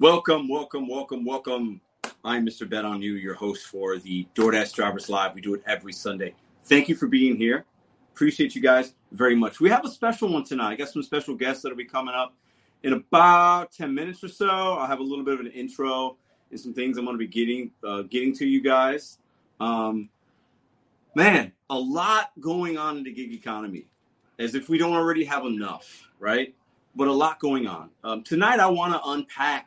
Welcome, welcome, welcome, welcome. I'm Mr. Bet on You, your host for the DoorDash Drivers Live. We do it every Sunday. Thank you for being here. Appreciate you guys very much. We have a special one tonight. I got some special guests that'll be coming up in about 10 minutes or so. I'll have a little bit of an intro and some things I'm going to be getting uh, getting to you guys. Um, man, a lot going on in the gig economy, as if we don't already have enough, right? But a lot going on. Um, tonight, I want to unpack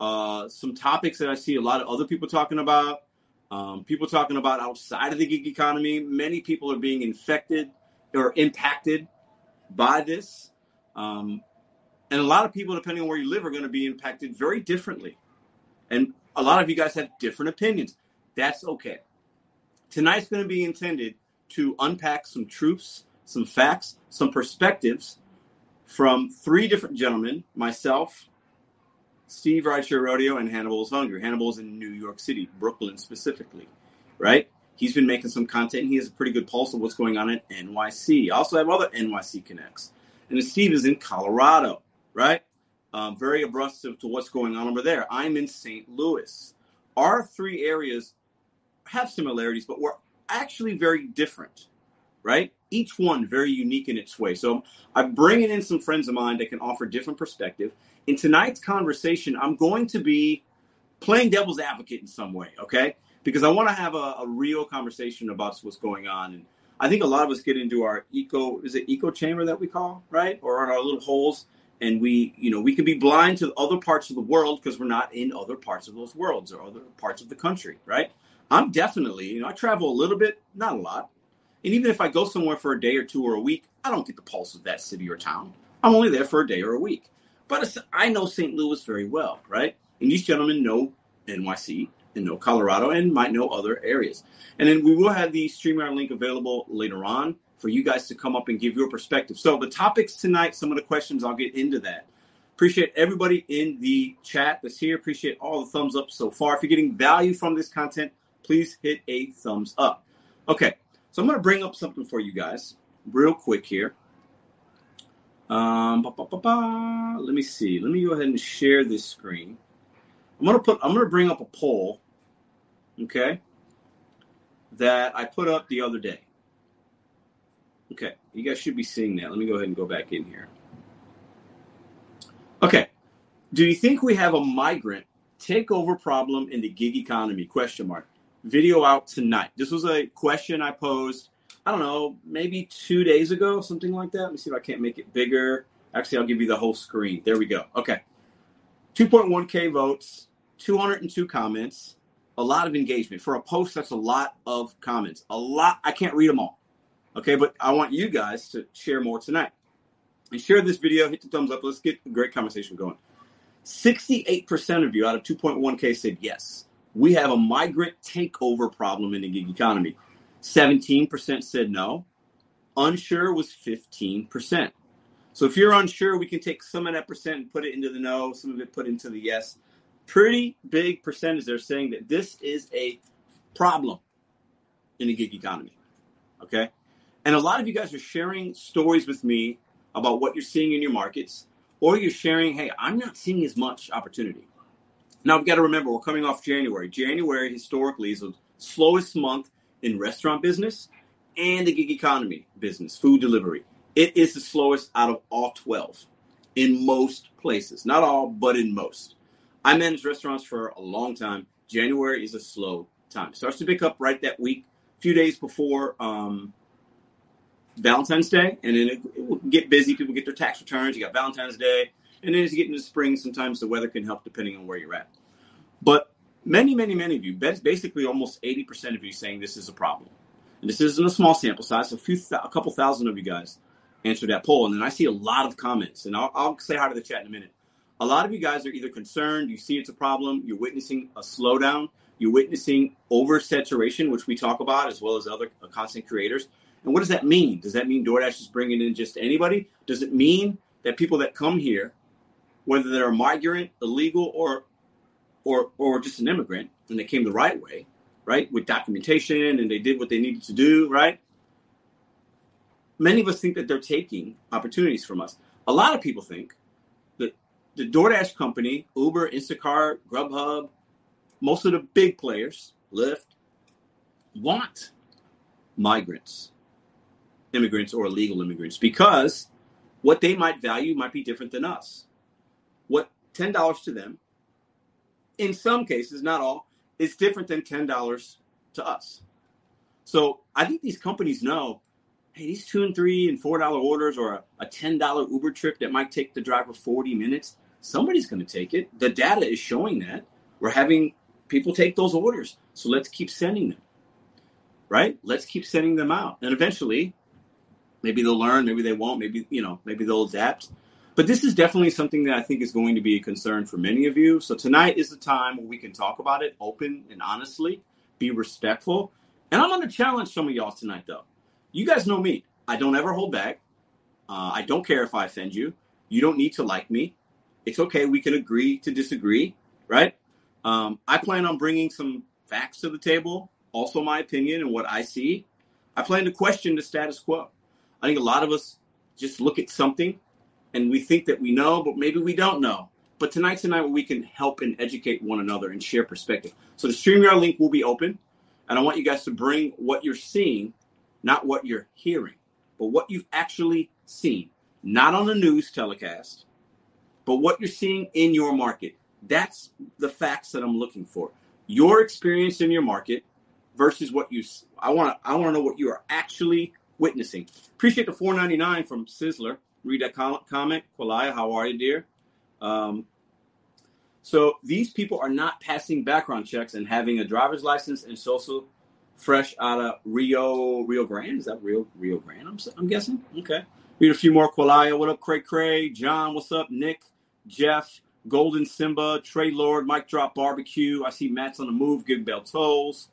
uh, some topics that I see a lot of other people talking about. Um, people talking about outside of the gig economy. Many people are being infected or impacted by this. Um, and a lot of people, depending on where you live, are going to be impacted very differently. And a lot of you guys have different opinions. That's okay. Tonight's going to be intended to unpack some truths, some facts, some perspectives from three different gentlemen myself, Steve Rideshare Rodeo, and Hannibal's Hungry. Hannibal's in New York City, Brooklyn specifically, right? He's been making some content. He has a pretty good pulse of what's going on at NYC. I also have other NYC connects. And Steve is in Colorado, right? Um, very abrasive to what's going on over there. I'm in St. Louis. Our three areas have similarities, but we're actually very different, right? Each one very unique in its way. So I'm bringing in some friends of mine that can offer different perspective. In tonight's conversation, I'm going to be playing devil's advocate in some way, okay? Because I want to have a, a real conversation about what's going on. And I think a lot of us get into our eco, is it eco chamber that we call, right? Or in our little holes and we you know we can be blind to other parts of the world because we're not in other parts of those worlds or other parts of the country right i'm definitely you know i travel a little bit not a lot and even if i go somewhere for a day or two or a week i don't get the pulse of that city or town i'm only there for a day or a week but i know st louis very well right and these gentlemen know nyc and know colorado and might know other areas and then we will have the streamyard link available later on for you guys to come up and give your perspective. So the topics tonight, some of the questions, I'll get into that. Appreciate everybody in the chat that's here. Appreciate all the thumbs up so far. If you're getting value from this content, please hit a thumbs up. Okay, so I'm going to bring up something for you guys real quick here. Um, let me see. Let me go ahead and share this screen. I'm gonna put. I'm gonna bring up a poll. Okay. That I put up the other day. Okay, you guys should be seeing that. Let me go ahead and go back in here. Okay, do you think we have a migrant takeover problem in the gig economy? Question mark. Video out tonight. This was a question I posed. I don't know, maybe two days ago, something like that. Let me see if I can't make it bigger. Actually, I'll give you the whole screen. There we go. Okay. 2.1K votes, 202 comments, a lot of engagement. For a post, that's a lot of comments. A lot. I can't read them all. Okay, but I want you guys to share more tonight. And share this video, hit the thumbs up. Let's get a great conversation going. 68% of you out of 2.1K said yes. We have a migrant takeover problem in the gig economy. 17% said no. Unsure was 15%. So if you're unsure, we can take some of that percent and put it into the no, some of it put into the yes. Pretty big percentage they're saying that this is a problem in the gig economy. Okay? And a lot of you guys are sharing stories with me about what you're seeing in your markets, or you're sharing, hey, I'm not seeing as much opportunity. Now, we've got to remember, we're coming off January. January historically is the slowest month in restaurant business and the gig economy business, food delivery. It is the slowest out of all 12 in most places. Not all, but in most. I managed restaurants for a long time. January is a slow time. It starts to pick up right that week, a few days before um, Valentine's Day, and then it, it, will get busy. People get their tax returns. You got Valentine's Day, and then as you get into spring, sometimes the weather can help depending on where you're at. But many, many, many of you, basically almost 80% of you, saying this is a problem. And this isn't a small sample size. A few, a couple thousand of you guys answered that poll, and then I see a lot of comments. And I'll, I'll say hi to the chat in a minute. A lot of you guys are either concerned, you see it's a problem, you're witnessing a slowdown, you're witnessing oversaturation, which we talk about, as well as other uh, content creators and what does that mean? Does that mean DoorDash is bringing in just anybody? Does it mean that people that come here, whether they're migrant, illegal, or or or just an immigrant, and they came the right way, right, with documentation, and they did what they needed to do, right? Many of us think that they're taking opportunities from us. A lot of people think that the DoorDash company, Uber, Instacart, Grubhub, most of the big players, Lyft, want migrants, immigrants, or illegal immigrants because what they might value might be different than us. What $10 to them, in some cases, not all, is different than $10 to us. So I think these companies know hey, these two and three and four dollar orders or a, a ten dollar Uber trip that might take the driver 40 minutes, somebody's going to take it. The data is showing that. We're having people take those orders. So let's keep sending them. Right? Let's keep sending them out. And eventually, maybe they'll learn, maybe they won't, maybe, you know, maybe they'll adapt. But this is definitely something that I think is going to be a concern for many of you. So tonight is the time where we can talk about it open and honestly, be respectful. And I'm going to challenge some of y'all tonight, though. You guys know me. I don't ever hold back. Uh, I don't care if I offend you. You don't need to like me. It's okay. We can agree to disagree, right? Um, I plan on bringing some facts to the table, also my opinion and what I see. I plan to question the status quo. I think a lot of us just look at something and we think that we know, but maybe we don't know. But tonight's the night where we can help and educate one another and share perspective. So the StreamYard link will be open, and I want you guys to bring what you're seeing, not what you're hearing, but what you've actually seen, not on the news telecast, but what you're seeing in your market. That's the facts that I'm looking for. Your experience in your market versus what you. I want I want to know what you are actually witnessing. Appreciate the 4.99 from Sizzler. Read that comment. Qualia, how are you, dear? Um, so these people are not passing background checks and having a driver's license and social fresh out of Rio Rio Grande. Is that Rio Rio Grande? I'm, I'm guessing. Okay. Read a few more. Qualia, what up? Craig Cray. John, what's up? Nick, Jeff, Golden Simba, Trey Lord, Mike Drop Barbecue. I see Matt's on the move. Gig Bell Tolls.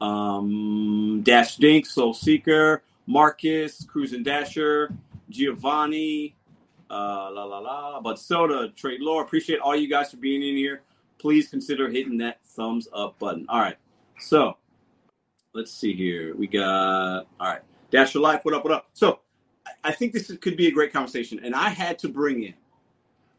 Um, Dash Dink, Soul Seeker, Marcus, Cruising Dasher, Giovanni, uh, la la la, but soda, Trade Lord. Appreciate all you guys for being in here. Please consider hitting that thumbs up button. All right, so let's see here. We got all right. Dash your life. What up? What up? So I think this could be a great conversation, and I had to bring in,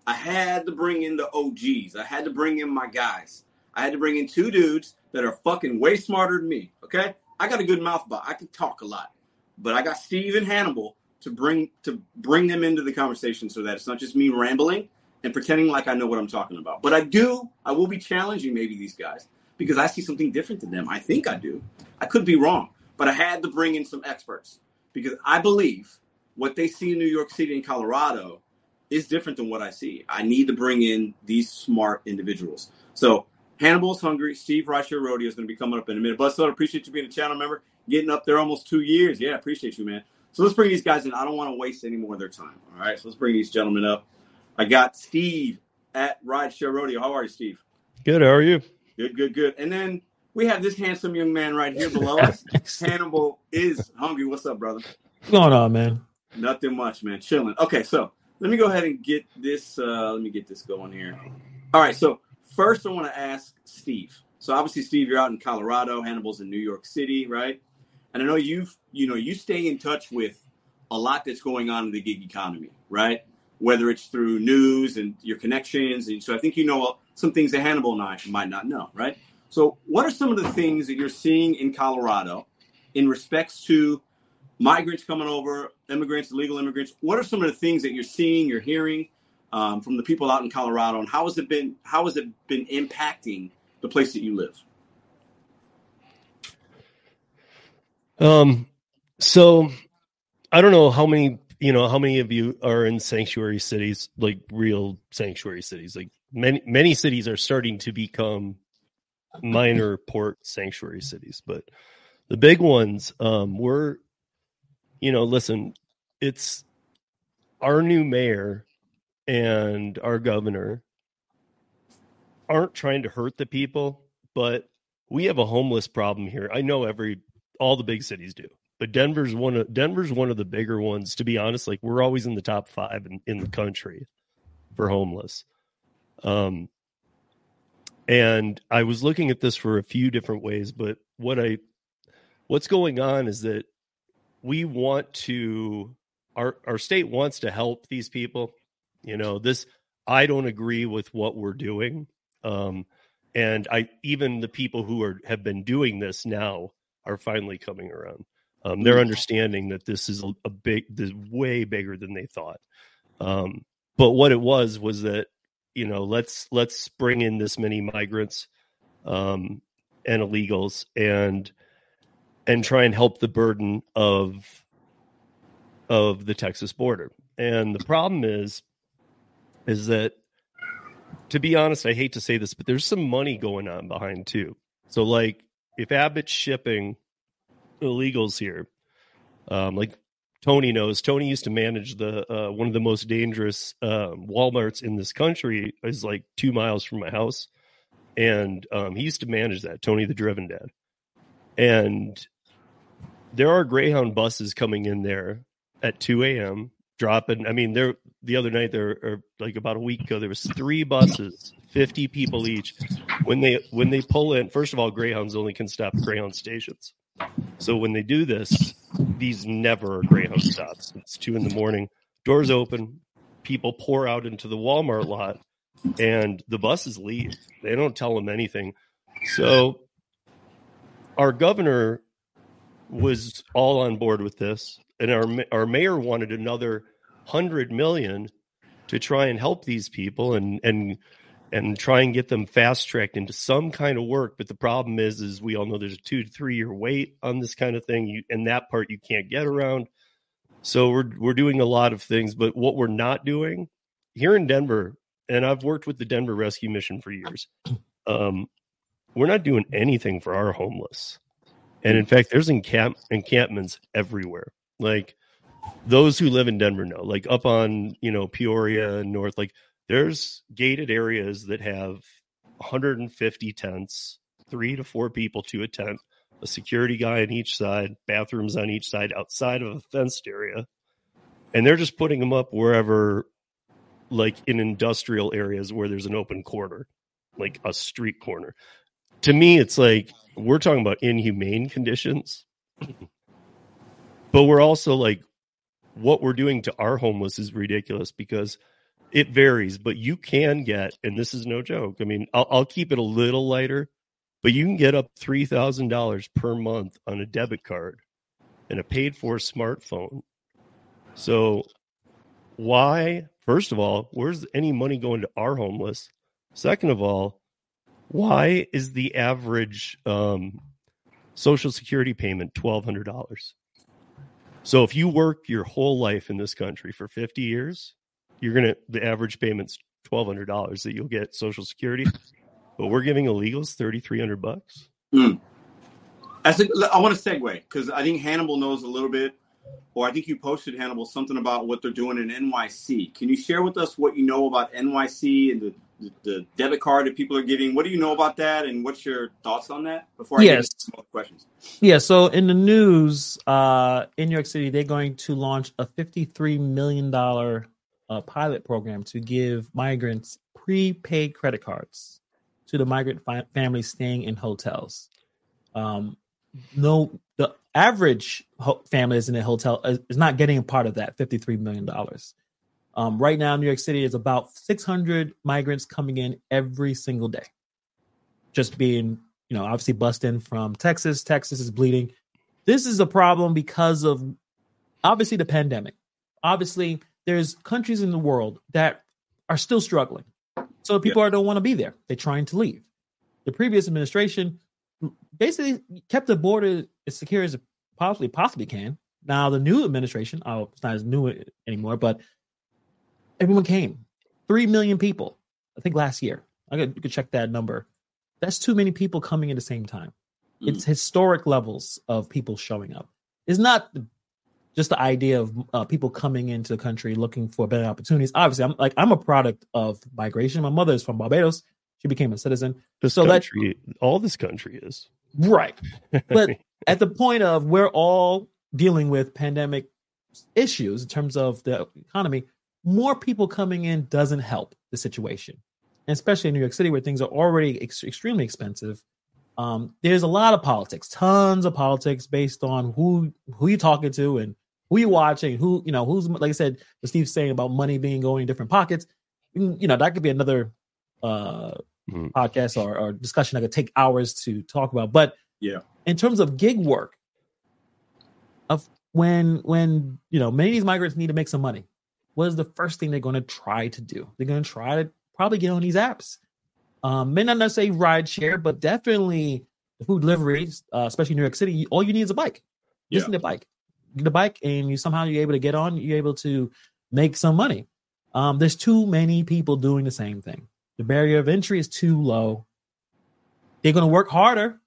I had to bring in the OGs. I had to bring in my guys. I had to bring in two dudes that are fucking way smarter than me. Okay, I got a good mouth, but I can talk a lot. But I got Steve and Hannibal to bring to bring them into the conversation so that it's not just me rambling and pretending like I know what I'm talking about. But I do, I will be challenging maybe these guys because I see something different than them. I think I do. I could be wrong, but I had to bring in some experts because I believe what they see in New York City and Colorado is different than what I see. I need to bring in these smart individuals. So Hannibal's hungry. Steve Rideshare Rodeo is going to be coming up in a minute. But I appreciate you being a channel member, getting up there almost two years. Yeah, appreciate you, man. So let's bring these guys in. I don't want to waste any more of their time. All right. So let's bring these gentlemen up. I got Steve at Ride Rideshare Rodeo. How are you, Steve? Good. How are you? Good, good, good. And then we have this handsome young man right here below us. Hannibal is hungry. What's up, brother? What's going on, man? Nothing much, man. Chilling. Okay, so let me go ahead and get this. Uh, let me get this going here. All right. So first, I want to ask Steve. So obviously, Steve, you're out in Colorado. Hannibal's in New York City, right? And I know you've, you know, you stay in touch with a lot that's going on in the gig economy, right? Whether it's through news and your connections. And so I think you know some things that Hannibal and I might not know, right? So what are some of the things that you're seeing in Colorado in respects to migrants coming over, immigrants, illegal immigrants? What are some of the things that you're seeing, you're hearing um, from the people out in Colorado, and how has it been? How has it been impacting the place that you live? Um, so I don't know how many, you know, how many of you are in sanctuary cities, like real sanctuary cities. Like many, many cities are starting to become minor port sanctuary cities, but the big ones, um, were, you know, listen, it's our new mayor and our governor aren't trying to hurt the people, but we have a homeless problem here. I know every all the big cities do. But Denver's one of Denver's one of the bigger ones. To be honest, like we're always in the top five in, in the country for homeless. Um, and I was looking at this for a few different ways, but what I what's going on is that we want to our our state wants to help these people. You know, this I don't agree with what we're doing. Um, and I even the people who are have been doing this now are finally coming around. Um, they're understanding that this is a, a big, this way bigger than they thought. Um, but what it was was that you know let's let's bring in this many migrants um, and illegals and and try and help the burden of of the Texas border. And the problem is is that to be honest, I hate to say this, but there's some money going on behind too. So like if Abbott's shipping illegals here, um, like Tony knows, Tony used to manage the uh, one of the most dangerous uh, WalMarts in this country is like two miles from my house, and um, he used to manage that. Tony, the driven dad, and there are Greyhound buses coming in there at 2 a.m. dropping. I mean, there the other night there or like about a week ago there was three buses, 50 people each. When they when they pull in, first of all, Greyhounds only can stop Greyhound stations. So when they do this, these never are Greyhound stops. It's two in the morning, doors open, people pour out into the Walmart lot, and the buses leave. They don't tell them anything. So our governor was all on board with this, and our our mayor wanted another hundred million to try and help these people and and and try and get them fast tracked into some kind of work. But the problem is, is we all know there's a two to three year wait on this kind of thing, you, and that part you can't get around. So we're we're doing a lot of things, but what we're not doing here in Denver, and I've worked with the Denver Rescue Mission for years. Um, we're not doing anything for our homeless, and in fact, there's encamp encampments everywhere. Like those who live in Denver know, like up on you know Peoria North, like there's gated areas that have 150 tents, three to four people to a tent, a security guy on each side, bathrooms on each side outside of a fenced area. And they're just putting them up wherever, like in industrial areas where there's an open corner, like a street corner. To me, it's like we're talking about inhumane conditions. but we're also like, what we're doing to our homeless is ridiculous because it varies, but you can get, and this is no joke. I mean, I'll, I'll keep it a little lighter, but you can get up three thousand dollars per month on a debit card and a paid for smartphone. So, why? First of all, where's any money going to our homeless? Second of all, why is the average um, Social Security payment twelve hundred dollars? So if you work your whole life in this country for 50 years, you're gonna the average payment's twelve hundred dollars that you'll get Social Security, but we're giving illegals thirty three hundred bucks. Mm. Want to segue because I think Hannibal knows a little bit, or I think you posted Hannibal something about what they're doing in NYC. Can you share with us what you know about NYC and the, the, debit card that people are giving. What do you know about that, and what's your thoughts on that? Before I yes. get into questions. Yeah. So in the news, uh, in New York City, they're going to launch a fifty-three million dollar a pilot program to give migrants prepaid credit cards to the migrant fi- families staying in hotels. Um, no, the average ho- family is in a hotel is, is, not getting a part of that $53 million. Um, right now, New York City is about 600 migrants coming in every single day. Just being, you know, obviously bust in from Texas. Texas is bleeding. This is a problem because of obviously the pandemic. Obviously, there's countries in the world that are still struggling. So people yeah. don't want to be there. They're trying to leave. The previous administration basically kept the border as secure as it possibly possibly can. Now the new administration, oh, it's not as new anymore, but everyone came. Three million people, I think last year. I could, could check that number. That's too many people coming at the same time. Mm. It's historic levels of people showing up. It's not the just the idea of uh, people coming into the country looking for better opportunities. Obviously, I'm like I'm a product of migration. My mother is from Barbados. She became a citizen. This so country, that all this country is right. But at the point of we're all dealing with pandemic issues in terms of the economy, more people coming in doesn't help the situation, and especially in New York City where things are already ex- extremely expensive. Um, there's a lot of politics, tons of politics based on who who you're talking to and who you're watching, who you know, who's like I said, what Steve's saying about money being going in different pockets. you know, that could be another uh, Mhm. podcast or, or discussion that could take hours to talk about. But Yeah. in terms of gig work, of when when you know many of these migrants need to make some money, what is the first thing they're going to try to do? They're going to try to probably get on these apps. Um, may not necessarily ride share, but definitely food deliveries, uh, especially in New York City. All you need is a bike. You Just Yeah. need a bike. Get a bike, and you somehow you're able to get on. You're able to make some money. Um, there's too many people doing the same thing. The barrier of entry is too low. They're going to work harder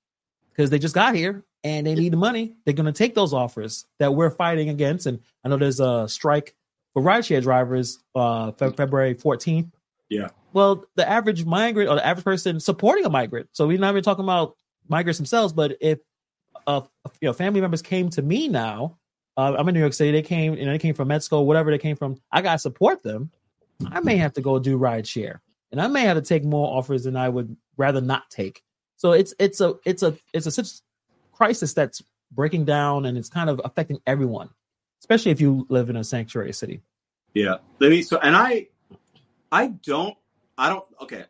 because they just got here and they need the money. They're going to take those offers that we're fighting against. And I know there's a strike for rideshare drivers uh, Fe- February 14th. Yeah. Well, the average migrant or the average person supporting a migrant. So we're not even talking about migrants themselves, but if uh, you know family members came to me now, uh, I'm in New York City. They came, you know, they came from med school, whatever they came from. I got to support them. I may have to go do ride share, and I may have to take more offers than I would rather not take. So it's it's a it's a it's a crisis that's breaking down, and it's kind of affecting everyone, especially if you live in a sanctuary city. Yeah. Let me so and I I don't I don't okay.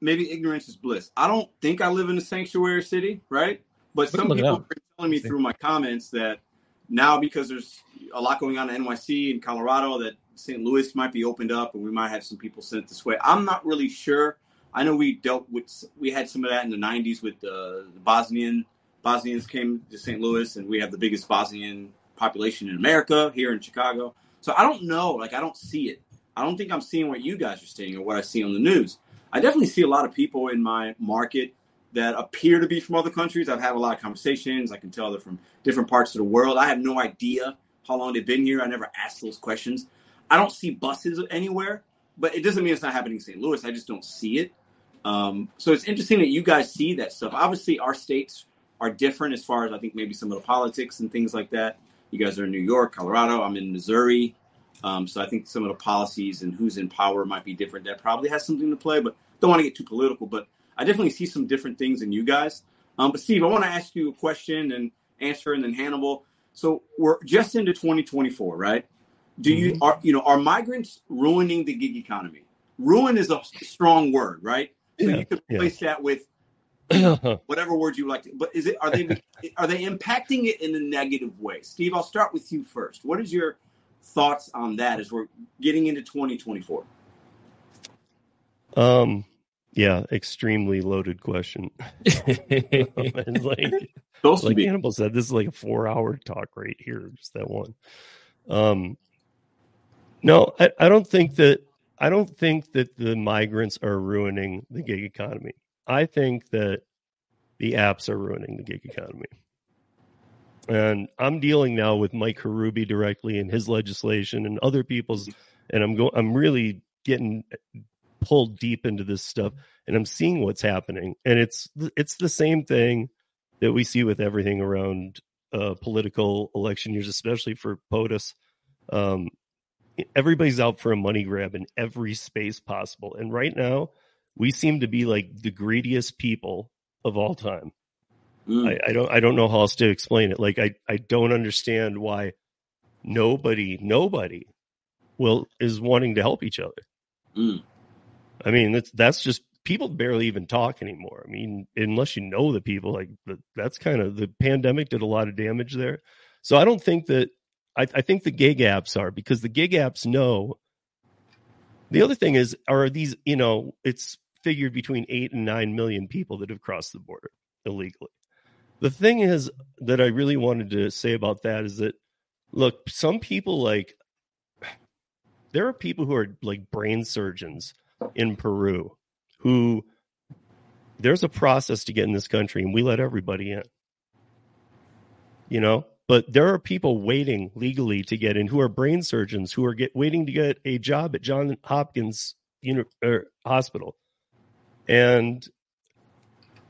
Maybe ignorance is bliss. I don't think I live in a sanctuary city, right? But some can look it people are telling me through my comments that now because there's a lot going on in NYC and Colorado that St. Louis might be opened up and we might have some people sent this way. I'm not really sure. I know we dealt with we had some of that in the 90s with the Bosnian Bosnians came to St. Louis and we have the biggest Bosnian population in America here in Chicago. So I don't know, like I don't see it. I don't think I'm seeing what you guys are seeing or what I see on the news. I definitely see a lot of people in my market that appear to be from other countries. I've had a lot of conversations. I can tell they're from different parts of the world. I have no idea how long they've been here. I never asked those questions. I don't see buses anywhere, but it doesn't mean it's not happening in St. Louis. I just don't see it. Um, so it's interesting that you guys see that stuff. Obviously, our states are different as far as I think maybe some of the politics and things like that. You guys are in New York, Colorado. I'm in Missouri. Um, so I think some of the policies and who's in power might be different. That probably has something to play, but don't want to get too political. But I definitely see some different things in you guys. Um, but Steve, I want to ask you a question and answer, and then Hannibal. So we're just into 2024, right? Do you are you know are migrants ruining the gig economy? Ruin is a strong word, right? So Yeah, you could yeah. replace that with whatever word you like. To, but is it are they are they impacting it in a negative way? Steve, I'll start with you first. What is your thoughts on that as we're getting into 2024? um, yeah, extremely loaded question. Like, like. Hannibal said, this is like a four-hour talk right here, just that one. Um, no, I, I don't think that. I don't think that the migrants are ruining the gig economy. I think that the apps are ruining the gig economy. And I'm dealing now with Mike Harubi directly and his legislation and other people's, and I'm going. I'm really getting pulled deep into this stuff, and I'm seeing what's happening, and it's it's the same thing that we see with everything around uh, political election years, especially for POTUS. Um, everybody's out for a money grab in every space possible, and right now we seem to be like the greediest people of all time. Mm. I, I don't I don't know how else to explain it. Like I I don't understand why nobody nobody will is wanting to help each other. Mm. I mean that's that's just people barely even talk anymore. I mean unless you know the people like that's kind of the pandemic did a lot of damage there. So I don't think that I, I think the gig apps are because the gig apps know. The other thing is are these you know it's figured between eight and nine million people that have crossed the border illegally. The thing is that I really wanted to say about that is that look, some people like there are people who are like brain surgeons in Peru who there's a process to get in this country and we let everybody in. You know, but there are people waiting legally to get in who are brain surgeons who are get waiting to get a job at John Hopkins uni- er, Hospital. And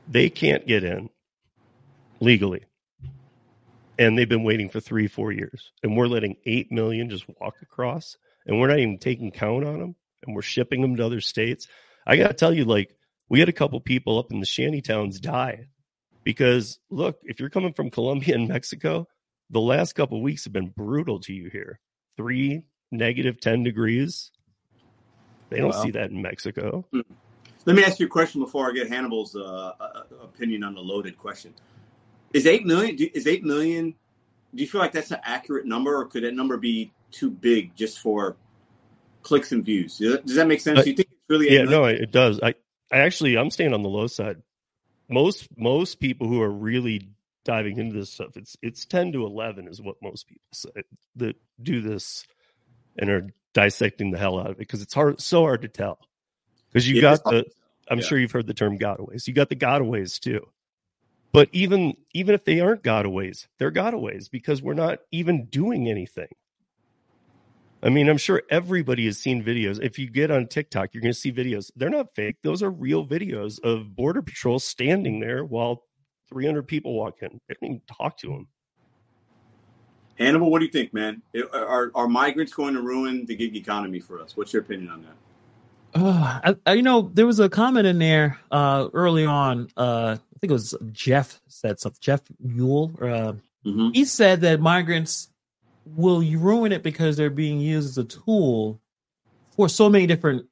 they can't get in legally. And they've been waiting for three, four years. And we're letting 8 million just walk across. And we're not even taking count on them. And we're shipping them to other states. I got to tell you, like, we had a couple people up in the shanty towns die because, look, if you're coming from Colombia and Mexico, the last couple weeks have been brutal to you here. Three negative 10 degrees. They don't see that in Mexico. Hmm. Let me ask you a question before I get Hannibal's uh, uh, opinion on the loaded question. Is eight million? Is eight million? Do you feel like that's an accurate number, or could that number be too big just for clicks and views? Does that make sense? do you think it's really? Yeah, no, it does. I, I actually, I'm staying on the low side. Most most people who are really diving into this stuff, it's it's ten to eleven is what most people say that do this and are dissecting the hell out of it because it's hard, so hard to tell. Because you got the, I'm yeah. sure you've heard the term gotaways. You got the gotaways too. But even even if they aren't gotaways, they're gotaways because we're not even doing anything. I mean, I'm sure everybody has seen videos. If you get on TikTok, you're going to see videos. They're not fake. Those are real videos of Border Patrol standing there while 300 people walk in. They don't even talk to them. Hannibal, what do you think, man? Are, are migrants going to ruin the gig economy for us? What's your opinion on that? Uh, I, I, you know, there was a comment in there uh, early on. Uh, I think it was Jeff said something. Jeff Mule. Uh, mm-hmm. He said that migrants will ruin it because they're being used as a tool for so many different,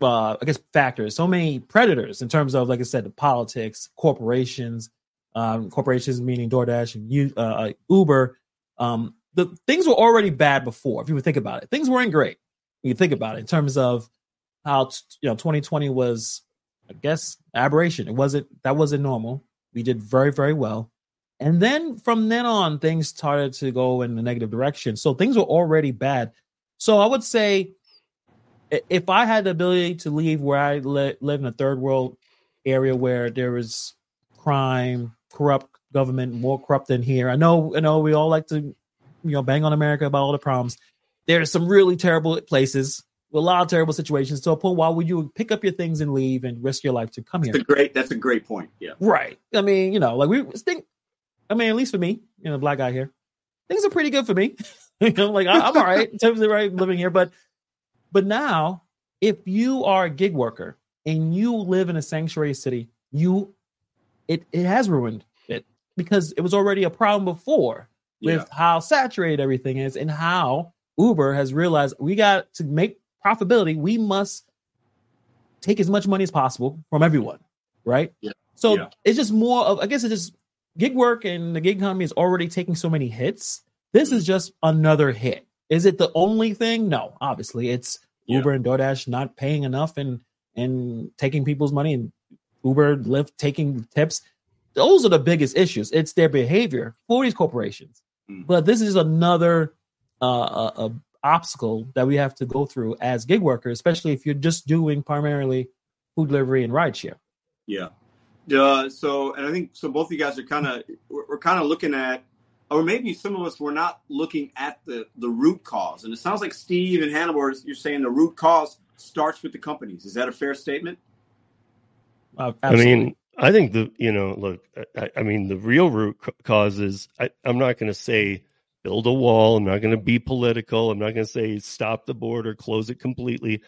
uh, I guess, factors. So many predators in terms of, like I said, the politics, corporations, um, corporations meaning DoorDash and uh, uh, Uber. Um, the things were already bad before. If you would think about it, things weren't great. You think about it in terms of how you know 2020 was i guess aberration. It wasn't that wasn't normal. We did very very well. And then from then on things started to go in the negative direction. So things were already bad. So i would say if i had the ability to leave where i live in a third world area where there is crime corrupt government more corrupt than here i know i know we all like to you know bang on america about all the problems. There's some really terrible places a lot of terrible situations to a point why would you pick up your things and leave and risk your life to come that's here? A great, that's a great point. Yeah. Right. I mean, you know, like we think, I mean, at least for me, you know, black guy here, things are pretty good for me. you know, like I, am all right in terms of right living here. But, but now if you are a gig worker and you live in a sanctuary city, you, it, it has ruined it because it was already a problem before with yeah. how saturated everything is and how Uber has realized we got to make profitability, we must take as much money as possible from everyone, right? Yeah. So yeah. it's just more of, I guess it's just gig work and the gig economy is already taking so many hits. This is just another hit. Is it the only thing? No, obviously it's yeah. Uber and DoorDash not paying enough and and taking people's money and Uber, Lyft taking tips. Those are the biggest issues. It's their behavior for these corporations. Mm. But this is another uh, a, a obstacle that we have to go through as gig workers, especially if you're just doing primarily food delivery and rideshare. Yeah. Uh, so, and I think so. Both of you guys are kind of we're, we're kind of looking at, or maybe some of us were not looking at the the root cause. And it sounds like Steve and Hannibal, you're saying the root cause starts with the companies. Is that a fair statement? Uh, I mean, I think the you know look, I, I mean the real root cause is I, I'm not going to say build a wall. I'm not going to be political. I'm not going to say stop the border, close it completely,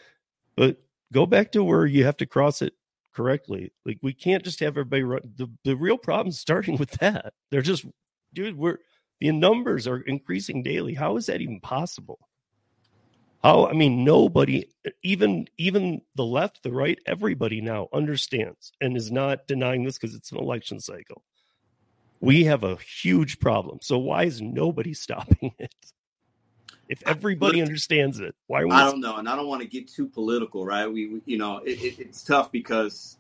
but go back to where you have to cross it correctly. Like we can't just have everybody run. The, the real problem starting with that. They're just, dude, we're, the numbers are increasing daily. How is that even possible? How, I mean, nobody, even, even the left, the right, everybody now understands and is not denying this because it's an election cycle we have a huge problem. So why is nobody stopping it? If everybody understands it, why? I don't know, and I don't want to get too political, right? We, you know, it, it, it's tough because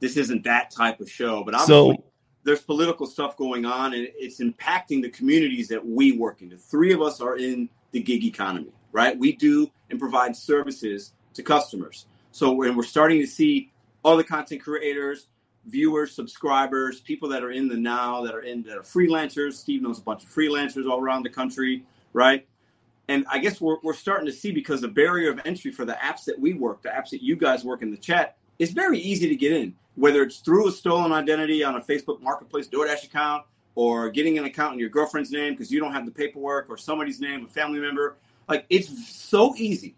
this isn't that type of show. But obviously, so, there's political stuff going on, and it's impacting the communities that we work in. The three of us are in the gig economy, right? We do and provide services to customers. So, when we're starting to see all the content creators, viewers, subscribers, people that are in the now, that are in that are freelancers. Steve knows a bunch of freelancers all around the country, right? And I guess we're, we're starting to see because the barrier of entry for the apps that we work, the apps that you guys work in the chat, is very easy to get in. Whether it's through a stolen identity on a Facebook Marketplace DoorDash account, or getting an account in your girlfriend's name because you don't have the paperwork, or somebody's name, a family member. Like it's so easy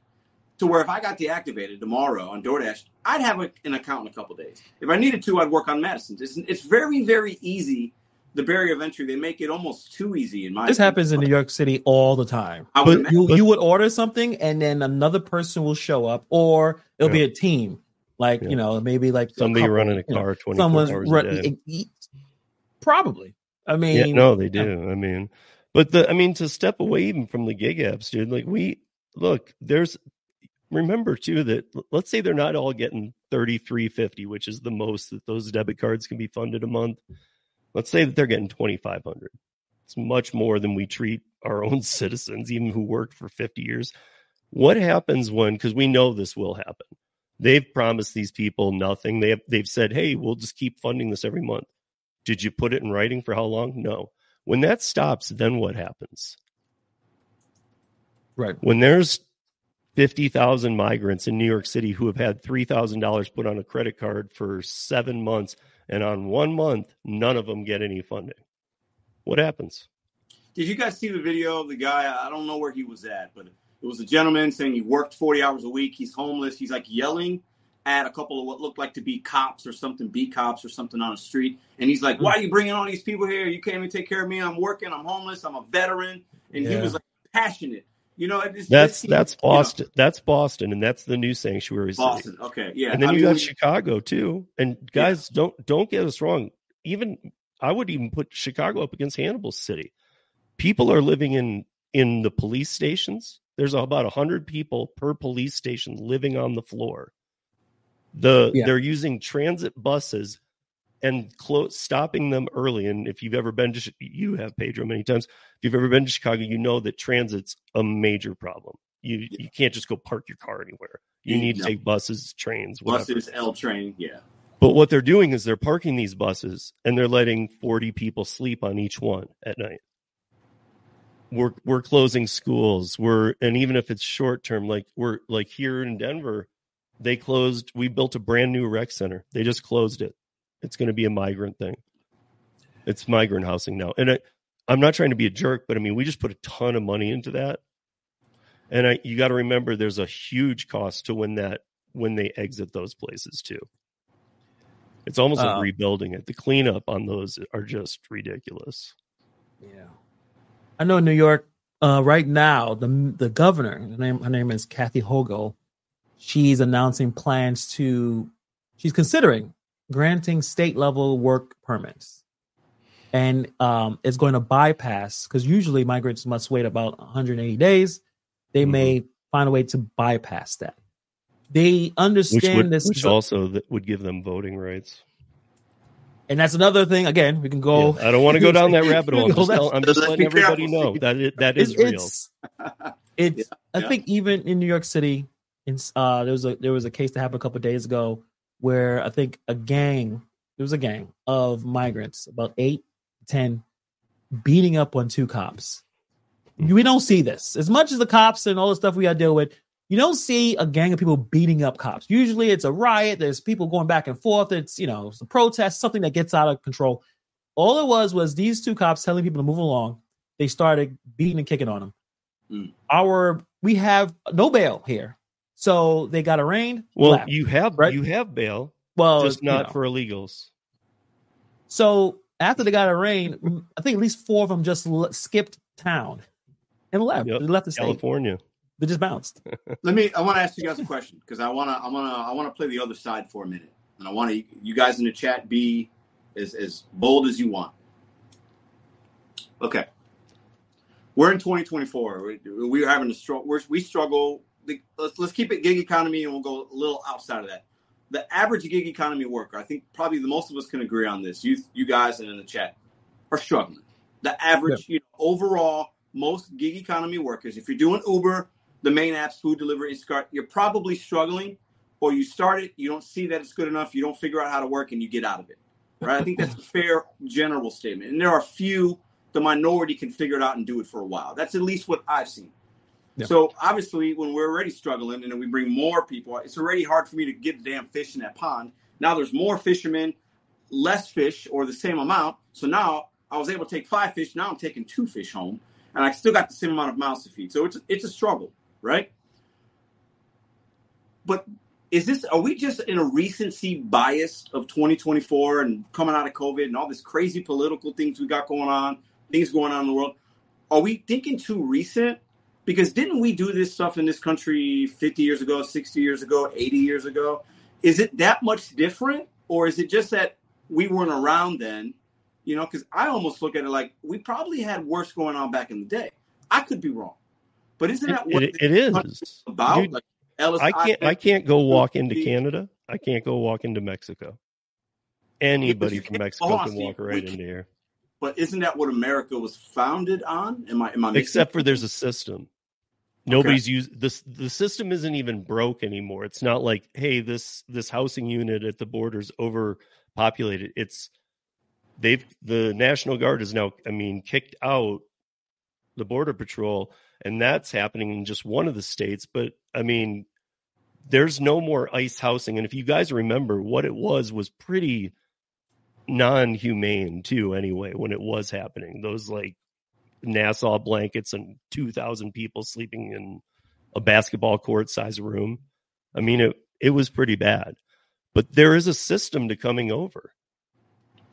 to where if I got deactivated tomorrow on DoorDash, I'd have a, an account in a couple days. If I needed to, I'd work on Madison's. It's, it's very, very easy the barrier of entry. They make it almost too easy. In my this opinion. happens in New York City all the time. I would But- imagine. You you would order something and then another person will show up, or it'll be a team. Like Yeah. you know, maybe like Somebody couple, running a you know, car twenty four someone's hours run, a day. e- probably. I mean, Yeah, no, they yeah. do. I mean, but the I mean to step away even from the gig apps, dude. Like we look, there's remember too that let's say they're not all getting thirty three fifty, which is the most that those debit cards can be funded a month. Let's say that they're getting twenty five hundred. It's much more than we treat our own citizens, even who worked for fifty years. What happens when? Because we know this will happen. They've promised these people nothing. They have, they've said, "Hey, we'll just keep funding this every month." Did you put it in writing for how long? No. When that stops, then what happens? right. When there's 50,000 migrants in New York City who have had $3,000 put on a credit card for seven months, and on one month, none of them get any funding. What happens? Did you guys see the video of the guy? I don't know where he was at, but it was a gentleman saying he worked 40 hours a week. He's homeless. He's like yelling at a couple of what looked like to be cops or something, B cops or something on the street. And he's like, Why are you bringing all these people here? You can't even take care of me. I'm working. I'm homeless. I'm a veteran. And he was like passionate. You know, it just, That's it seems- that's you know, Boston. That's Boston, and that's the new sanctuary city. Boston. Okay. Yeah. and then I you mean, got Chicago too. And guys, don't don't get us wrong. Even I would even put Chicago up against Hannibal City. People are living in in the police stations. There's about hundred people per police station living on the floor. The Yeah. they're using transit buses and clo- stopping them early. And if you've ever been to, you have Pedro many times. If you've ever been to Chicago, you know that transit's a major problem. You you can't just go park your car anywhere. You Yeah, need to take buses, trains, whatever. buses, L train. Yeah. But what they're doing is they're parking these buses and they're letting 40 people sleep on each one at night. We're we're closing schools. We're and even if it's short term, like we're like here in Denver, they closed. We built a brand new rec center. They just closed it. It's going to be a migrant thing. It's migrant housing now, and I, I'm not trying to be a jerk, but I mean we just put a ton of money into that, and I you got to remember there's a huge cost to when that when they exit those places too. It's almost like Uh, rebuilding it. The cleanup on those are just ridiculous. Yeah, I know New York uh, right now. The the governor, her name her name is Kathy Hochul. She's announcing plans to. She's considering granting state level work permits, and um, it's going to bypass because usually migrants must wait about 180 days. They may find a way to bypass that. They Which understand would this, which also that would give them voting rights. and that's another thing. Again, we can go. Yeah, I don't want to go down that rabbit hole. I'm just, tell- I'm just Let's letting be careful, everybody know that it, that is it's, real. It's, it's I yeah. think even in New York City, in uh, there was a there was a case that happened a couple of days ago where I think a gang, it was a gang of migrants, about eight, ten, beating up on two cops. We don't see this as much as the cops and all the stuff we got to deal with. You don't see a gang of people beating up cops. Usually, it's a riot. There's people going back and forth. It's you know, it's a protest, something that gets out of control. All it was was these two cops telling people to move along. They started beating and kicking on them. Mm. Our we have no bail here, so they got arraigned. well, left. you have right? you have bail, well, just you not know. for illegals. So after they got arraigned, I think at least four of them just le- skipped town and left. Yep. They left the state. California. They just bounced. Let me. I want to ask you guys a question because I want to. I want to. I want to play the other side for a minute, and I want to. You guys in the chat be as as bold as you want. Okay. We're in 2024. We- We're having a struggle. We struggle. The, let's let's keep it gig economy, and we'll go a little outside of that. The average gig economy worker, I think probably the most of us can agree on this. You you guys and in the chat are struggling. The average, you know, overall, most gig economy workers, if you're doing Uber, the main apps, food delivery, Instacart, you're probably struggling, or you start it, you don't see that it's good enough, you don't figure out how to work, and you get out of it. Right? I think that's a fair general statement. And there are few, the minority can figure it out and do it for a while. That's at least what I've seen. Yeah. So obviously, when we're already struggling, and we bring more people, it's already hard for me to get the damn fish in that pond. Now there's more fishermen, less fish, or the same amount. So now I was able to take five fish. Now I'm taking two fish home, and I still got the same amount of mouths to feed. So it's it's a struggle, right? But is this are we just in a recency bias of 2024 and coming out of COVID and all this crazy political things we got going on, things going on in the world? Are we thinking too recent? Because didn't we do this stuff in this country 50 years ago, 60 years ago, 80 years ago? Is it that much different? Or is it just that we weren't around then? You know, because I almost look at it like we probably had worse going on back in the day. I could be wrong. But isn't that what it, it is about? Dude, like Ellis I can't I can't go walk into Canada. I can't go walk into Mexico. Anybody from Mexico can walk right into here. But isn't that what America was founded on? Am I am I Except for there's a system. Nobody's okay. this the system isn't even broke anymore. It's not like, hey, this this housing unit at the border's overpopulated. It's they've the National Guard is now, I mean, kicked out the border patrol and that's happening in just one of the states. But I mean, there's no more ICE housing, and if you guys remember, what it was was pretty non-humane too. Anyway, when it was happening, those like NASA blankets and two thousand people sleeping in a basketball court size room. I mean, it it was pretty bad. But there is a system to coming over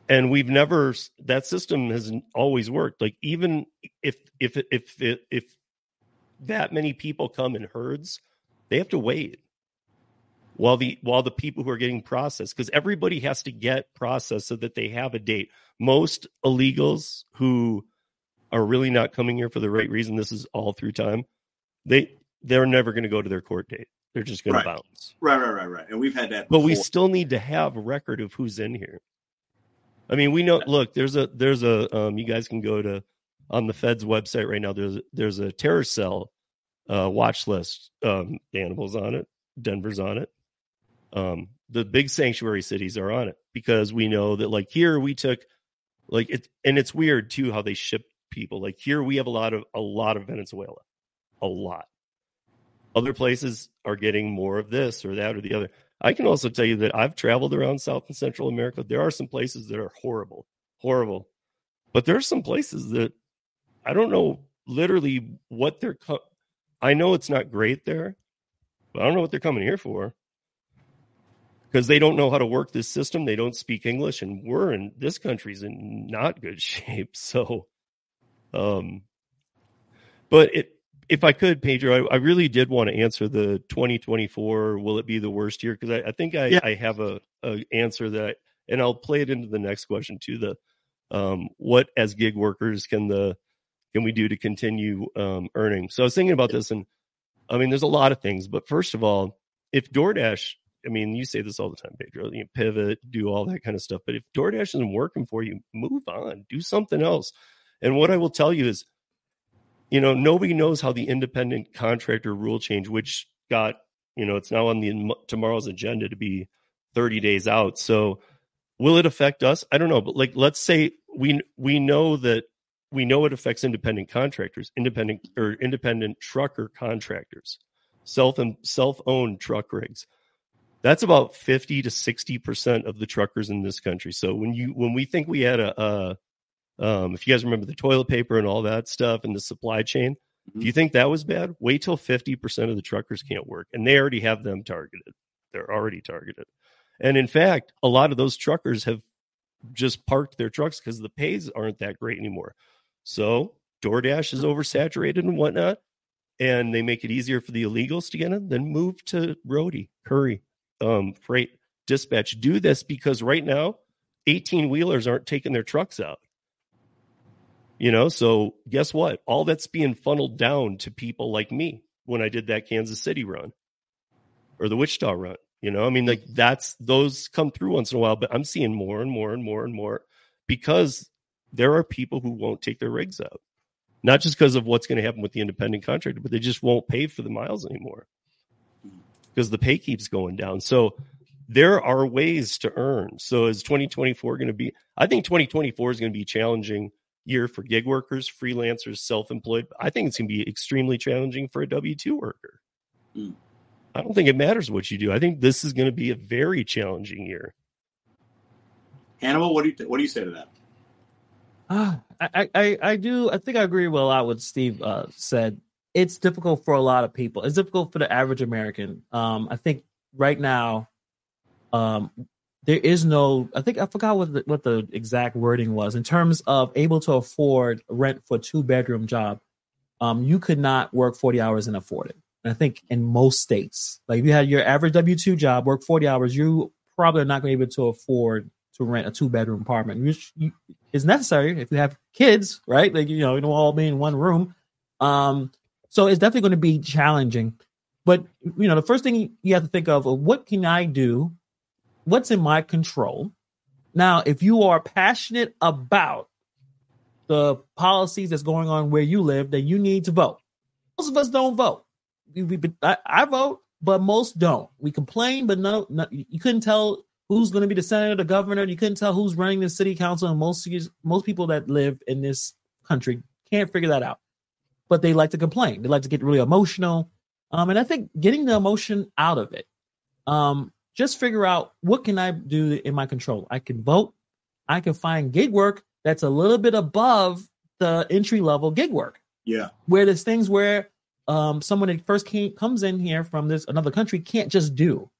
and we've never that system has always worked like even if if if if, if that many people come in herds, they have to wait while the while the people who are getting processed because everybody has to get processed so that they have a date. Most illegals who are really not coming here for the right reason, this is all through time. They they're never going to go to their court date. They're just going right. to bounce. Right, right, right, right. And we've had that. Before. But we still need to have a record of who's in here. I mean, we know. Look, there's a there's a um, you guys can go to on the Fed's website right now. There's there's a terror cell uh, watch list. Um, animals on it. Denver's on it. Um, the big sanctuary cities are on it because we know that like here we took like it and it's weird too how they ship people. Like here we have a lot of a lot of Venezuela, a lot. Other places are getting more of this or that or the other. I can also tell you that I've traveled around South and Central America. There are some places that are horrible, horrible, but there are some places that I don't know literally what they're. Co- I know it's not great there, but I don't know what they're coming here for because they don't know how to work this system. They don't speak English, and we're in this country's in not good shape. So, um, but it, if I could, Pedro, I, I really did want to answer the 2024. Will it be the worst year? Because I, I, think I, yeah. I have a, a answer that, I, and I'll play it into the next question too. The um, what as gig workers can the can we do to continue um, earning? So I was thinking about this, and I mean, there's a lot of things, but first of all, if DoorDash, I mean, you say this all the time, Pedro, you know, pivot, do all that kind of stuff, but if DoorDash isn't working for you, move on, do something else. And what I will tell you is, you know, nobody knows how the independent contractor rule change, which got, you know, it's now on the tomorrow's agenda to be 30 days out. So will it affect us? I don't know, but like, let's say we we know that we know it affects independent contractors, independent or independent trucker contractors, self and self-owned truck rigs. That's about 50 to 60% of the truckers in this country. So when you when we think we had a, a um, if you guys remember the toilet paper and all that stuff and the supply chain, mm-hmm. do you think that was bad? Wait till 50% of the truckers can't work and they already have them targeted. They're already targeted. And in fact, a lot of those truckers have just parked their trucks because the pays aren't that great anymore. So DoorDash is oversaturated and whatnot, and they make it easier for the illegals to get in. Then move to Roadie, Curri, um, Frayt, Dispatch. Do this because right now, 18 wheelers aren't taking their trucks out. You know, so guess what? All that's being funneled down to people like me when I did that Kansas City run or the Wichita run. You know, I mean, like that's those come through once in a while, but I'm seeing more and more and more and more because there are people who won't take their rigs out, not just because of what's going to happen with the independent contractor, but they just won't pay for the miles anymore because the pay keeps going down. So there are ways to earn. So is 2024 going to be? I think 2024 is going to be challenging year for gig workers, freelancers, self-employed. I think it's going to be extremely challenging for a W two worker. Mm. I don't think it matters what you do. I think this is going to be a very challenging year. Hannibal, what do you th- what do you say to that? Uh, I, I, I do. I think I agree with a lot what Steve uh, said. It's difficult for a lot of people. It's difficult for the average American. Um, I think right now, um, there is no. I think I forgot what the, what the exact wording was in terms of able to afford rent for two bedroom job. Um, you could not work forty hours and afford it. And I think in most states, like if you had your average W two job, work forty hours, you probably are not going to be able to afford to rent a two bedroom apartment, which is necessary if you have kids, right? Like you know, you don't all be in one room. Um, so it's definitely going to be challenging. But you know, the first thing you have to think of, what can I do? What's in my control? Now, if you are passionate about the policies that's going on where you live, then you need to vote. Most of us don't vote. We, we, I, I vote, but most don't. We complain, but no, no you couldn't tell who's going to be the senator, the governor. You couldn't tell who's running the city council, and most most people that live in this country can't figure that out. But they like to complain. They like to get really emotional. Um, and I think getting the emotion out of it. Um, just figure out what can I do in my control. I can vote. I can find gig work that's a little bit above the entry level gig work. Yeah. Where there's things where um, someone that first came, comes in here from this another country can't just do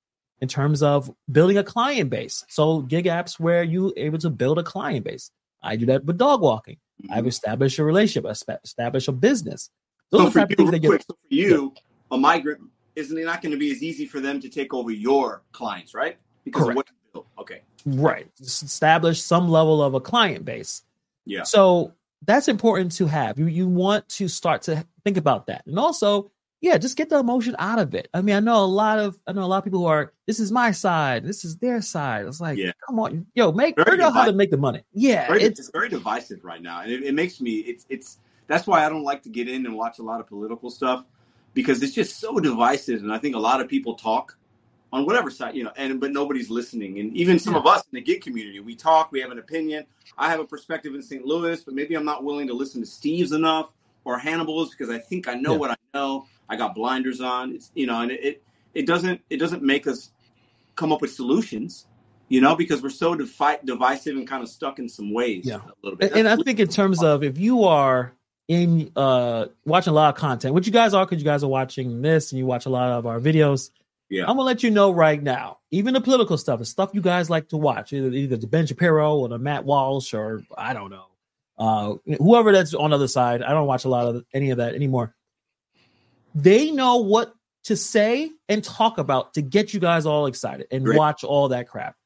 in terms of building a client base. So gig apps where you able to build a client base. I do that with dog walking. Mm-hmm. I've established a relationship, established a business. Those so for you, quick, get, so for you, yeah. a migrant isn't it not going to be as easy for them to take over your clients, right? Because Correct. Okay. Right. Just establish some level of a client base. Yeah. So that's important to have. You you want to start to think about that. And also yeah, just get the emotion out of it. I mean, I know a lot of I know a lot of people who are this is my side, this is their side. It's like, yeah. come on, yo, make very figure out how to make the money. Yeah, very, it's, it's, very divisive right now, and it, it, makes me it's it's that's why I don't like to get in and watch a lot of political stuff because it's just so divisive, and I think a lot of people talk on whatever side you know, and but nobody's listening, and even some yeah. of us in the gig community, we talk, we have an opinion. I have a perspective in St. Louis, but maybe I'm not willing to listen to Steve's enough or Hannibal's because I think I know yeah. what I know I got blinders on. It's you know, and it it doesn't it doesn't make us come up with solutions, you know, because we're so defi- divisive and kind of stuck in some ways. Yeah, a little bit. and I think in terms of if you are in uh watching a lot of content, which you guys are, because you guys are watching this and you watch a lot of our videos. Yeah. I'm gonna let you know right now. Even the political stuff, the stuff you guys like to watch, either, either the Ben Shapiro or the Matt Walsh or I don't know, uh, whoever that's on the other side. I don't watch a lot of any of that anymore. They know what to say and talk about to get you guys all excited and Great. watch all that crap.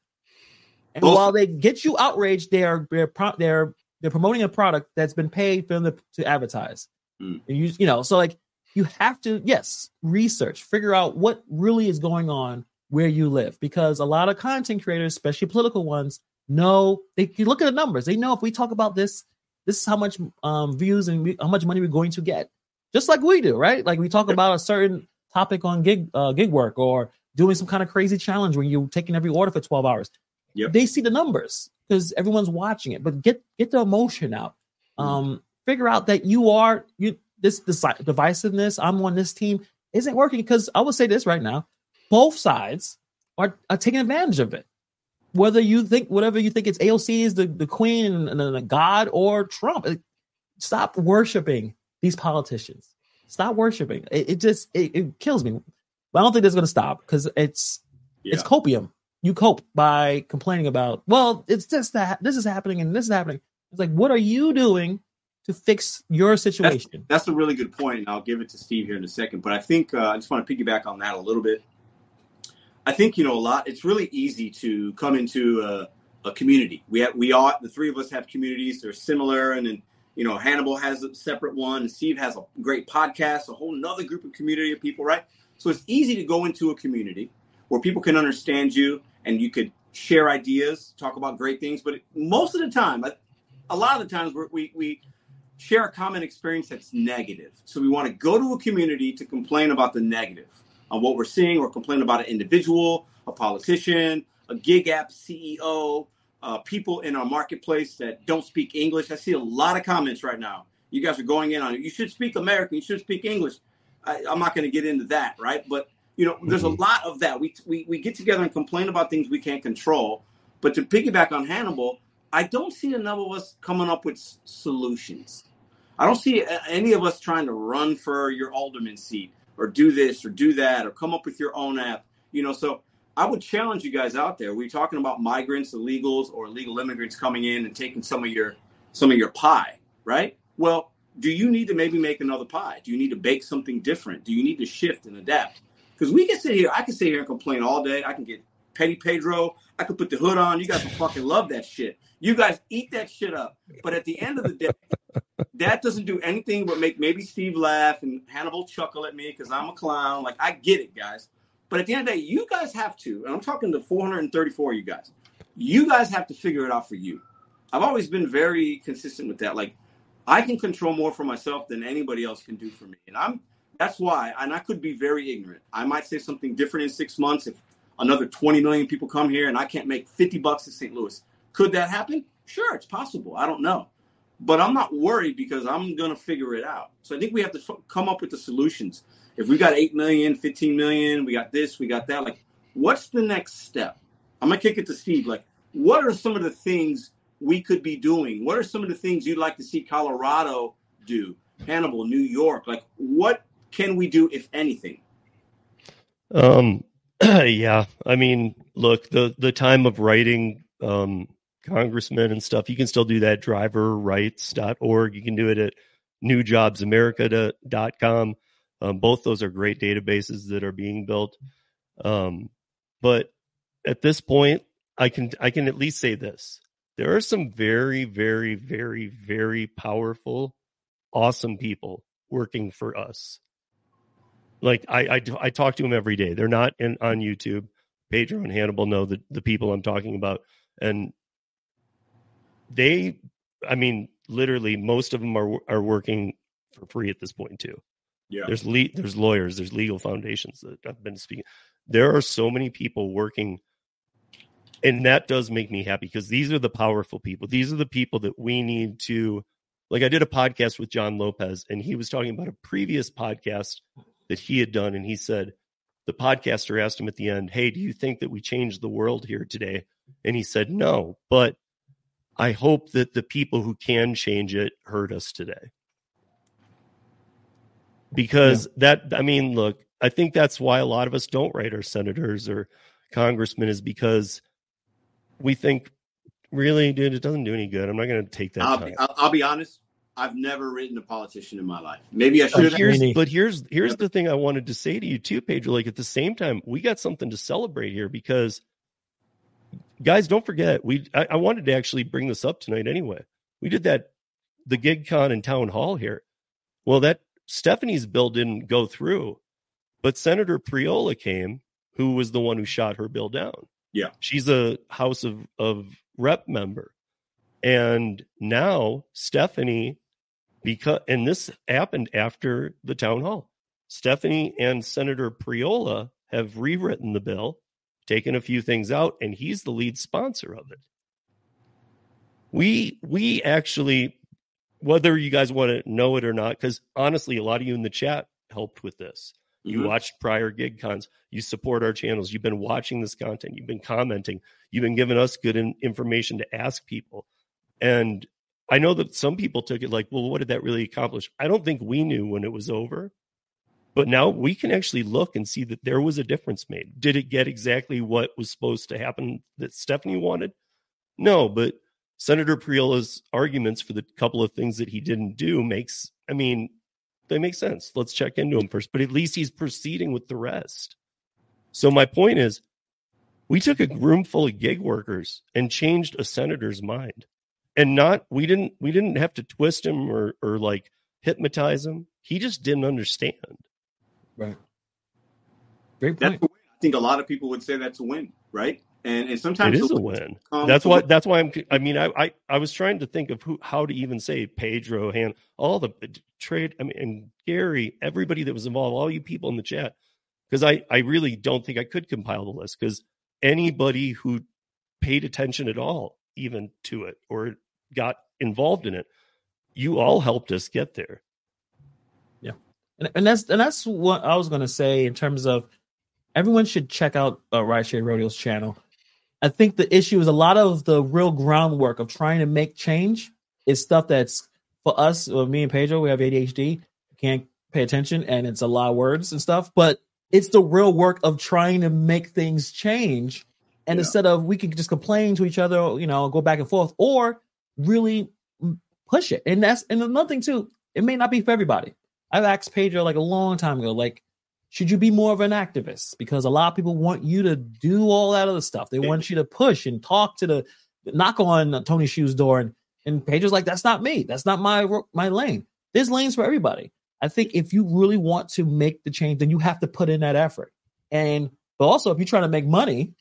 And Both. while they get you outraged, they are they're they're they're promoting a product that's been paid for them to advertise. Mm. And you you know, so like you have to yes research, figure out what really is going on where you live because a lot of content creators, especially political ones, know they you look at the numbers. They know if we talk about this, this is how much um, views and how much money we're going to get just like we do, right? Like we talk about a certain topic on gig uh, gig work or doing some kind of crazy challenge where you're taking every order for 12 hours. Yep. They see the numbers because everyone's watching it, but get get the emotion out. Mm. Um, figure out that you are you this, this divisiveness. I'm on this team isn't working because I will say this right now: both sides are, are taking advantage of it. Whether you think whatever you think it's AOC is the, the queen and, and the god or Trump, stop worshiping these politicians. Stop worshiping. It, it just it, it, kills me. But I don't think that's going to stop because it's yeah. it's copium. You cope by complaining about. Well, it's just that this is happening and this is happening. It's like, what are you doing to fix your situation? That's, that's a really good point, and I'll give it to Steve here in a second. But I think uh, I just want to piggyback on that a little bit. I think you know a lot. It's really easy to come into a, a community. We have, we all the three of us have communities. They're similar, and then you know, Hannibal has a separate one, and Steve has a great podcast, a whole nother group of community of people, right? So it's easy to go into a community where people can understand you and you could share ideas, talk about great things. But most of the time, a lot of the times we we share a common experience that's negative. So we want to go to a community to complain about the negative on what we're seeing or complain about an individual, a politician, a gig app CEO, uh, people in our marketplace that don't speak English. I see a lot of comments right now. You guys are going in on it. You should speak American. You should speak English. I, am not going to get into that, right? But you know, there's mm-hmm. a lot of that. We, we we get together and complain about things we can't control. But to piggyback on Hannibal, I don't see enough of us coming up with solutions. I don't see any of us trying to run for your alderman seat or do this or do that or come up with your own app You know, so I would challenge you guys out there. We're talking about migrants, illegals, or illegal immigrants coming in and taking some of your some of your pie, right? Well, do you need to maybe make another pie? Do you need to bake something different? Do you need to shift and adapt? Because we can sit here, I can sit here and complain all day. I can get Petty Pedro. I could put the hood on. You guys will fucking love that shit. You guys eat that shit up. But at the end of the day, that doesn't do anything but make maybe Steve laugh and Hannibal chuckle at me because I'm a clown. Like I get it, guys. But at the end of the day, you guys have to, and I'm talking to 434 you guys, you guys have to figure it out for you. I've always been very consistent with that. Like I can control more for myself than anybody else can do for me. And I'm that's why, and I could be very ignorant. I might say something different in six months if another 20 million people come here and I can't make 50 bucks in St. Louis. Could that happen? Sure, it's possible. I don't know. But I'm not worried because I'm going to figure it out. So I think we have to f- come up with the solutions. If we got 8 million, 15 million, we got this, we got that, like, what's the next step? I'm going to kick it to Steve. Like, what are some of the things we could be doing? What are some of the things you'd like to see Colorado do? Hannibal, New York, like, what can we do, if anything? Um, yeah, I mean, look, the the time of writing um, congressmen and stuff, you can still do that. Driverrights.org. You can do it at newjobsamerica.com. Um, both those are great databases that are being built. Um, but at this point, I can I can at least say this: there are some very, very, very, very powerful, awesome people working for us like I, I, I talk to them every day. They're not in, on YouTube. Pedro and Hannibal know the, the people I'm talking about. And they, I mean, literally most of them are, are working for free at this point too. Yeah. There's le- there's lawyers, there's legal foundations that I've been speaking. There are so many people working and that does make me happy because these are the powerful people. These are the people that we need to like I did a podcast with John Lopez and he was talking about a previous podcast that he had done. And he said, the podcaster asked him at the end, Hey, do you think that we changed the world here today? And he said, No, but I hope that the people who can change it heard us today. Because yeah. that, I mean, look, I think that's why a lot of us don't write our senators or congressmen is because we think, really, dude, it doesn't do any good. I'm not going to take that I'll time. Be, I'll, I'll be honest. I've never written a politician in my life. Maybe I should. But here's, but here's here's the thing I wanted to say to you too, Pedro. Like at the same time, we got something to celebrate here because, guys, don't forget we. I, I wanted to actually bring this up tonight anyway. We did that, the GigCon and town hall here. Well, that Stephanie's bill didn't go through, but Senator Priola came, who was the one who shot her bill down. Yeah, she's a House of of Rep member, and now Stephanie because and this happened after the town hall. Stephanie and Senator Priola have rewritten the bill, taken a few things out, and he's the lead sponsor of it. We we actually, whether you guys want to know it or not, because honestly, a lot of you in the chat helped with this. You mm-hmm. watched prior gig cons. You support our channels. You've been watching this content. You've been commenting. You've been giving us good in- information to ask people. And I know that some people took it like, well, what did that really accomplish? I don't think we knew when it was over. But now we can actually look and see that there was a difference made. Did it get exactly what was supposed to happen that Stephanie wanted? No, but Senator Priola's arguments for the couple of things that he didn't do makes, I mean, they make sense. Let's check into him first. But at least he's proceeding with the rest. So my point is, we took a room full of gig workers and changed a senator's mind and not we didn't we didn't have to twist him or or like hypnotize him. He just didn't understand. Right. Great point. I think a lot of people would say that's a win, right? And and sometimes it is a win. That's why that's why I'm. I mean, I, I I was trying to think of who how to even say Pedro Han, all the uh, trade. I mean, and Gary, everybody that was involved, all you people in the chat, because I I really don't think I could compile the list because anybody who paid attention at all even to it or got involved in it. You all helped us get there. Yeah. And, and that's and that's what I was gonna say in terms of everyone should check out uh, Rideshare Rodeo's channel. I think the issue is a lot of the real groundwork of trying to make change is stuff that's for us, or me and Pedro, we have ADHD, can't pay attention, and it's a lot of words and stuff. But it's the real work of trying to make things change. And Yeah. instead of we can just complain to each other, you know, go back and forth, or really push it. And that's and another thing too, it may not be for everybody. I've asked Pedro like a long time ago, like, should you be more of an activist? Because a lot of people want you to do all that other stuff. They want you to push and talk to the knock on Tony Xu's door, and and Pedro's like, that's not me. That's not my my lane. There's lanes for everybody. I think if you really want to make the change, then you have to put in that effort. And but also, if you're trying to make money,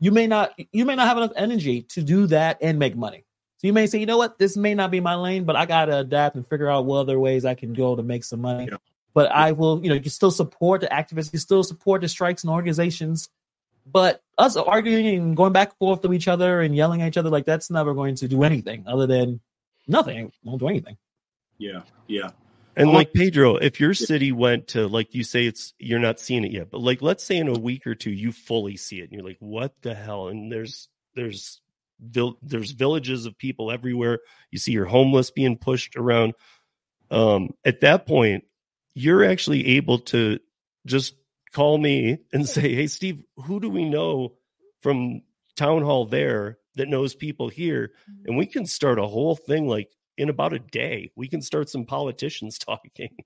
you may not you may not have enough energy to do that and make money. So you may say, you know what, this may not be my lane, but I gotta adapt and figure out what other ways I can go to make some money. Yeah. But I will, you know, you can still support the activists, you still support the strikes and organizations. But us arguing and going back and forth to each other and yelling at each other, like that's never going to do anything other than nothing. It won't do anything. Yeah, yeah. And like Pedro, if your city went to like you say it's you're not seeing it yet, but like let's say in a week or two you fully see it and you're like, what the hell? And there's there's vil- there's villages of people everywhere. You see your homeless being pushed around. Um, at that point, you're actually able to just call me and say, Hey Steve, who do we know from town hall there that knows people here? And we can start a whole thing like in about a day. We can start some politicians talking.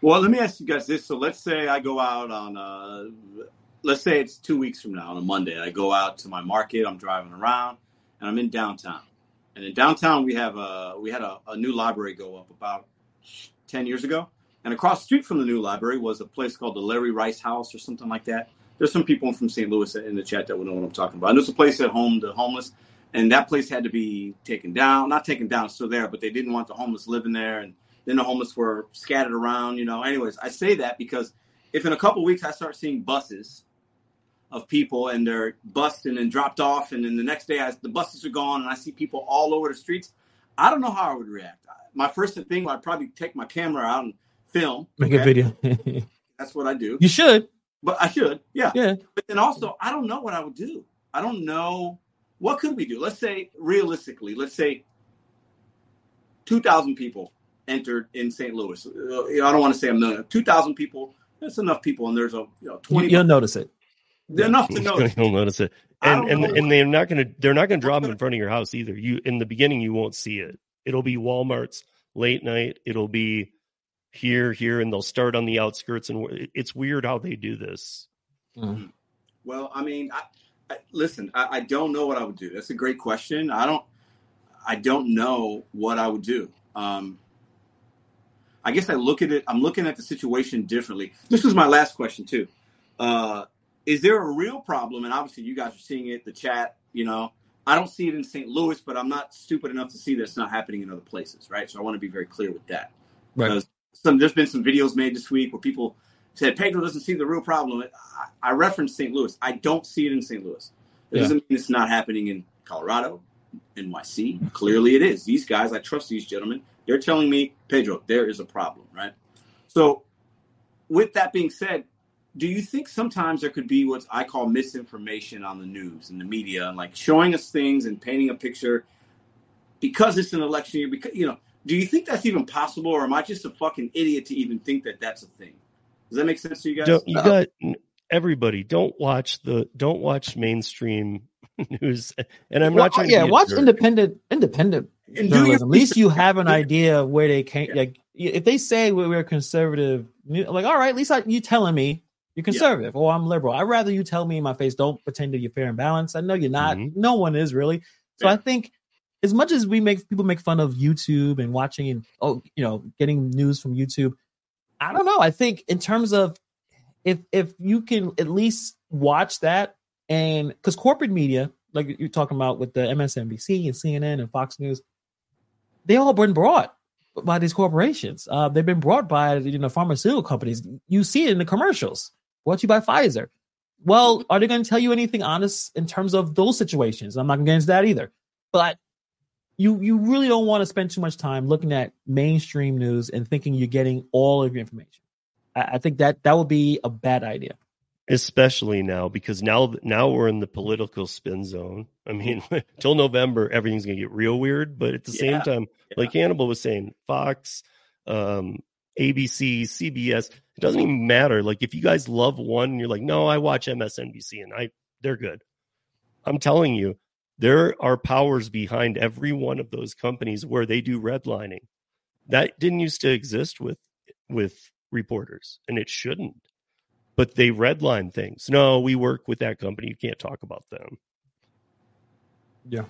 Well, let me ask you guys this. So let's say I go out on, uh, let's say it's two weeks from now on a Monday. I go out to my market. I'm driving around, and I'm in downtown. And in downtown, we have a we had a, a new library go up about ten years ago. And across the street from the new library was a place called the Larry Rice House or something like that. There's some people from St. Louis in the chat that will know what I'm talking about. And there's a place at home, the homeless, and that place had to be taken down. Not taken down, still there, but they didn't want the homeless living there. And then the homeless were scattered around, you know. Anyways, I say that because if in a couple weeks I start seeing buses of people and they're busted and dropped off, and then the next day I, the buses are gone and I see people all over the streets, I don't know how I would react. My first thing, I'd probably take my camera out and film. Make a video. That's what I do. you should. But I should, yeah. Yeah. But then also, I don't know what I would do. I don't know what could we do. Let's say realistically, let's say two thousand people entered in St. Louis. Uh, I don't want to say a million. Two thousand people. That's enough people, and there's a you know twenty. you'll notice it. They're enough to know. You'll notice it. And and, and they're not gonna they're not gonna draw them in front of your house either. You in the beginning you won't see it. It'll be Walmart's late night. It'll be here, here, and they'll start on the outskirts. And it's weird how they do this. Mm. Well, I mean, I, I, listen, I, I don't know what I would do. That's a great question. I don't, I don't know what I would do. Um, I guess I look at it. I'm looking at the situation differently. This was my last question too. Uh, is there a real problem? And obviously, you guys are seeing it. The chat, you know, I don't see it in St. Louis, but I'm not stupid enough to see that it's not happening in other places, right? So I want to be very clear with that. Right. Because some there's been some videos made this week where people said Pedro doesn't see the real problem. I, I referenced St. Louis. I don't see it in St. Louis. It Yeah. doesn't mean it's not happening in Colorado, NYC. Clearly, it is. These guys, I trust these gentlemen. They're telling me, Pedro, there is a problem, right? So, with that being said, do you think sometimes there could be what I call misinformation on the news and the media, and like showing us things and painting a picture because it's an election year? Because you know, do you think that's even possible, or am I just a fucking idiot to even think that that's a thing? Does that make sense to you guys? Don't, you No. got everybody. Don't watch the. Don't watch mainstream news. And I'm Well, not trying. yeah, to watch jerk. independent independent And do your. At least you have an idea of where they came. Yeah. Like, if they say we- we're conservative, like, all right, at least I, you telling me you're conservative or I'm liberal. I'd rather you tell me in my face. Don't pretend that you're fair and balanced. I know you're not. Mhm. No one is really. So Yeah. I think as much as we make people make fun of YouTube and watching and oh, you know, getting news from YouTube, I don't know. I think in terms of if if you can at least watch that and because corporate media, like you're talking about with the MSNBC and CNN and Fox News, they all been brought by these corporations. Uh, they've been brought by you know pharmaceutical companies. You see it in the commercials. Brought to you by Pfizer. Well, are they going to tell you anything honest in terms of those situations? I'm not going to get into that either. But you you really don't want to spend too much time looking at mainstream news and thinking you're getting all of your information. I, I think that that would be a bad idea. especially now because now now we're in the political spin zone. I mean, till November, everything's gonna get real weird. But at the same Yeah. time, like Hannibal was saying, Fox, um, ABC, CBS. It doesn't even matter. Like if you guys love one, and you're like, no, I watch MSNBC and I they're good. I'm telling you, there are powers behind every one of those companies where they do redlining. That didn't used to exist with with reporters, and it shouldn't. But they redline things. No, we work with that company. You can't talk about them. Yeah.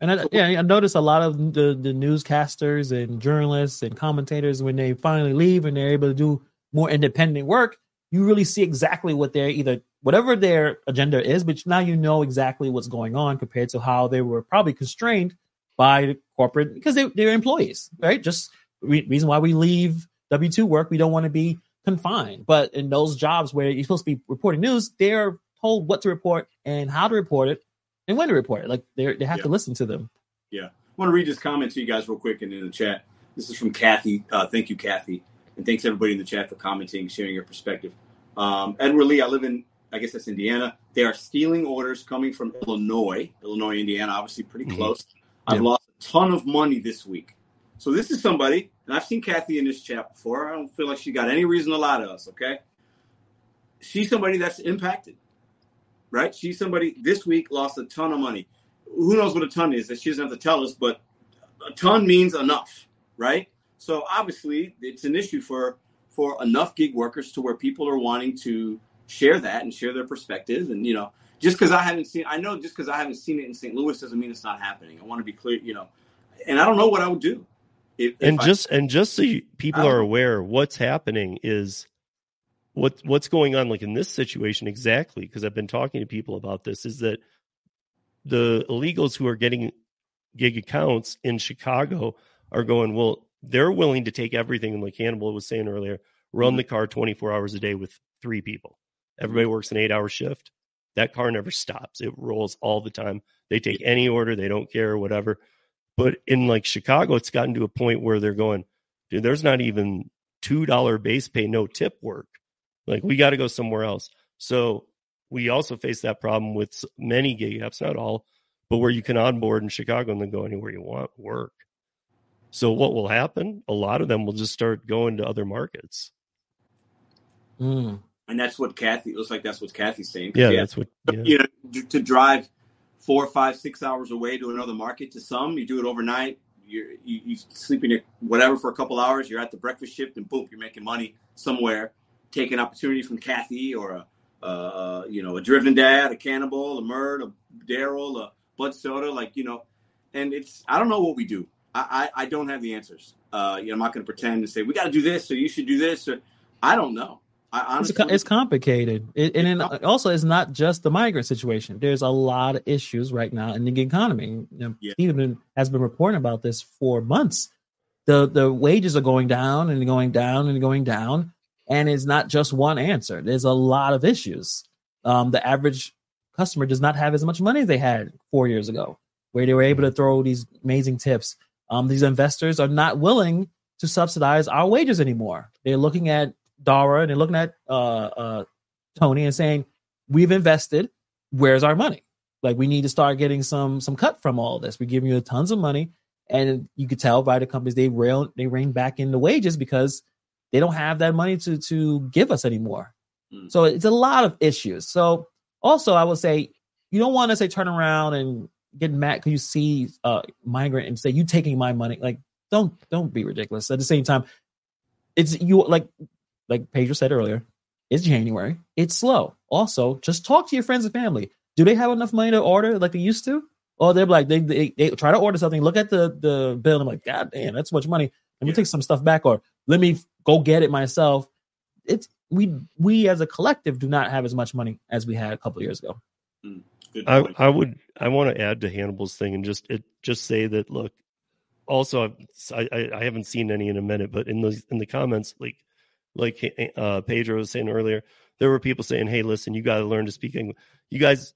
And I, yeah, I notice a lot of the, the newscasters and journalists and commentators when they finally leave and they're able to do more independent work, you really see exactly what they're either whatever their agenda is, but now you know exactly what's going on compared to how they were probably constrained by the corporate because they, they're employees, right? Just re- reason why we leave W two work, we don't want to be confined. But in those jobs where you're supposed to be reporting news, they're told what to report and how to report it and to report. Like they they have yeah. to listen to them. Yeah, I want to read this comment to you guys real quick and in the chat. This is from Kathy. Uh, thank you, Kathy, and thanks everybody in the chat for commenting, sharing your perspective. Um, Edward Lee, I live in, I guess that's Indiana. They are stealing orders coming from Illinois, Illinois, Indiana, obviously pretty mm-hmm. close. I've yeah. lost a ton of money this week. So this is somebody, and I've seen Kathy in this chat before. I don't feel like she got any reason to lie to us. Okay, she's somebody that's impacted right? She's somebody this week lost a ton of money. Who knows what a ton is? That she doesn't have to tell us, but a ton means enough, right? So obviously, it's an issue for for enough gig workers to where people are wanting to share that and share their perspective. And you know, just because I haven't seen, I know just because I haven't seen it in St. Louis doesn't mean it's not happening. I want to be clear, you know, and I don't know what I would do. If, and just and just so you, people are aware, what's happening is what what's going on like in this situation exactly because I've been talking to people about this is that the illegals who are getting gig accounts in Chicago are going well they're willing to take everything and like Hannibal was saying earlier run mm-hmm. the car 24 hours a day with three people. Everybody mm-hmm. works an 8 hour shift. That car never stops. It rolls all the time. They take any order. They don't care whatever. But in like Chicago it's gotten to a point where they're going dude there's not even $2 base pay no tip work like we got to go somewhere else. So we also face that problem with many gig apps, not all, but where you can onboard in Chicago and then go anywhere you want work. So what will happen? A lot of them will just start going to other markets. Mm. And that's what Kathy It looks like. That's what Kathy's saying. Yeah, yeah, that's what yeah. you know to drive four, five, six hours away to another market. To some, you do it overnight. You're, you you sleep in your whatever for a couple hours. You're at the breakfast shift, and boom, you're making money somewhere take an opportunity from Kathy or a, uh, you know, a driven dad, a cannibal, a Murd, a Daryl, a Bud Soda, like, you know, and it's, I don't know what we do. I, I, I don't have the answers. Uh, you know, I'm not going to pretend to say, we got to do this or you should do this. Or, I don't know. I honestly, it's, it's complicated. It, and then also, it's not just the migrant situation. There's a lot of issues right now in the economy. You know, yeah. Stephen has been reporting about this for months. The the wages are going down and going down and going down and it's not just one answer. There's a lot of issues. Um, the average customer does not have as much money as they had four years ago, where they were able to throw these amazing tips. Um, these investors are not willing to subsidize our wages anymore. They're looking at Dara and they're looking at uh, uh, Tony and saying, "We've invested. Where's our money? Like we need to start getting some some cut from all this. We're giving you tons of money." And you could tell by the companies they rail they rein back in the wages because they don't have that money to to give us anymore. Mm. So it's a lot of issues. So also, I would say you don't want to say turn around and get mad because you see a migrant and say you taking my money. Like don't don't be ridiculous. At the same time, it's you like like Pedro said earlier. It's January. It's slow. Also, just talk to your friends and family. Do they have enough money to order like they used to? Or they're like they, they, they try to order something, look at the the bill, and I'm like, God damn, that's much money. Let me yeah. take some stuff back, or let me go get it myself. It's we we as a collective do not have as much money as we had a couple years ago. Mm, I, I would I want to add to Hannibal's thing and just it just say that look. Also, I, I haven't seen any in a minute, but in the in the comments, like like uh, Pedro was saying earlier, there were people saying, "Hey, listen, you got to learn to speak English." You guys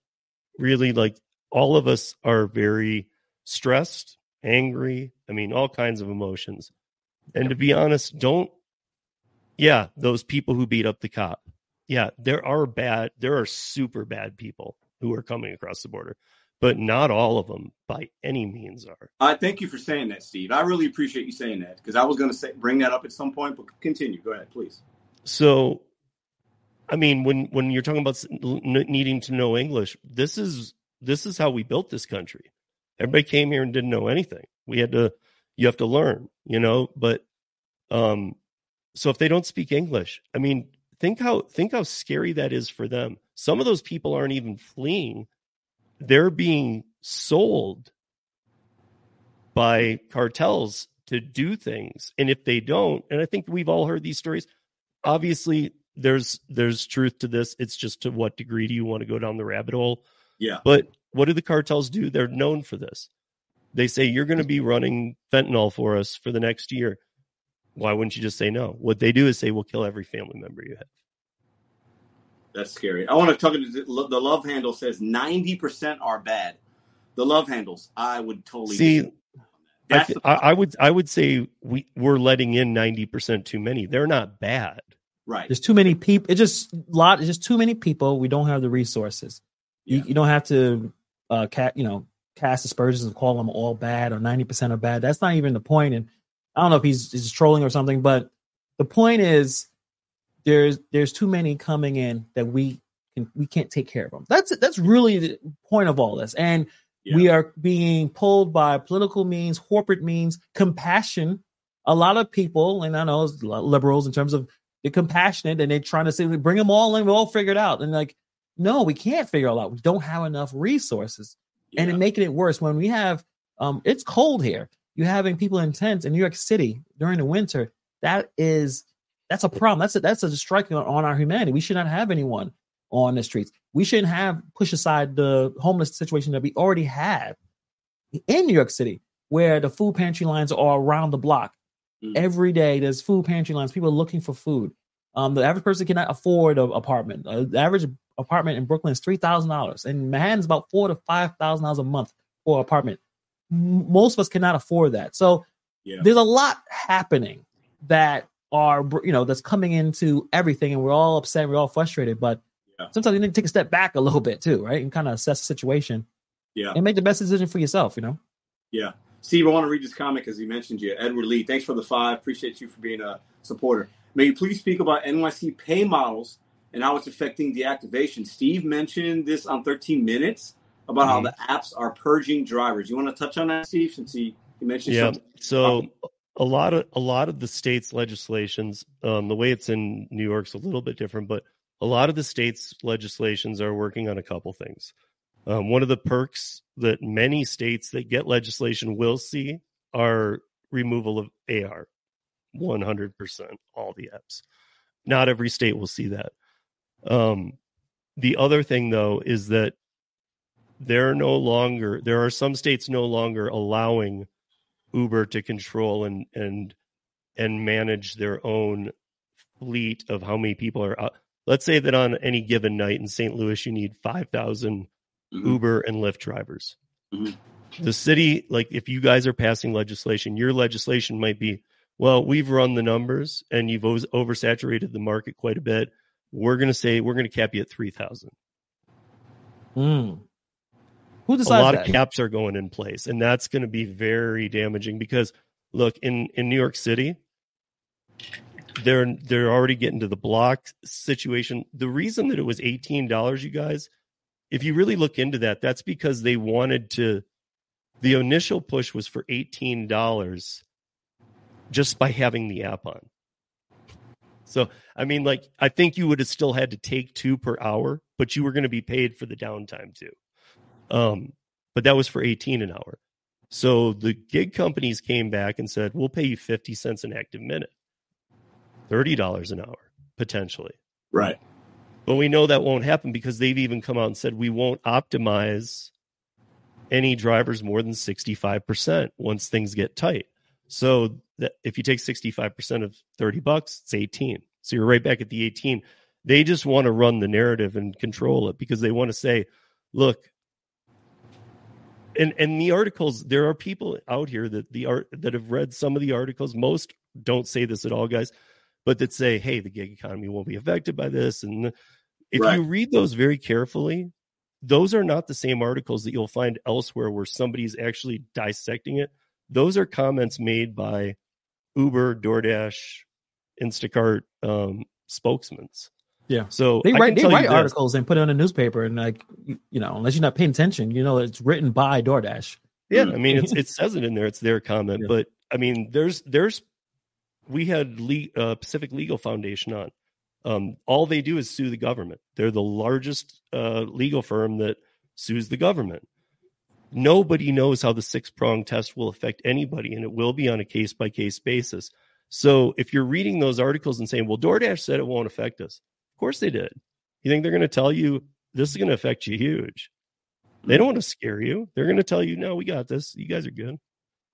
really like all of us are very stressed, angry. I mean, all kinds of emotions. And to be honest, don't, yeah, those people who beat up the cop. Yeah, there are bad, there are super bad people who are coming across the border, but not all of them by any means are. I thank you for saying that, Steve. I really appreciate you saying that because I was going to say bring that up at some point, but continue. Go ahead, please. So, I mean, when when you're talking about needing to know English, this is this is how we built this country. Everybody came here and didn't know anything. We had to you have to learn, you know, but um so if they don't speak English, I mean, think how think how scary that is for them. Some of those people aren't even fleeing. They're being sold by cartels to do things. And if they don't, and I think we've all heard these stories, obviously there's there's truth to this. It's just to what degree do you want to go down the rabbit hole? Yeah. But what do the cartels do? They're known for this. They say you're going to be running fentanyl for us for the next year. Why wouldn't you just say no? What they do is say we'll kill every family member you have. That's scary. I want to talk to the love handle says 90% are bad. The love handles, I would totally see. I, I, I, would I would say we we're letting in 90% too many. They're not bad. Right. There's too many people. It's just lot. It's just too many people. We don't have the resources. Yeah. You, you don't have to, uh, cat. You know, cast aspersions and call them all bad or 90% are bad. That's not even the point. And I don't know if he's, he's trolling or something, but the point is there's there's too many coming in that we can we can't take care of them. That's that's really the point of all this. And yeah. we are being pulled by political means, corporate means, compassion. A lot of people, and I know liberals in terms of they're compassionate and they're trying to say bring them all in, we'll all figure it out. And like, no, we can't figure it out. We don't have enough resources. Yeah. And it making it worse when we have um it's cold here. You having people in tents in New York City during the winter. That is that's a problem. That's a, that's a strike on our humanity. We should not have anyone on the streets. We shouldn't have push aside the homeless situation that we already have in New York City, where the food pantry lines are around the block. Mm. Every day, there's food pantry lines. People are looking for food. Um, the average person cannot afford an apartment. Uh, the average apartment in Brooklyn is three thousand dollars, and Manhattan's about four to five thousand dollars a month for an apartment. Most of us cannot afford that. So yeah. there's a lot happening that are you know that's coming into everything, and we're all upset, we're all frustrated. But yeah. sometimes you need to take a step back a little bit too, right, and kind of assess the situation. Yeah, and make the best decision for yourself. You know. Yeah. Steve, I want to read this comment because he mentioned you. Edward Lee, thanks for the five. Appreciate you for being a supporter. May you please speak about NYC pay models and how it's affecting deactivation. Steve mentioned this on 13 Minutes about mm-hmm. how the apps are purging drivers. You want to touch on that, Steve, since he, he mentioned yeah. Something? So a lot of a lot of the states' legislations, um, the way it's in New York's a little bit different, but a lot of the states' legislations are working on a couple things. Um, one of the perks that many states that get legislation will see are removal of AR, one hundred percent, all the apps. Not every state will see that. Um, the other thing, though, is that they're no longer. There are some states no longer allowing Uber to control and and and manage their own fleet of how many people are out. Let's say that on any given night in St. Louis, you need 5,000 mm-hmm. Uber and Lyft drivers. Mm-hmm. The city, like if you guys are passing legislation, your legislation might be, well, we've run the numbers and you've oversaturated the market quite a bit. We're going to say we're going to cap you at 3,000. Mm. Who decides a lot that? of caps are going in place, and that's going to be very damaging because look in in New York City, they're they're already getting to the block situation. The reason that it was eighteen dollars, you guys, if you really look into that, that's because they wanted to. The initial push was for eighteen dollars, just by having the app on. So I mean, like I think you would have still had to take two per hour, but you were going to be paid for the downtime too. Um, but that was for 18 an hour. So the gig companies came back and said, we'll pay you 50 cents an active minute, $30 an hour, potentially. Right. But we know that won't happen because they've even come out and said we won't optimize any drivers more than 65% once things get tight. So that if you take 65% of 30 bucks, it's 18. So you're right back at the 18. They just want to run the narrative and control it because they want to say, look, and and the articles there are people out here that the art that have read some of the articles most don't say this at all guys but that say hey the gig economy won't be affected by this and if right. you read those very carefully those are not the same articles that you'll find elsewhere where somebody's actually dissecting it. Those are comments made by Uber, DoorDash, Instacart um, spokesmen. Yeah. So They write they write this. articles and put it on a newspaper and like you, know, unless you're not paying attention, you know it's written by DoorDash. Yeah. I mean, it's, it says it in there. It's their comment, Yeah. but I mean, there's there's we had Le- uh, Pacific Legal Foundation on. Um, all they do is sue the government. They're the largest uh, legal firm that sues the government. Nobody knows how the six prong test will affect anybody, and it will be on a case by case basis. So if you're reading those articles and saying, "Well, DoorDash said it won't affect us," of course they did. You think they're going to tell you this is going to affect you huge? They don't want to scare you. They're going to tell you, no, we got this. You guys are good.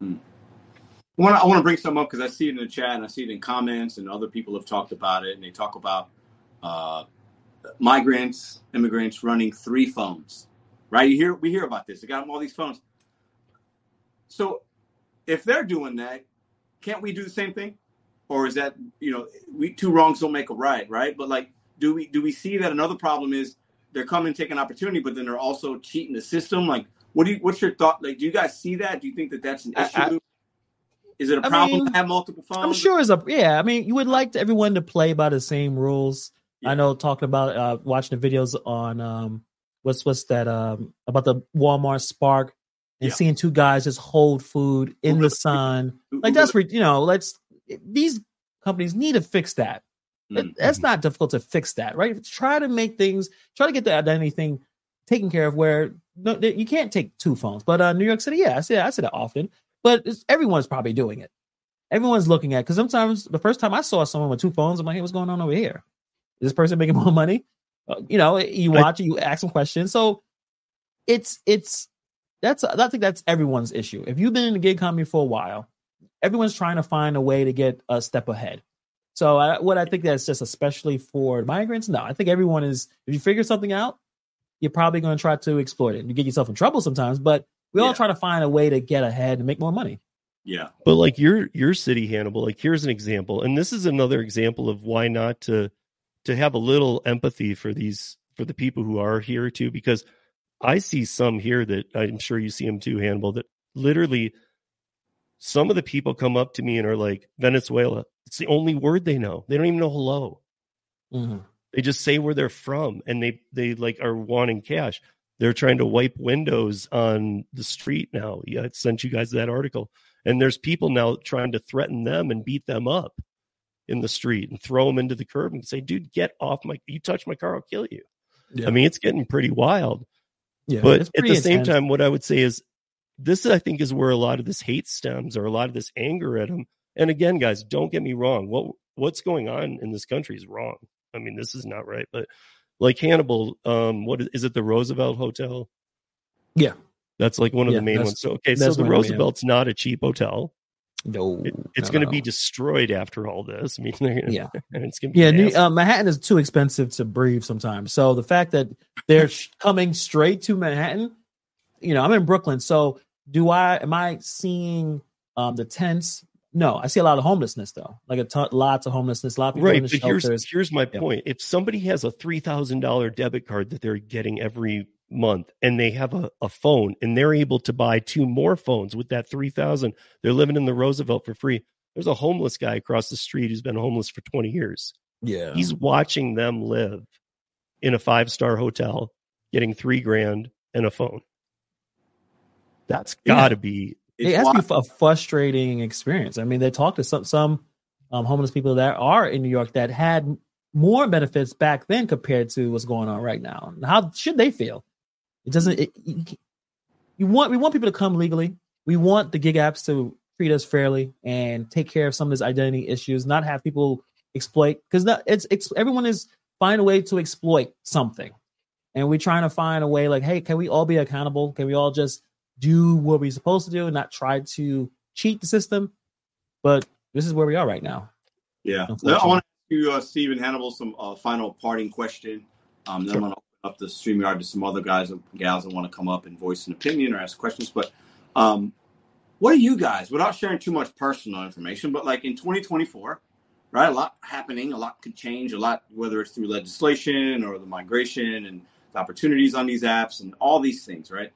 I want to I want to bring some up because I see it in the chat and I see it in comments and other people have talked about it and they talk about uh, migrants, immigrants running three phones, right? You hear we hear about this. They got them all these phones. So if they're doing that, can't we do the same thing? Or is that you know we two wrongs don't make a right, right? But like, do we do we see that another problem is they're coming take an opportunity, but then they're also cheating the system? Like, what do you what's your thought? Like, do you guys see that? Do you think that that's an issue? I- is it a problem mean, to have multiple phones? I'm sure it's a yeah. I mean, you would like everyone to play by the same rules. Yeah. I know talking about uh watching the videos on um what's what's that um about the Walmart Spark and Yeah. seeing two guys just hold food in the sun. Like that's re- you know, let's these companies need to fix that. That- Mm. That's not difficult to fix that, right? Try to make things, try to get the identity thing taken care of. Where no, you can't take two phones, but uh, New York City, yeah, I say I say that often, but it's, everyone's probably doing it. Everyone's looking at because sometimes the first time I saw someone with two phones, I'm like, hey, what's going on over here? Is this person making more money? Uh, you know, you watch it, you ask some questions, so it's it's that's I think that's everyone's issue. If you've been in the gig economy for a while, everyone's trying to find a way to get a step ahead. So I, what I think that's just especially for migrants. No, I think everyone is. If you figure something out, you're probably going to try to exploit it. You get yourself in trouble sometimes, but we all try to find a way to get ahead and make more money. Yeah. But like your your city, Hannibal, like here's an example, and this is another example of why not to to have a little empathy for these for the people who are here too, because I see some here that I'm sure you see them too, Hannibal, that literally some of the people come up to me and are like, Venezuela, it's the only word they know. They don't even know hello. Mm-hmm. They just say where they're from and they they like are wanting cash. They're trying to wipe windows on the street now. Yeah, I sent you guys that article. And there's people now trying to threaten them and beat them up in the street and throw them into the curb and say, dude, get off my you touch my car, I'll kill you. Yeah. I mean, it's getting pretty wild. Yeah, but at the pretty same time, what I would say is this I think is where a lot of this hate stems or a lot of this anger at them. And again, guys, don't get me wrong. What what's going on in this country is wrong. I mean, this is not right. But like Hannibal, um, what is, is it the Roosevelt Hotel? Yeah. That's like one of Yeah, the main ones. So okay, so the one of them, yeah. Roosevelt's not a cheap hotel. no, It, it's going to be destroyed after all this. I mean, they're gonna, Yeah. it's going to be Yeah, New, uh, Manhattan is too expensive to breathe sometimes. So the fact that they're coming straight to Manhattan, you know, I'm in Brooklyn. So do I? Am I seeing um, the tents? No, I see a lot of homelessness though. Like a ton, lots of homelessness. A lot of people in right the but here's shelters. here's my Yeah. point if somebody has a $3000 debit card that they're getting every month and they have a, a phone and they're able to buy two more phones with that 3000 they're living in the roosevelt for free there's a homeless guy across the street who's been homeless for 20 years yeah, he's watching them live in a five star hotel getting three grand and a phone That's got to be it It's has to be wild. a frustrating experience. I mean, they talked to some some um, homeless people that are in New York that had more benefits back then compared to what's going on right now. How should they feel? It doesn't. It, you, you want we want people to come legally. We want the gig apps to treat us fairly and take care of some of these identity issues. Not have people exploit because it's, it's everyone is find a way to exploit something, and we're trying to find a way like, hey, can we all be accountable? Can we all just do what we're supposed to do and not try to cheat the system? But this is where we are right now. Yeah. I want to ask you, uh, Stephen Hannibal, some uh, final parting question. Um, then I'm going to open up the StreamYard to some other guys and gals that want to come up and voice an opinion or ask questions. But um, what are you guys, without sharing too much personal information, but like in 2024, right? A lot happening, a lot could change, a lot, whether it's through legislation or the migration and the opportunities on these apps and all these things, right?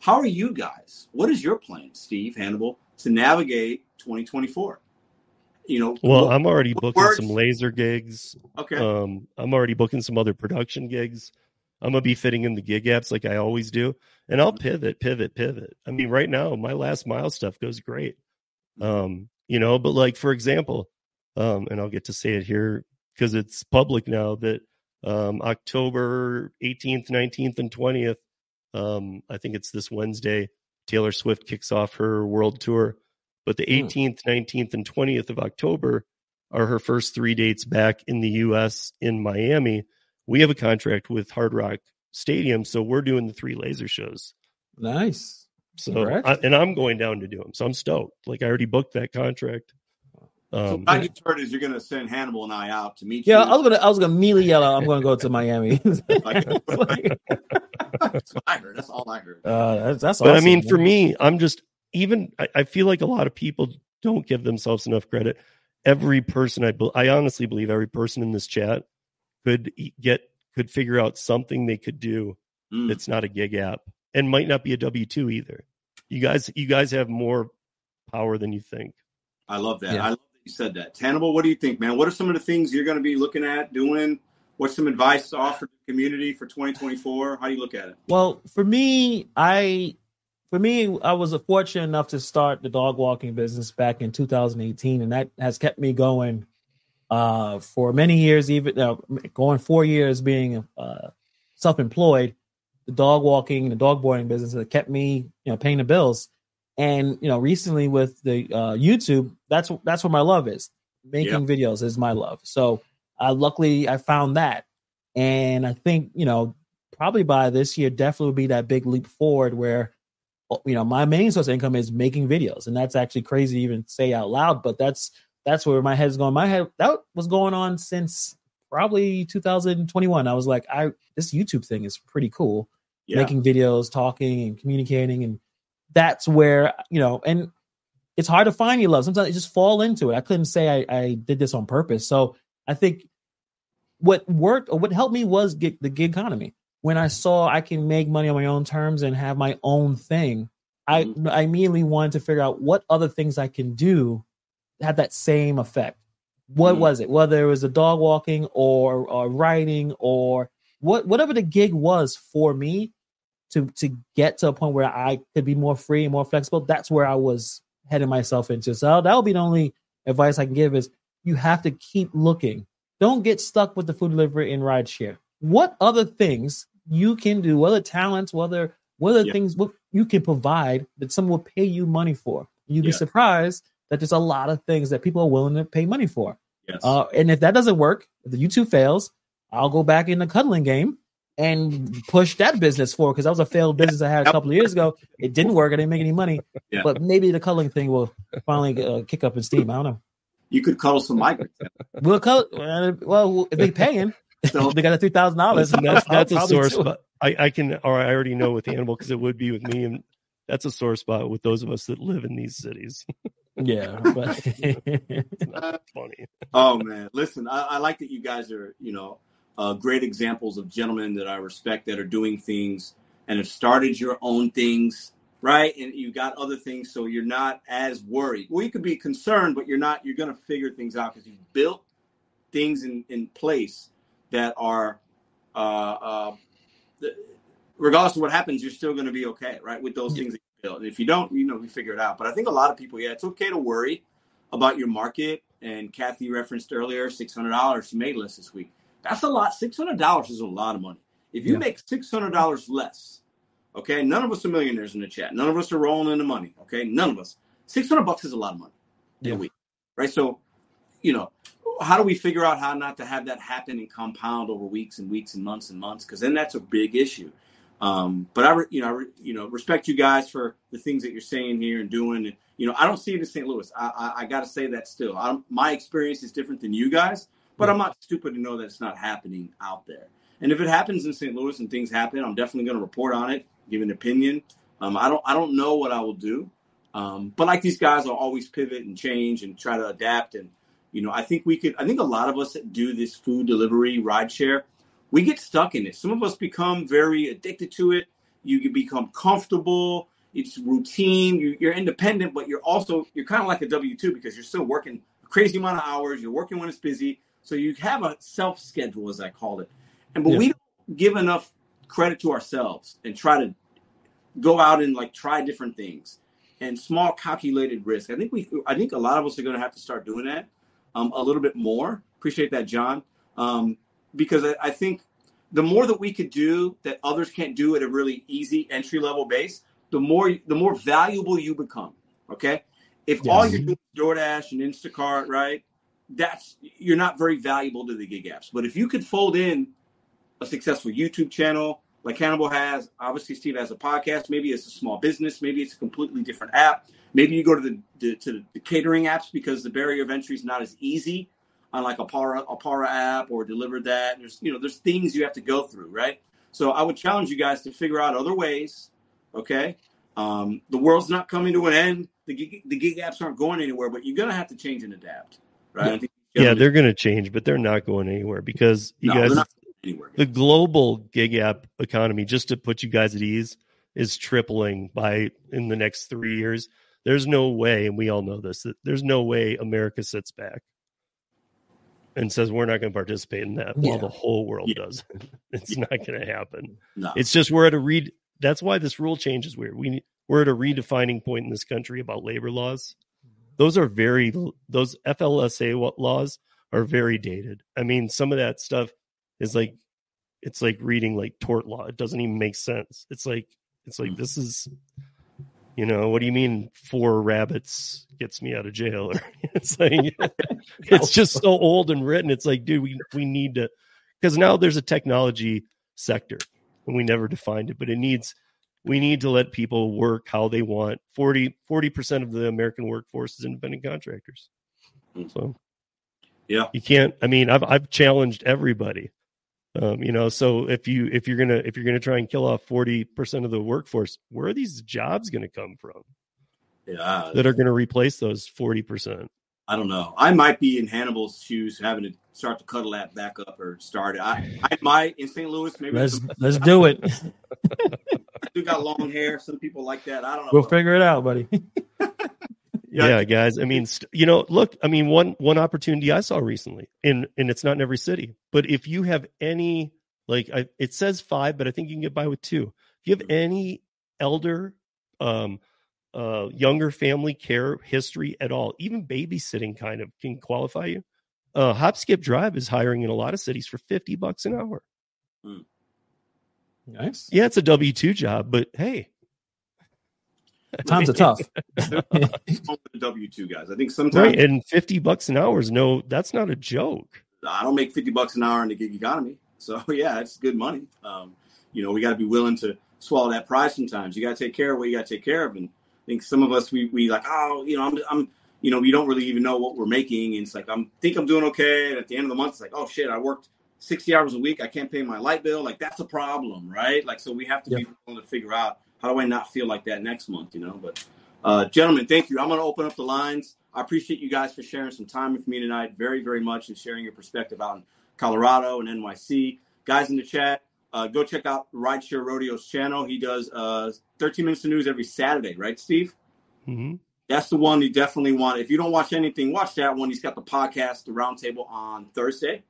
How are you guys? What is your plan, Steve Hannibal, to navigate 2024? You know, well, what, I'm already booking words? some laser gigs. Okay. Um, I'm already booking some other production gigs. I'm gonna be fitting in the gig apps like I always do, and I'll pivot, pivot, pivot. I mean, right now my last mile stuff goes great. Mm-hmm. Um, you know, but like for example, um, and I'll get to say it here because it's public now that um, October 18th, 19th, and 20th. Um, I think it's this Wednesday. Taylor Swift kicks off her world tour, but the 18th, 19th, and 20th of October are her first three dates back in the U.S. in Miami we have a contract with Hard Rock Stadium, so we're doing the three laser shows. Nice. So, I, and I'm going down to do them, so I'm stoked. Like I already booked that contract. Um, so what I just heard is you're going to send Hannibal and I out to meet yeah, you. Yeah, I was going to I was going to immediately yell out, I'm going to go to Miami. that's what I heard. That's all I heard. Uh, that's, that's but awesome, I mean, man. for me, I'm just even. I, I, feel like a lot of people don't give themselves enough credit. Every person, I I honestly believe every person in this chat could get could figure out something they could do mm. that's not a gig app and might not be a W two either. You guys, you guys have more power than you think. I love that. Yeah. I love that said that. Hannibal, what do you think, man? What are some of the things you're going to be looking at doing? What's some advice to offer the community for 2024? How do you look at it? Well, for me, I for me, I was fortunate enough to start the dog walking business back in 2018, and that has kept me going uh, for many years, even uh, going four years being uh, self-employed, the dog walking, the dog boarding business that kept me, you know, paying the bills. And you know, recently with the uh, YouTube, that's that's where my love is. Making yep. videos is my love. So, uh, luckily, I found that, and I think you know, probably by this year, definitely will be that big leap forward where you know my main source of income is making videos and that's actually crazy to even say out loud but that's that's where my head's going. My head that was going on since probably 2021. I was like, I this YouTube thing is pretty cool. Yeah. Making videos, talking and communicating, and that's where you know, and it's hard to find your love. Sometimes you just fall into it. I couldn't say I, I did this on purpose. So I think what worked or what helped me was gig, the gig economy. When I saw I can make money on my own terms and have my own thing, mm-hmm. I I immediately wanted to figure out what other things I can do had that same effect. What mm was it? Whether it was a dog walking or, or writing or what whatever the gig was for me to to get to a point where I could be more free and more flexible, that's where I was heading myself into. So that would be the only advice I can give is you have to keep looking. Don't get stuck with the food delivery and ride share. What other things you can do, whether talents, whether whether yeah. things what you can provide that someone will pay you money for. You'd yeah. be surprised that there's a lot of things that people are willing to pay money for. Yes. Uh, and if that doesn't work, if the YouTube fails, I'll go back in the cuddling game and push that business forward because that was a failed business I had a couple of years ago. It didn't work. I didn't make any money. Yeah. But maybe the culling thing will finally uh, kick up in steam. I don't know. You could cuddle some migrants. we'll cuddle. Well, if they're paying, so, they got a three thousand dollars. That's that's a source. But I, I can, or I already know with the animal because it would be with me, and that's a sore spot with those of us that live in these cities. yeah, but funny. Oh man, listen, I, I, like that you guys are, you know, uh, great examples of gentlemen that I respect that are doing things and have started your own things, right? And you got other things, so you're not as worried. Well, you could be concerned, but you're not. You're going to figure things out because you've built things in in place that are. Uh, uh, regardless of what happens, you're still going to be okay, right? With those things you built and if you don't, you know, we figure it out. But I think a lot of people, yeah, it's okay to worry about your market. And Kathy referenced earlier, six hundred dollars she made less this week. That's a lot. Six hundred dollars is a lot of money. If you yeah. make six hundred dollars less, okay, none of us are millionaires in the chat. None of us are rolling in the money. Okay, none of us. Six hundred bucks is a lot of money yeah. a week, right? So, you know, how do we figure out how not to have that happen and compound over weeks and weeks and months and months? Because then that's a big issue. Um, but I, you know, I, you know, respect you guys for the things that you're saying here and doing. And you know, I don't see it in St. Louis. I, I, I got to say that still. I'm, my experience is different than you guys, but I'm not stupid to know that it's not happening out there. And if it happens in St. Louis and things happen, I'm definitely going to report on it, give an opinion. Um, I don't, I don't know what I will do, um, but like these guys, I'll always pivot and change and try to adapt. And you know, I think we could. I think a lot of us that do this food delivery, ride share, we get stuck in it. Some of us become very addicted to it. You can become comfortable. It's routine. You, you're independent, but you're also you're kind of like a W two because you're still working a crazy amount of hours. You're working when it's busy, so you have a self schedule, as I call it. And but yeah. we don't give enough credit to ourselves and try to go out and like try different things and small calculated risk. I think we I think a lot of us are going to have to start doing that um, a little bit more. Appreciate that, John, um, because I, I, think the more that we could do that others can't do at a really easy entry level base, the more the more valuable you become. Okay, if yes. all you're doing is DoorDash and Instacart, right? That's you're not very valuable to the gig apps. But if you could fold in a successful YouTube channel, like Hannibal has. Obviously, Steve has a podcast. Maybe it's a small business. Maybe it's a completely different app. Maybe you go to the, the to the catering apps because the barrier of entry is not as easy on like a Para a Para app or DeliverThat. There's you know there's things you have to go through, right? So I would challenge you guys to figure out other ways. Okay, um, the world's not coming to an end. The gig, the gig apps aren't going anywhere, but you're gonna have to change and adapt, right? Yeah, yeah they're going to change, but they're not going anywhere because you no, guys anywhere. The global gig app economy, just to put you guys at ease, is tripling by in the next three years. There's no way, and we all know this, that there's no way America sits back and says we're not going to participate in that yeah. while the whole world yeah. does. it's yeah. not going to happen. No. It's just we're at a read. That's why this rule change is weird. We we're at a redefining point in this country about labor laws. Those are very those FLSA laws are very dated. I mean, some of that stuff is like it's like reading like tort law. It doesn't even make sense. It's like it's like hmm. this is you know, what do you mean four rabbits gets me out of jail? Or it's like it's just so old and written. It's like, dude, we we need to because now there's a technology sector and we never defined it, but it needs we need to let people work how they want. 40 percent of the American workforce is independent contractors. Hmm. So yeah, you can't. I mean, I've I've challenged everybody um, you know, so if you if you're gonna if you're gonna try and kill off forty percent of the workforce, where are these jobs gonna come from? Yeah, that are gonna replace those forty percent. I don't know. I might be in Hannibal's shoes, having to start to cuddle that back up or start it. I, I might in St. Louis. Maybe let's let's do it. you got long hair. Some people like that. I don't know. We'll figure it out, buddy. yeah, guys. I mean, you know, look. I mean, one one opportunity I saw recently, and and it's not in every city, but if you have any, like, I, it says five, but I think you can get by with two. If you have any elder, um, uh, younger family care history at all, even babysitting, kind of can qualify you. Uh, HopSkipDrive is hiring in a lot of cities for fifty bucks an hour. Hmm. Nice. Yeah, it's a W two job, but hey, Times are tough. W two guys. I think sometimes right, and fifty bucks an hour is no. That's not a joke. I don't make fifty bucks an hour in the gig economy, so yeah, it's good money. Um, you know, we got to be willing to swallow that pride. Sometimes you got to take care of what you got to take care of, and I think some of us we we like, oh, you know, I'm I'm you know, we don't really even know what we're making, and it's like I'm think I'm doing okay, and at the end of the month, it's like, oh shit, I worked 60 hours a week. I can't pay my light bill. Like that's a problem, right? Like, so we have to be willing to figure out how do I not feel like that next month, you know? But uh, gentlemen, thank you. I'm going to open up the lines. I appreciate you guys for sharing some time with me tonight, very, very much, and sharing your perspective out in Colorado and NYC. Guys in the chat, uh, go check out Rideshare Rodeo's channel. He does uh, 13 minutes of news every Saturday, right, Steve? Mm-hmm. That's the one you definitely want. If you don't watch anything, watch that one. He's got the podcast, The Roundtable, on Thursday.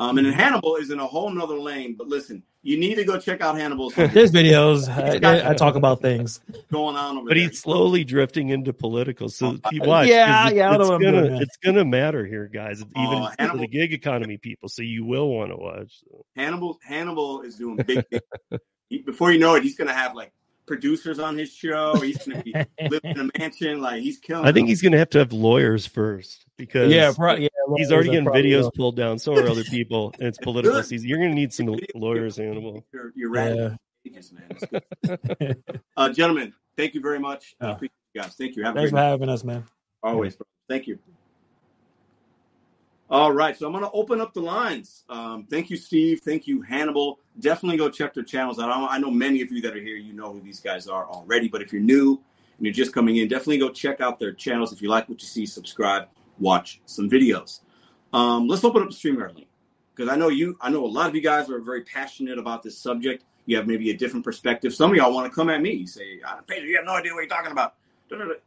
Um, and then Hannibal is in a whole nother lane. But listen, you need to go check out Hannibal's. There's videos. I, I, talk about things going on over but there. he's slowly drifting into political. So you watch. Yeah, it, yeah. It's gonna, it's gonna matter here, guys. Even uh, Hannibal, the gig economy people. So you will want to watch. So. Hannibal Hannibal is doing big things. Before you know it, he's gonna have like producers on his show. He's going to be living in a mansion. Like he's killing. I think them. he's going to have to have lawyers first because yeah, pro- yeah he's already getting videos will. pulled down. So are other people, and it's political season. You're going to need some lawyers, Animal. You're, you're right. Yeah. uh, gentlemen, thank you very much. Oh. appreciate you guys. Thank you. Have Thanks for having us, man. Always. Thank you. All right, so I'm going to open up the lines. Um, thank you, Steve. Thank you, Hannibal. Definitely go check their channels out. I know many of you that are here, you know who these guys are already. But if you're new and you're just coming in, definitely go check out their channels. If you like what you see, subscribe, watch some videos. Um, let's open up the StreamYard link because I know you, I know a lot of you guys are very passionate about this subject. You have maybe a different perspective. Some of y'all want to come at me, say, Pedro, you have no idea what you're talking about.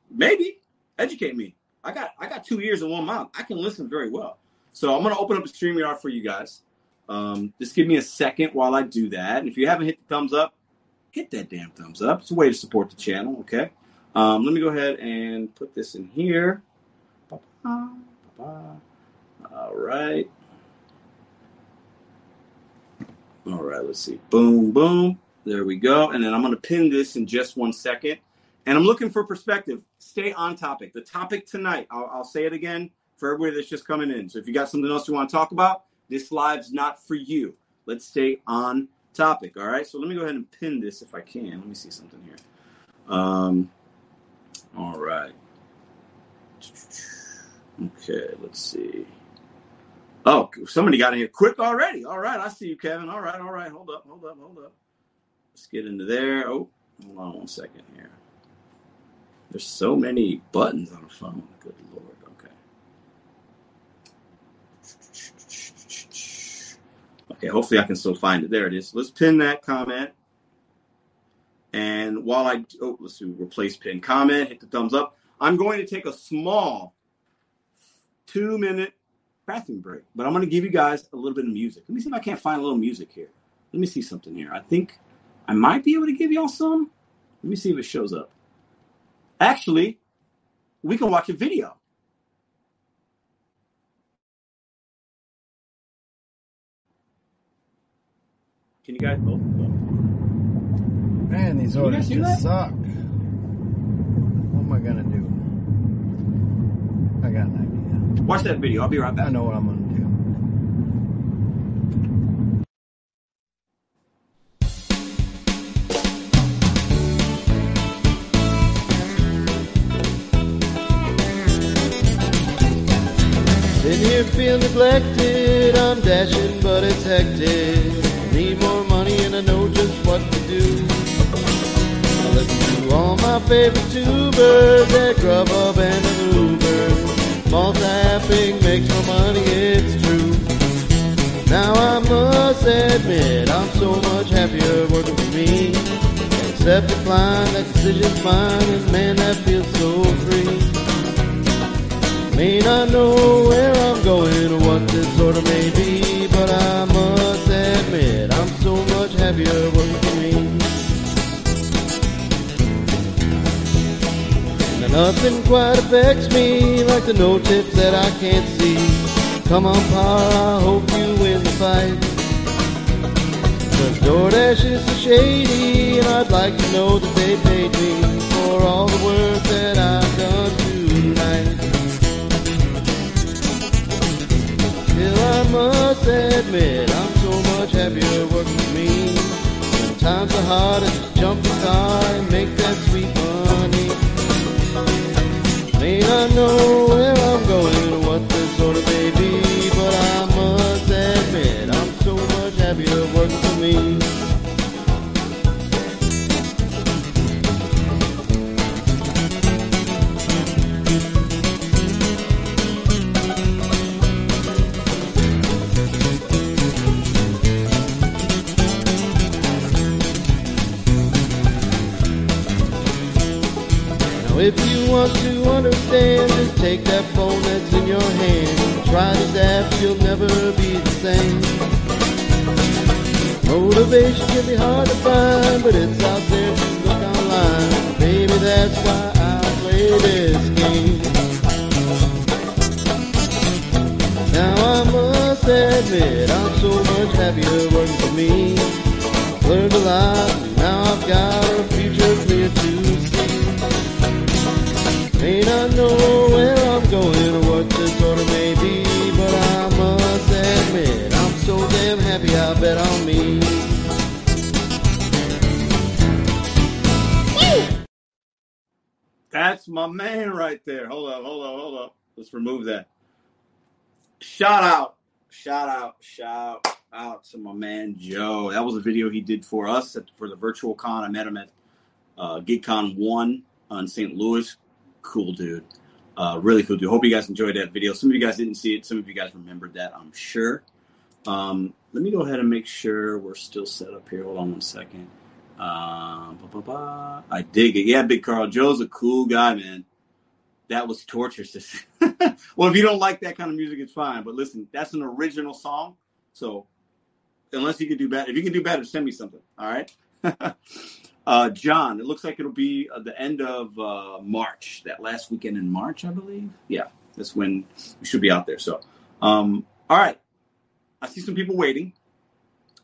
Maybe educate me. I got I got two ears and one mouth. I can listen very well. So I'm gonna open up a StreamYard for you guys. Um, just give me a second while I do that. And if you haven't hit the thumbs up, hit that damn thumbs up. It's a way to support the channel. Okay. Um, let me go ahead and put this in here. All right. All right, let's see. Boom, boom. There we go. And then I'm going to pin this in just one second. And I'm looking for perspective. Stay on topic. The topic tonight, I'll, I'll say it again for everybody that's just coming in. So if you got something else you want to talk about, this live's not for you. Let's stay on topic. All right. So let me go ahead and pin this if I can. Let me see something here. Um, all right. Okay, let's see. Oh, somebody got in here quick already. All right, I see you, Kevin. All right, all right. Hold up, hold up, hold up. Let's get into there. Oh, hold on one second here. There's so many buttons on a phone. Good lord. Okay. Okay, hopefully I can still find it. There it is. Let's pin that comment. And while I oh, let's do replace pin comment, hit the thumbs up. I'm going to take a small two minute bathroom break, but I'm going to give you guys a little bit of music. Let me see if I can't find a little music here. Let me see something here. I think I might be able to give y'all some. Let me see if it shows up. Actually, we can watch a video. Can you guys both? Man, these orders just suck. What am I gonna do? I got an idea. Watch that video. I'll be right back. I know what I'm gonna do. Been here feel neglected. I'm dashing, but it's hectic. Need more money, and I know just what to do. I listen to all my favorite tubers at Grubhub and Uber. Multi-apping makes more money, it's true. Now I must admit, I'm so much happier working for me. Accept decline, that decision's mine, and man, that feels so free. May not know where I'm going or what this order may be, but I must admit I'm so much happier working for me. Nothing quite affects me like the no tips that I can't see. Come on, par, I hope you win the fight. Cause DoorDash is so shady, and I'd like to know that they paid me for all the work that I've done tonight. Still, I must admit, I'm so much happier working for me. When times are hard, I just jump the car and make that sweet money. May not know where I'm going or what this order may be, but I must admit, I'm so much happier working for me. Want to understand, just take that phone that's in your hand. Try this app, you'll never be the same. Motivation can be hard to find, but it's out there you look online. Baby, that's why I play this game. Now I must admit, I'm so much happier working for me. Learned a lot, now I've got a future clear to see. May not know where I'm going or what this order may be, but I must admit I'm so damn happy I bet on me. That's my man right there. Hold up, hold up, hold up. Let's remove that. Shout out, shout out, shout out to my man Joe. That was a video he did for us at, for the virtual con. I met him at uh, GigCon 1 on St. Louis. Cool dude. Uh, really cool dude. Hope you guys enjoyed that video. Some of you guys didn't see it. Some of you guys remembered that, I'm sure. Um, let me go ahead and make sure we're still set up here. Hold on one second. Um, ba, ba, ba. I dig it. Yeah, Big Carl. Joe's a cool guy, man. That was torture. well, if you don't like that kind of music, it's fine. But listen, that's an original song. So unless you can do better, if you can do better, send me something. All right. uh, John, it looks like it'll be uh, the end of uh, March, that last weekend in March, I believe. Yeah, that's when we should be out there. So, um, all right. I see some people waiting.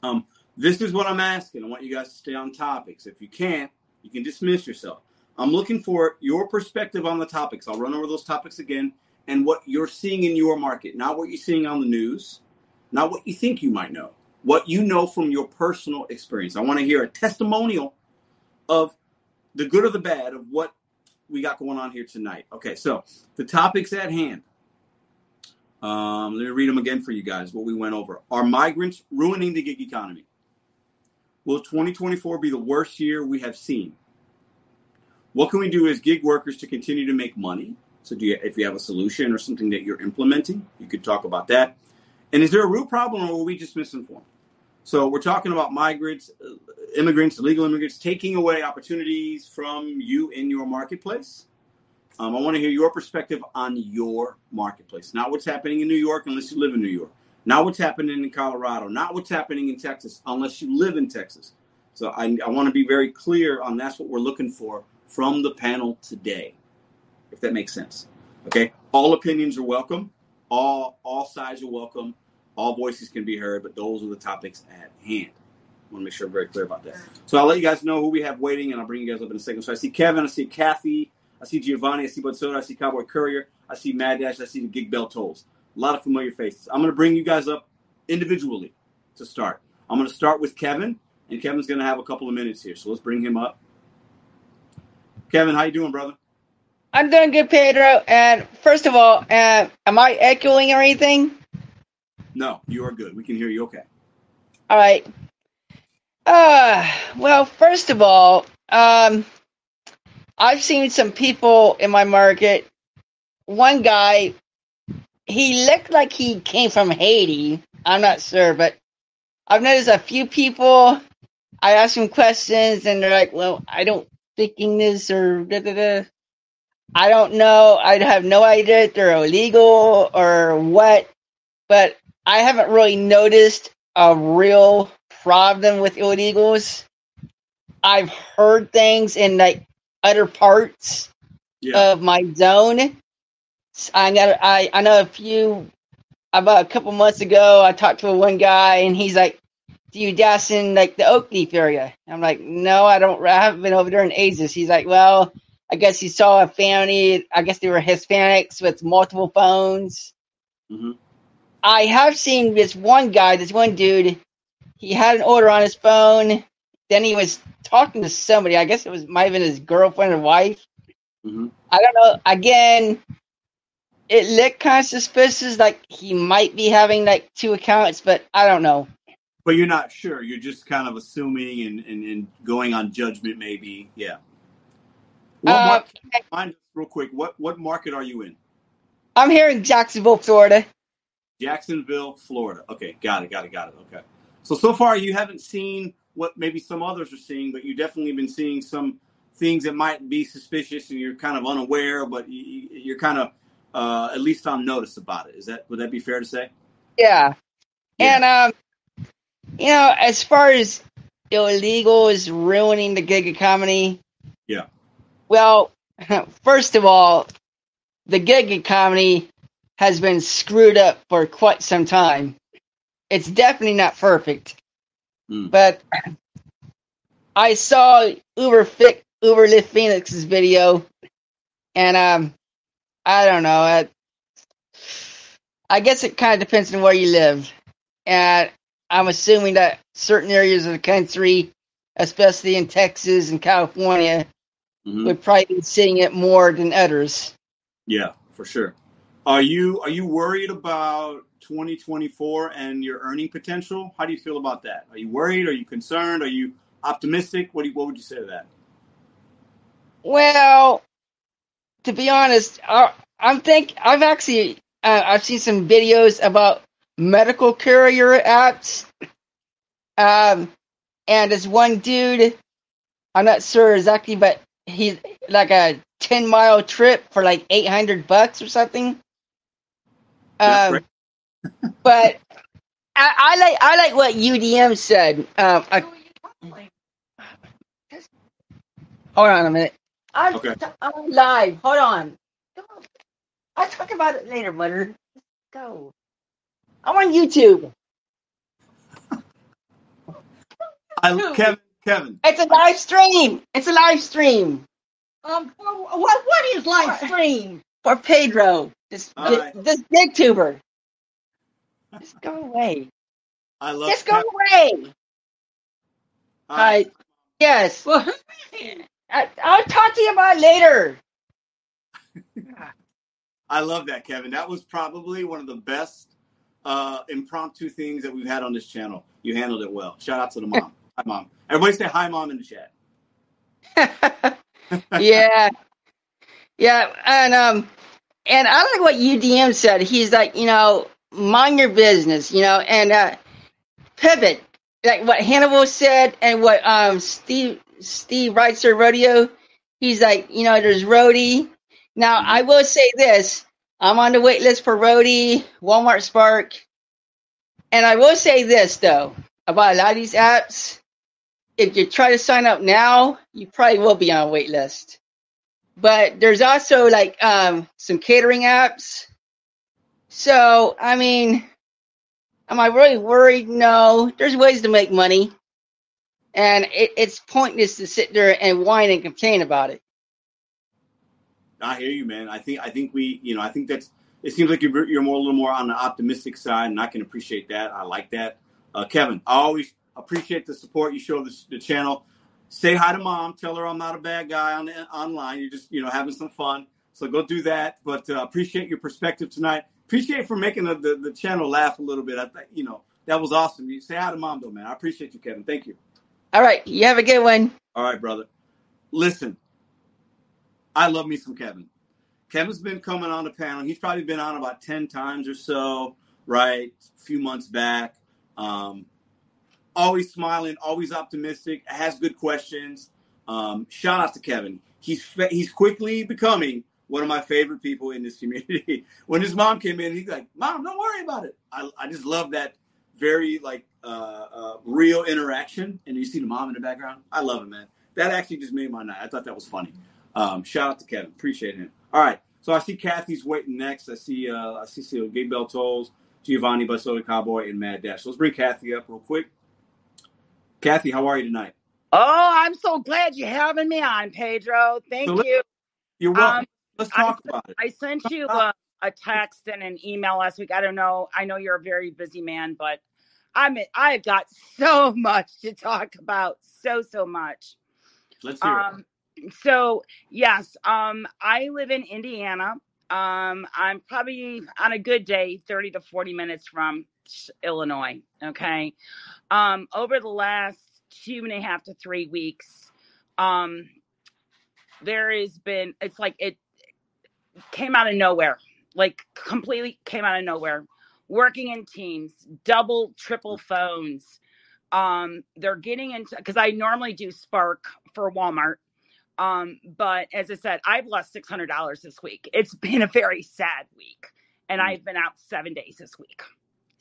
Um, this is what I'm asking. I want you guys to stay on topics. If you can't, you can dismiss yourself. I'm looking for your perspective on the topics. I'll run over those topics again and what you're seeing in your market, not what you're seeing on the news, not what you think you might know, what you know from your personal experience. I want to hear a testimonial of the good or the bad of what we got going on here tonight. Okay, so the topics at hand. Um, let me read them again for you guys. What we went over: Are migrants ruining the gig economy? Will 2024 be the worst year we have seen? What can we do as gig workers to continue to make money? So, do you, if you have a solution or something that you're implementing, you could talk about that. And is there a real problem, or are we just misinformed? So, we're talking about migrants, uh, immigrants, illegal immigrants taking away opportunities from you in your marketplace. Um, I want to hear your perspective on your marketplace, not what's happening in New York, unless you live in New York, not what's happening in Colorado, not what's happening in Texas, unless you live in Texas. So I, I want to be very clear on that's what we're looking for from the panel today, if that makes sense. Okay, all opinions are welcome, all all sides are welcome, all voices can be heard, but those are the topics at hand. I want to make sure I'm very clear about that. So I'll let you guys know who we have waiting, and I'll bring you guys up in a second. So I see Kevin, I see Kathy, I see Giovanni, I see Butsoda, I see Cowboy Courier, I see Mad Dash, I see the Gig Bell Tolls. A lot of familiar faces. I'm going to bring you guys up individually to start. I'm going to start with Kevin, and Kevin's going to have a couple of minutes here. So let's bring him up. Kevin, how you doing, brother? I'm doing good, Pedro. And first of all, uh, am I echoing or anything? No, you are good. We can hear you okay. All right. Uh, well, first of all, um, I've seen some people in my market. One guy, he looked like he came from Haiti. I'm not sure, but I've noticed a few people. I ask them questions, and they're like, "Well, I don't speak English," or da da da. I don't know. I have no idea if they're illegal or what, but I haven't really noticed a real problem with illegals. I've heard things in like other parts Yeah. of my zone. I got I I know a few about a couple months ago. I talked to one guy and he's like, "Do you dash in like the Oak Leaf area?" I'm like, "No, I don't. I haven't been over there in ages." He's like, "Well, I guess he saw a family. I guess they were Hispanics with multiple phones." hmm I have seen this one guy, this one dude. He had an order on his phone. Then he was talking to somebody. I guess it was might have been his girlfriend or wife. hmm I don't know. Again, it looked kind of suspicious. Like he might be having like two accounts, but I don't know. But you're not sure. You're just kind of assuming and, and, and going on judgment, maybe. Yeah. What Uh, market, mind real quick, what, what market are you in? I'm here in Jacksonville, Florida. Jacksonville, Florida. Okay, got it, got it, got it. Okay. So so far you haven't seen what maybe some others are seeing, but you've definitely been seeing some things that might be suspicious, and you're kind of unaware, but you, you- you're kind of uh, at least on notice about it. Is that would that be fair to say? Yeah. Yeah. And um, you know, as far as illegal is ruining the gig economy, Yeah. Well, first of all, the gig economy has been screwed up for quite some time. It's definitely not perfect, Mm. but I saw Uber Fi- Uber Lyft Phoenix's video, and um, I don't know. I, I guess it kind of depends on where you live, and I'm assuming that certain areas of the country, especially in Texas and California, Mhm. would probably be seeing it more than others. Yeah, for sure. Are you are you worried about 2024 and your earning potential? How do you feel about that? Are you worried? Are you concerned? Are you optimistic? What do you, what would you say to that? Well, to be honest, uh, I'm think I've actually uh, I've seen some videos about medical carrier apps. Um, and this one dude, I'm not sure exactly, but he's like a 10 mile trip for like 800 bucks or something. That's Um, but I, I like I like what UDM said. Um, I, hold on a minute. I'm, Okay. I'm live. Hold on. I'll talk about it later, Butter. Go. I'm on YouTube. I Kevin. Kevin. It's a live stream. It's a live stream Um, what what is live stream? for Pedro. This All this, right. this big tuber. Just go away. I love. Just go Kevin. away. All right. Hi. Yes. Well, I, I'll talk to you about it later. I love that, Kevin. That was probably one of the best uh, impromptu things that we've had on this channel. You handled it well. Shout out to the mom. hi, mom. Everybody say hi, mom, in the chat. yeah. Yeah, and um and I like what UDM said. He's like, you know, mind your business, you know, and uh pivot. Like what Hannibal said and what um Steve Steve Rideshare Rodeo, he's like, you know, there's Roadie. Now I will say this. I'm on the wait list for Roadie, Walmart Spark. And I will say this though, about a lot of these apps. If you try to sign up now, you probably will be on a wait list. But there's also like um, some catering apps. So, I mean, am I really worried? No. There's ways to make money. And it, it's pointless to sit there and whine and complain about it. I hear you, man. I think I think we, you know, I think that's. It seems like you're you're more a little more on the optimistic side, and I can appreciate that. I like that, uh, Kevin. I always appreciate the support you show this, the channel. Say hi to mom. Tell her I'm not a bad guy on the, online. You're just you know having some fun. So go do that. But uh, appreciate your perspective tonight. Appreciate for making the, the, the channel laugh a little bit. I think you know that was awesome. You say hi to mom though, man. I appreciate you, Kevin. Thank you. All right. You have a good one. All right, brother. Listen, I love me some Kevin. Kevin's been coming on the panel. He's probably been on about 10 times or so, right? A few months back. Um, always smiling, always optimistic, has good questions. Um, shout out to Kevin. He's he's quickly becoming one of my favorite people in this community. when his mom came in, he's like, "Mom, don't worry about it." I, I just love that very like uh, uh, real interaction. And you see the mom in the background. I love it, man. That actually just made my night. I thought that was funny. Um, shout out to Kevin. Appreciate him. All right. So I see Kathy's waiting next. I see uh, I see Gabe Bell Tolls, Giovanni Basoda Cowboy, and Mad Dash. So let's bring Kathy up real quick. Kathy, how are you tonight? Oh, I'm so glad you're having me on, Pedro. Thank So you. You're welcome. Um, let's I talk said- about it. I sent you a, a text and an email last week. I don't know. I know you're a very busy man, but I'm I've got so much to talk about. So so much. Let's hear it. Um, so yes, um, I live in Indiana. Um, I'm probably on a good day, 30 to 40 minutes from Illinois. Okay. Um, over the last two and a half to three weeks, um, there has been, it's like it came out of nowhere, like completely came out of nowhere. Working in teams, double, triple phones. Um, they're getting into because I normally do Spark for Walmart. Um, but as I said, I've lost six hundred dollars this week. It's been a very sad week, and Mm. I've been out seven days this week.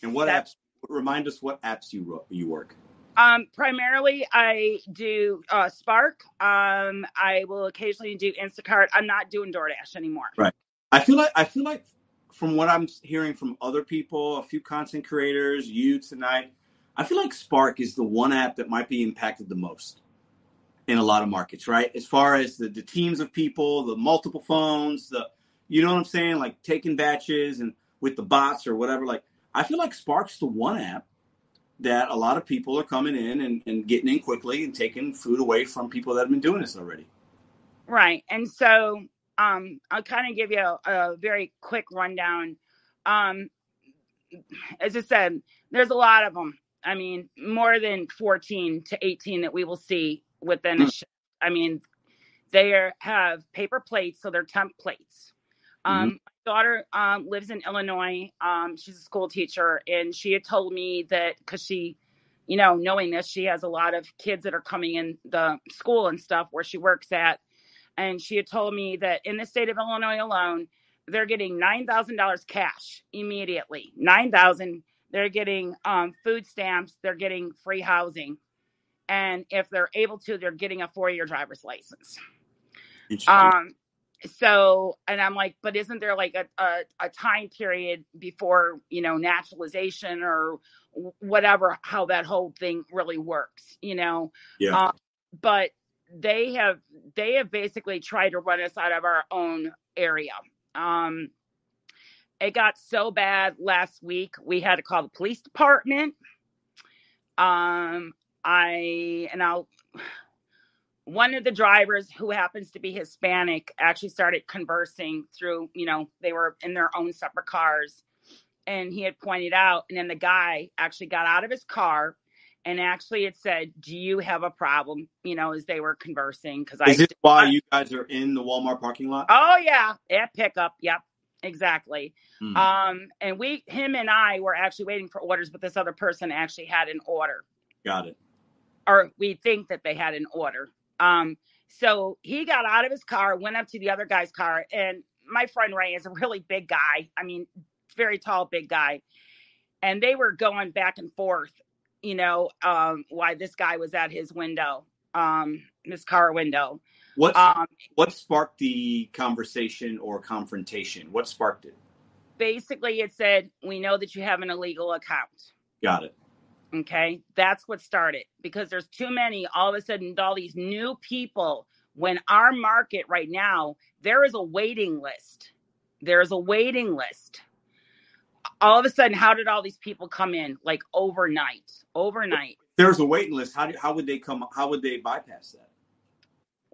And what apps? Remind us what apps you you work. Um, primarily, I do uh, Spark. Um, I will occasionally do Instacart. I'm not doing DoorDash anymore. Right. I feel like I feel like from what I'm hearing from other people, a few content creators, you tonight, I feel like Spark is the one app that might be impacted the most in a lot of markets, right? As far as the, the teams of people, the multiple phones, the you know what I'm saying, like taking batches and with the bots or whatever. Like I feel like Spark's the one app that a lot of people are coming in and, and getting in quickly and taking food away from people that have been doing this already. Right. And so um, I'll kind of give you a, a very quick rundown. Um, as I said, there's a lot of them. I mean, more than 14 to 18 that we will see within a Hmm. shift. I mean, they are, have paper plates, so they're temp plates. Um, my daughter um, lives in Illinois. Um, she's a school teacher, and she had told me that because she, you know, knowing this, she has a lot of kids that are coming in the school and stuff where she works at, and she had told me that in the state of Illinois alone, they're getting nine thousand dollars cash immediately. Nine thousand. They're getting um, food stamps. They're getting free housing, and if they're able to, they're getting a four-year driver's license. Um, so, and I'm like, but isn't there like a, a, a time period before, you know, naturalization or whatever, how that whole thing really works, you know? Yeah. Uh, but they have, they have basically tried to run us out of our own area. Um, it got so bad last week, we had to call the police department. Um, I, and I'll, one of the drivers who happens to be Hispanic actually started conversing through, you know, they were in their own separate cars. And he had pointed out, and then the guy actually got out of his car and actually it said, Do you have a problem? You know, as they were conversing. Cause I, Is this why you guys are in the Walmart parking lot? oh, yeah, at pickup. Yep, exactly. Hmm. Um, and we, him and I were actually waiting for orders, but this other person actually had an order. Got it. or we think that they had an order. Um, so he got out of his car, went up to the other guy's car, and my friend Ray is a really big guy. I mean, very tall, big guy. And they were going back and forth, you know, um, why this guy was at his window, um, his car window. What Um, what sparked the conversation or confrontation? What sparked it? basically, it said, We know that you have an illegal account. Got it. Okay. That's what started because there's too many, all of a sudden, all these new people. When our market right now, there is a waiting list. There's a waiting list. All of a sudden, how did all these people come in like overnight? Overnight. There's a waiting list. How do, how would they come? How would they bypass that?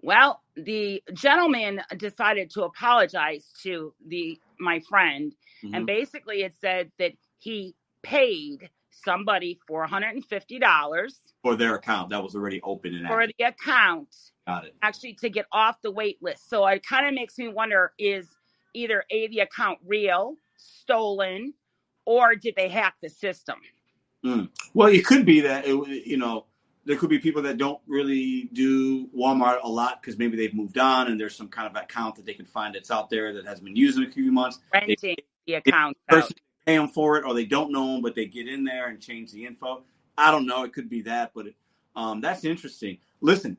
Well, the gentleman decided to apologize to the my friend, Mhm. and basically it said that he paid somebody four hundred and fifty dollars For their account that was already open and for active. the account Got it. actually to get off the wait list. So it kind of makes me wonder is either A, the account real, stolen, or did they hack the system? Hmm. Well, it could be that it, you know there could be people that don't really do Walmart a lot because maybe they've moved on and there's some kind of account that they can find that's out there that hasn't been used in a few months. Renting the account. Person pay them for it, or they don't know them, but they get in there and change the info. I don't know. It could be that, but um, that's interesting. Listen,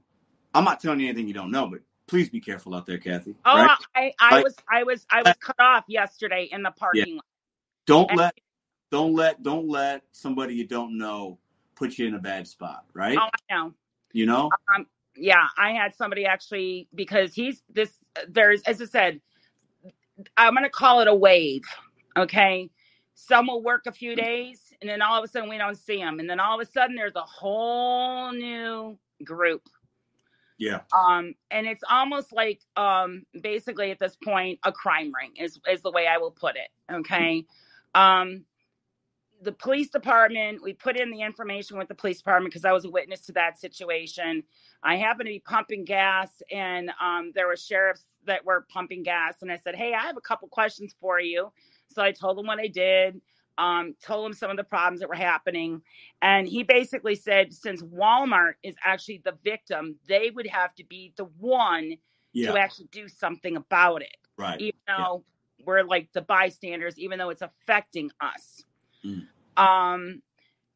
I'm not telling you anything you don't know, but please be careful out there, Kathy. Oh, right? I, I Like- was I was I was cut off yesterday in the parking lot. Don't and- let don't let don't let somebody you don't know put you in a bad spot, right? Oh, I know. You know? Um, yeah, I had somebody actually because he's this. There's, as I said, I'm gonna call it a wave. Okay, some will work a few days, and then all of a sudden we don't see them, and then all of a sudden there's a whole new group. Yeah. Um, and it's almost like um, basically at this point a crime ring is is the way I will put it. Okay. Um, the police department, we put in the information with the police department because I was a witness to that situation. I happened to be pumping gas, and um, there were sheriffs that were pumping gas, and I said, "Hey, I have a couple questions for you." So I told him what I did, um, told him some of the problems that were happening, and he basically said, since Walmart is actually the victim, they would have to be the one Yeah. to actually do something about it Right. even though we're like the bystanders, even though it's affecting us. Mm. Um,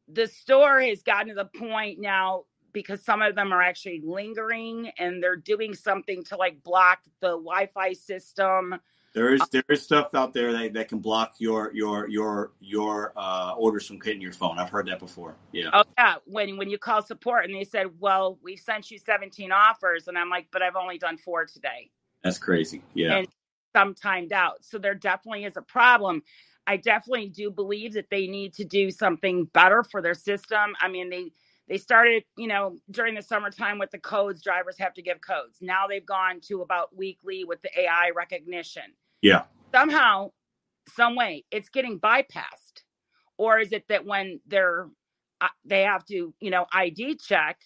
the store has gotten to the point now because some of them are actually lingering and they're doing something to like block the Wi-Fi system. There is there is stuff out there that, that can block your your your your uh, orders from hitting your phone. I've heard that before. Yeah. Oh yeah, when when you call support and they said, "Well, we've sent you 17 offers," and I'm like, "But I've only done four today." That's crazy. Yeah. and some timed out. So there definitely is a problem. I definitely do believe that they need to do something better for their system. I mean, they they started, you know, during the summertime with the codes, drivers have to give codes. Now they've gone to about weekly with the AI recognition. Yeah. Somehow, some way, it's getting bypassed. Or is it that when they're uh, they have to, you know, ID check,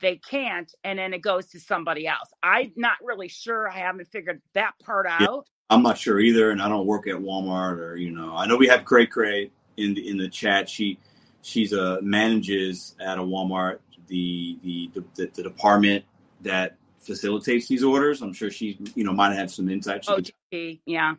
they can't, and then it goes to somebody else. I'm not really sure. I haven't figured that part out. I'm not sure either, and I don't work at Walmart or you know. I know we have Cray Cray in the in the chat. She she's a manages at a Walmart the the, the, the department that facilitates these orders. I'm sure she you know might have some insight. She could- yeah.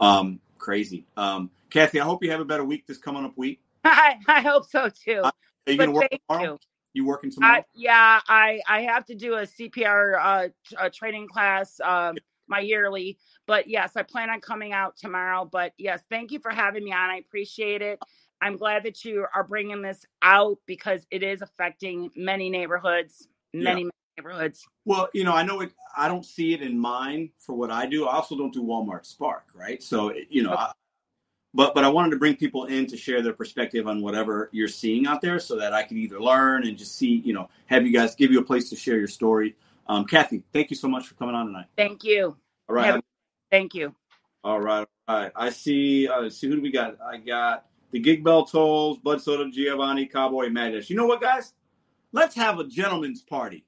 um, crazy. Um, Kathy, I hope you have a better week this coming up week. I, I hope so too. Are you going to work tomorrow? you. You working tomorrow? I, yeah, I I have to do a CPR uh, t- a training class, um, my yearly. But yes, I plan on coming out tomorrow. But yes, thank you for having me on. I appreciate it. I'm glad that you are bringing this out because it is affecting many neighborhoods, many, many neighborhoods. Well, you know, I know it. I don't see it in mine for what I do. I also don't do Walmart Spark, right? So, you know, I, but but I wanted to bring people in to share their perspective on whatever you're seeing out there, so that I can either learn and just see, you know, have you guys give you a place to share your story. Um, Kathy, thank you so much for coming on tonight. Thank you. All right, Have- Thank you. all right, all right. I see. Uh, see who do we got? I got the Gig Bell Tolls, Bud Soda, Giovanni, Cowboy, and Mad Dash. You know what, guys? Let's have a gentleman's party.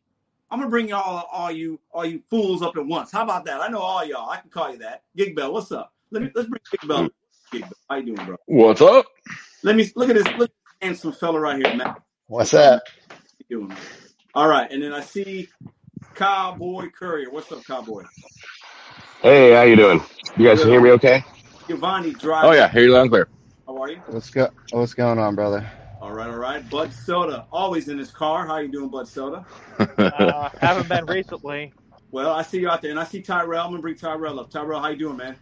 I'm gonna bring y'all, all you, all you fools up at once. How about that? I know all y'all. I can call you that. Gig Bell, what's up? Let me let's bring Gig Bell. Gig Bell. How you doing, bro? What's up? Let me look at this look at this handsome fella right here, Matt. What's that? How you doing? All right, and then I see Cowboy Courier. What's up, Cowboy? Hey, how you doing? You guys can hear me okay? Giovanni Drive. Oh yeah, hear you loud and clear. How are you? What's go? What's going on, brother? All right, all right. Bud Soda, always in his car. How you doing, Bud Soda? Uh, haven't been recently. Well, I see you out there, and I see Tyrell. I'm gonna bring Tyrell up. Tyrell, how you doing, man?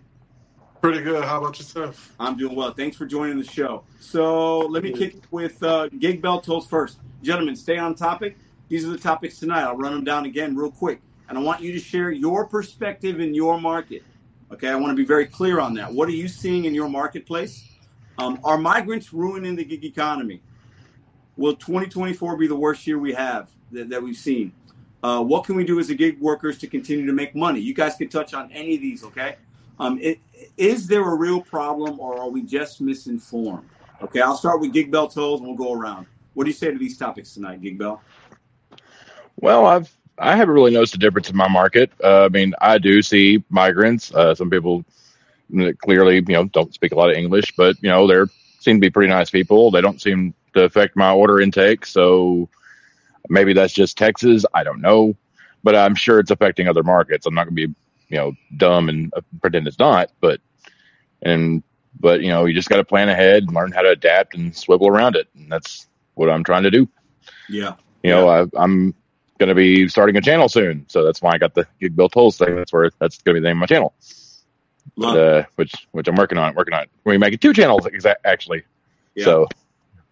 Pretty good. How about yourself? I'm doing well. Thanks for joining the show. So let me kick with uh, Gig Bell Tolls first. Gentlemen, stay on topic. These are the topics tonight. I'll run them down again real quick. And I want you to share your perspective in your market. Okay, I want to be very clear on that. What are you seeing in your marketplace? Um, are migrants ruining the gig economy? Will 2024 be the worst year we have that, that we've seen? Uh, what can we do as a gig workers to continue to make money? You guys can touch on any of these, okay? Um, it, is there a real problem or are we just misinformed? Okay, I'll start with Gig Bell Tolls and we'll go around. What do you say to these topics tonight, Gig Bell? Well, I've I haven't really noticed a difference in my market. Uh, I mean, I do see migrants. Uh, some people clearly, you know, don't speak a lot of English, but you know, they seem to be pretty nice people. They don't seem to affect my order intake, so maybe that's just Texas. I don't know, but I'm sure it's affecting other markets. I'm not going to be, you know, dumb and uh, pretend it's not, but and but you know, you just got to plan ahead and learn how to adapt and swivel around it, and that's what I'm trying to do. Yeah. You know, I, I'm going to be starting a channel soon, so that's why I got the Gig Bell Tolls thing. That's where that's going to be the name of my channel, Love uh, which which I'm working on. Working on. We're making two channels exa- actually. Yeah. So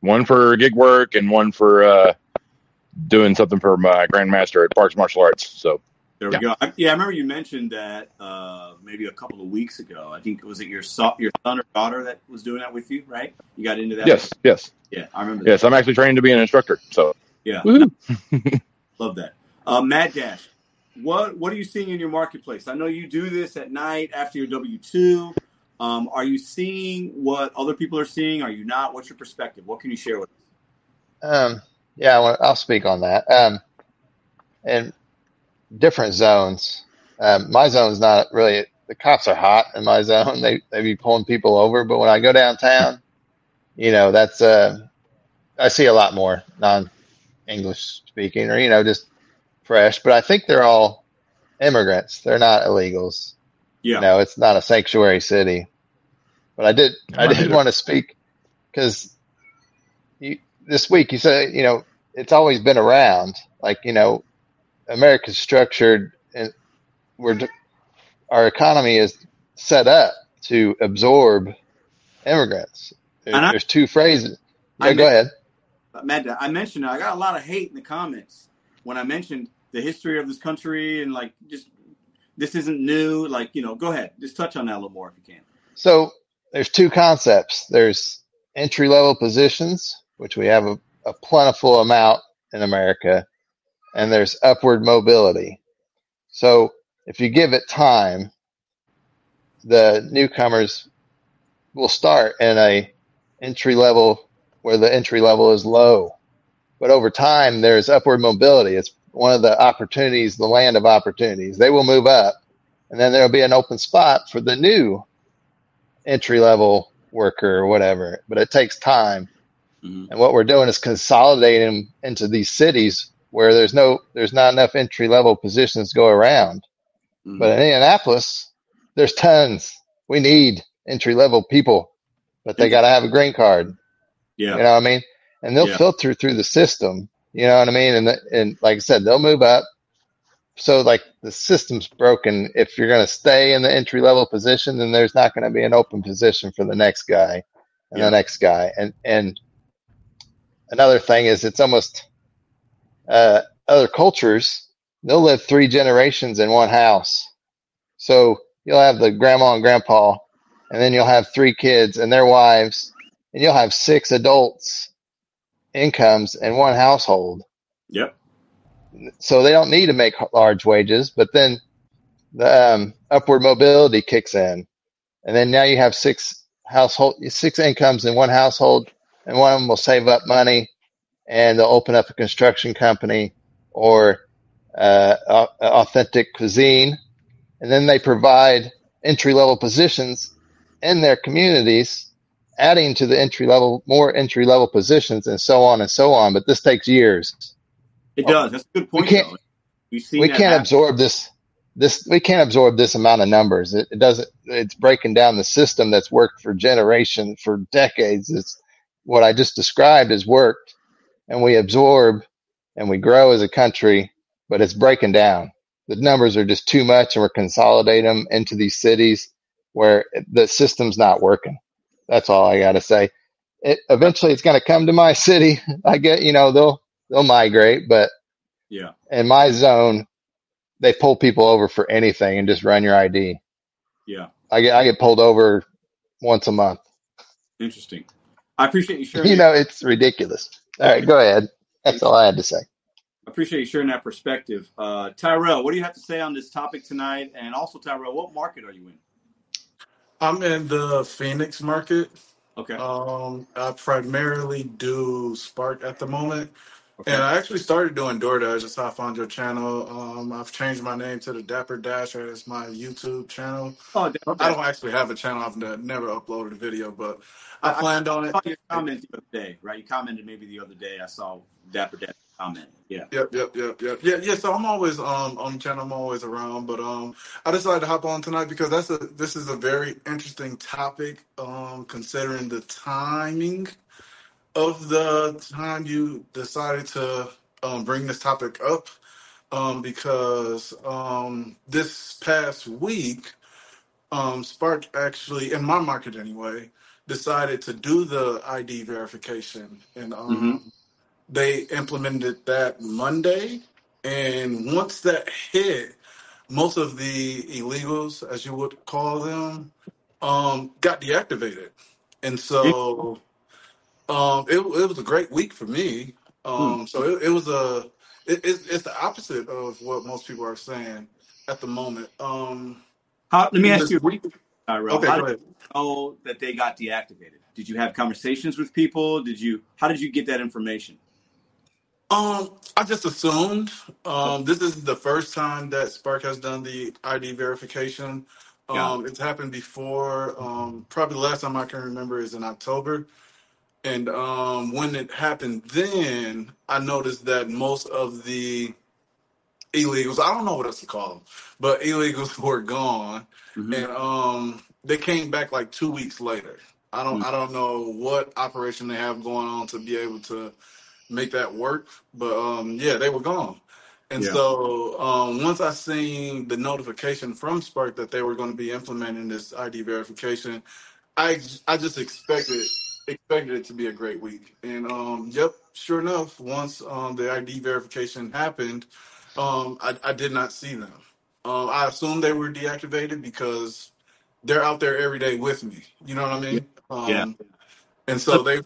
one for gig work and one for uh, doing something for my grandmaster at Parks Martial Arts. So There we go. I, yeah, I remember you mentioned that uh, maybe a couple of weeks ago. I think was it your so, your son or daughter that was doing that with you, right? You got into that. yes, yes, Yeah, I remember. yes. I'm actually training to be an instructor. So Yeah, love that. Uh, Mad Dash, what what are you seeing in your marketplace? I know you do this at night after your W two. Um, are you seeing what other people are seeing? Are you not? What's your perspective? What can you share with us? Um, yeah, I'll speak on that. Um, in different zones, um, my zone's not really. The cops are hot in my zone. They they be pulling people over, but when I go downtown, you know, that's uh, I see a lot more non English speaking or you know just fresh. But I think they're all immigrants. They're not illegals. Yeah. You know, it's not a sanctuary city. But I did I did want to speak because you, this week you said you know it's always been around. Like you know, America's structured and we're our economy is set up to absorb immigrants. There- I- there's two phrases. I go ahead. Dash, I mentioned I got a lot of hate in the comments when I mentioned the history of this country and like just this isn't new. Like you know, go ahead, just touch on that a little more if you can. So there's two concepts. There's entry level positions, which we have a, a plentiful amount in America, and there's upward mobility. So if you give it time, the newcomers will start in a entry level where the entry level is low. But over time, there's upward mobility. It's one of the opportunities, the land of opportunities. They will move up and then there'll be an open spot for the new entry level worker or whatever. But it takes time. Mhm. And what we're doing is consolidating into these cities where there's no there's not enough entry level positions to go around. Mhm. But in Indianapolis, there's tons. We need entry level people, but they got to have a green card. yeah. You know what I mean? And they'll Yeah. filter through the system. You know what I mean? And the, and like I said, they'll move up. So like the system's broken. If you're going to stay in the entry level position, then there's not going to be an open position for the next guy and Yeah. the next guy. And and another thing is it's almost uh, other cultures. They'll live three generations in one house. So you'll have the grandma and grandpa, and then you'll have three kids and their wives, and you'll have six adults incomes in one household. Yep. So they don't need to make large wages, but then the um, upward mobility kicks in, and then now you have six household, six incomes in one household, and one of them will save up money, and they'll open up a construction company or uh, au- authentic cuisine, and then they provide entry level positions in their communities, adding to the entry level more entry level positions, and so on and so on. But this takes years. It does. That's a good point. We can't. We can't happen. absorb this this we can't absorb this amount of numbers it, it doesn't it's breaking down the system that's worked for generations for decades it's what i just described has worked and we absorb and we grow as a country but it's breaking down the numbers are just too much and we're consolidating them into these cities where the system's not working that's all i got to say it, eventually it's going to come to my city i get you know they'll they'll migrate but Yeah. in my zone, they pull people over for anything and just run your ID. Yeah. I get I get pulled over once a month. Interesting. I appreciate you sharing. You know, it's ridiculous. All right, go ahead. That's all I had to say. I appreciate you sharing that perspective. Uh, Tyrell, what do you have to say on this topic tonight? And also, Tyrell, what market are you in? I'm in the Phoenix market. Okay. Um, I primarily do Spark at the moment. Okay. And I actually started doing DoorDash. That's how I found your channel. Um, I've changed my name to the Dapper Dasher It's my YouTube channel. Oh, I don't actually have a channel. I've ne- never uploaded a video, but I I- I planned on it. saw your comment the other day, right? You commented maybe the other day. I saw Dapper Dad comment. Yeah. Yep, yep, yep, yep. Yeah, yeah. So I'm always um on the channel. I'm always around, but um I decided to hop on tonight because that's a this is a very interesting topic. Um, considering the timing of the time you decided to um bring this topic up. Um, because um this past week, um Spark actually in my market anyway decided to do the ID verification and um they implemented that Monday. And once that hit, most of the illegals, as you would call them, um, got deactivated. And so um, it, it was a great week for me. Um, so it, it was a, it, it's, it's the opposite of what most people are saying at the moment. Um, How, let me ask this you, week, Tyrell. okay, how go did ahead. you know that they got deactivated? Did you have conversations with people? Did you? How did you get that information? Um, I just assumed. Um, this is the first time that Spark has done the ID verification. Yeah. Um, it's happened before. Um, probably the last time I can remember is in October. And um, when it happened, then I noticed that most of the illegals, I don't know what else to call them, but illegals were gone. Mhm. And um, they came back like two weeks later. I don't, Mm. I don't know what operation they have going on to be able to make that work. But um, yeah, they were gone. And Yeah. so um, once I seen the notification from Spark that they were going to be implementing this ID verification, I I just expected expected it to be a great week. And um, yep, sure enough, once um, the ID verification happened, um, I, I did not see them. Um, I assume they were deactivated because they're out there every day with me. You know what I mean? Um, Yeah. And so they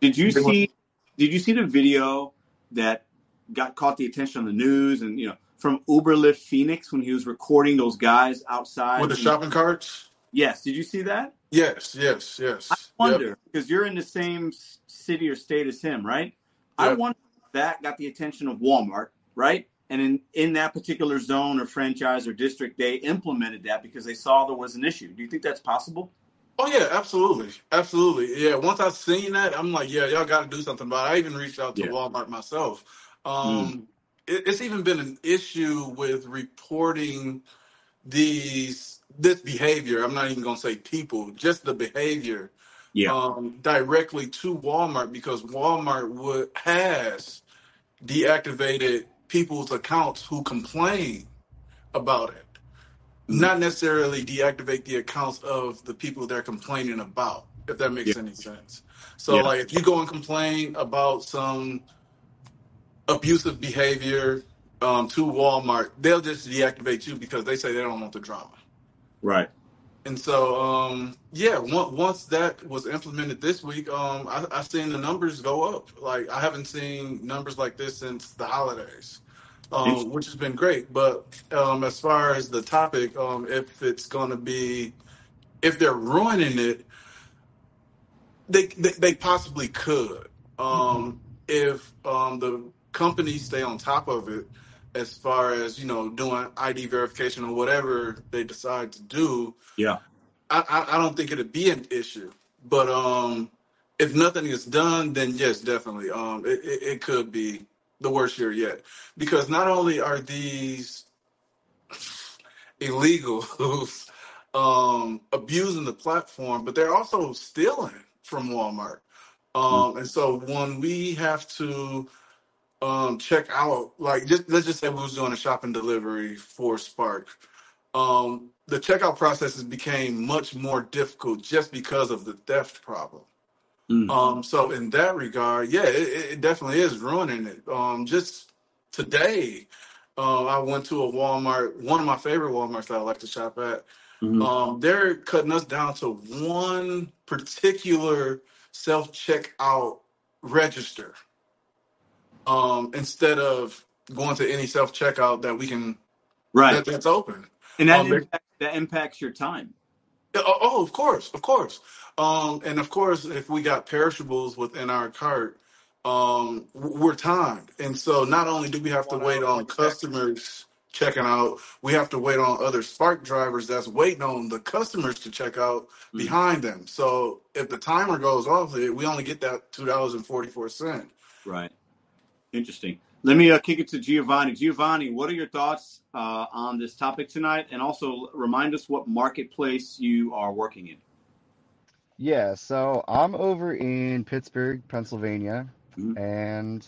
Did you they see? Did you see the video that got caught the attention on the news and you know from Uber Uberlift Phoenix when he was recording those guys outside with the shopping carts. Yes. Did you see that? Yes, yes, yes. I Yep. wonder because you're in the same s- city or state as him, right? I Yep. wonder if that got the attention of Walmart, right? and in, in that particular zone or franchise or district, they implemented that because they saw there was an issue. Do you think that's possible? Oh yeah, absolutely, absolutely. Yeah, once I've seen that, I'm like, yeah, y'all got to do something about it. I even reached out to Yeah. Walmart myself. Mm. Um, it, it's even been an issue with reporting these this behavior. I'm not even gonna say people, just the behavior Yeah. um, directly to Walmart because Walmart would has deactivated people's accounts who complain about it. Mhm. Not necessarily deactivate the accounts of the people they're complaining about, if that makes Yeah. any sense. So, Yeah. like, if you go and complain about some abusive behavior um, to Walmart, they'll just deactivate you because they say they don't want the drama. Right. And so, um, yeah, once, once that was implemented this week, um, I, I've seen the numbers go up. Like I haven't seen numbers like this since the holidays, um, which has been great. But um, as far as the topic, um, if it's going to be, if they're ruining it, they they, they possibly could. Um, if um, the companies stay on top of it, as far as you know, doing ID verification or whatever they decide to do, Yeah. I, I, I don't think it'd be an issue. But um, if nothing is done, then yes, definitely. Um, it, it, it could be the worst year yet because not only are these illegals um, abusing the platform, but they're also stealing from Walmart. Um, and so when we have to um, check out, like, just let's just say we was doing a shopping delivery for Spark, um, the checkout processes became much more difficult just because of the theft problem. Mm. Um, so in that regard, yeah, it, it definitely is ruining it. Um, just today, uh, I went to a Walmart, one of my favorite WalMarts that I like to shop at. Mhm. Um, they're cutting us down to one particular self checkout register um, instead of going to any self checkout that we can Right. that, that's open. And that Um, impacts, that impacts your time. Oh, oh, of course, of course. Um, and of course, if we got perishables within our cart, um, we're timed. And so not only do we have to wait on customers checking out, we have to wait on other Spark drivers that's waiting on the customers to check out Mm. behind them. So if the timer goes off, we only get that two dollars and forty four cent. Right. Interesting. Let me uh, kick it to Giovanni. Giovanni, what are your thoughts uh, on this topic tonight? And also remind us what marketplace you are working in. Yeah, so I'm over in Pittsburgh, Pennsylvania, Mhm. and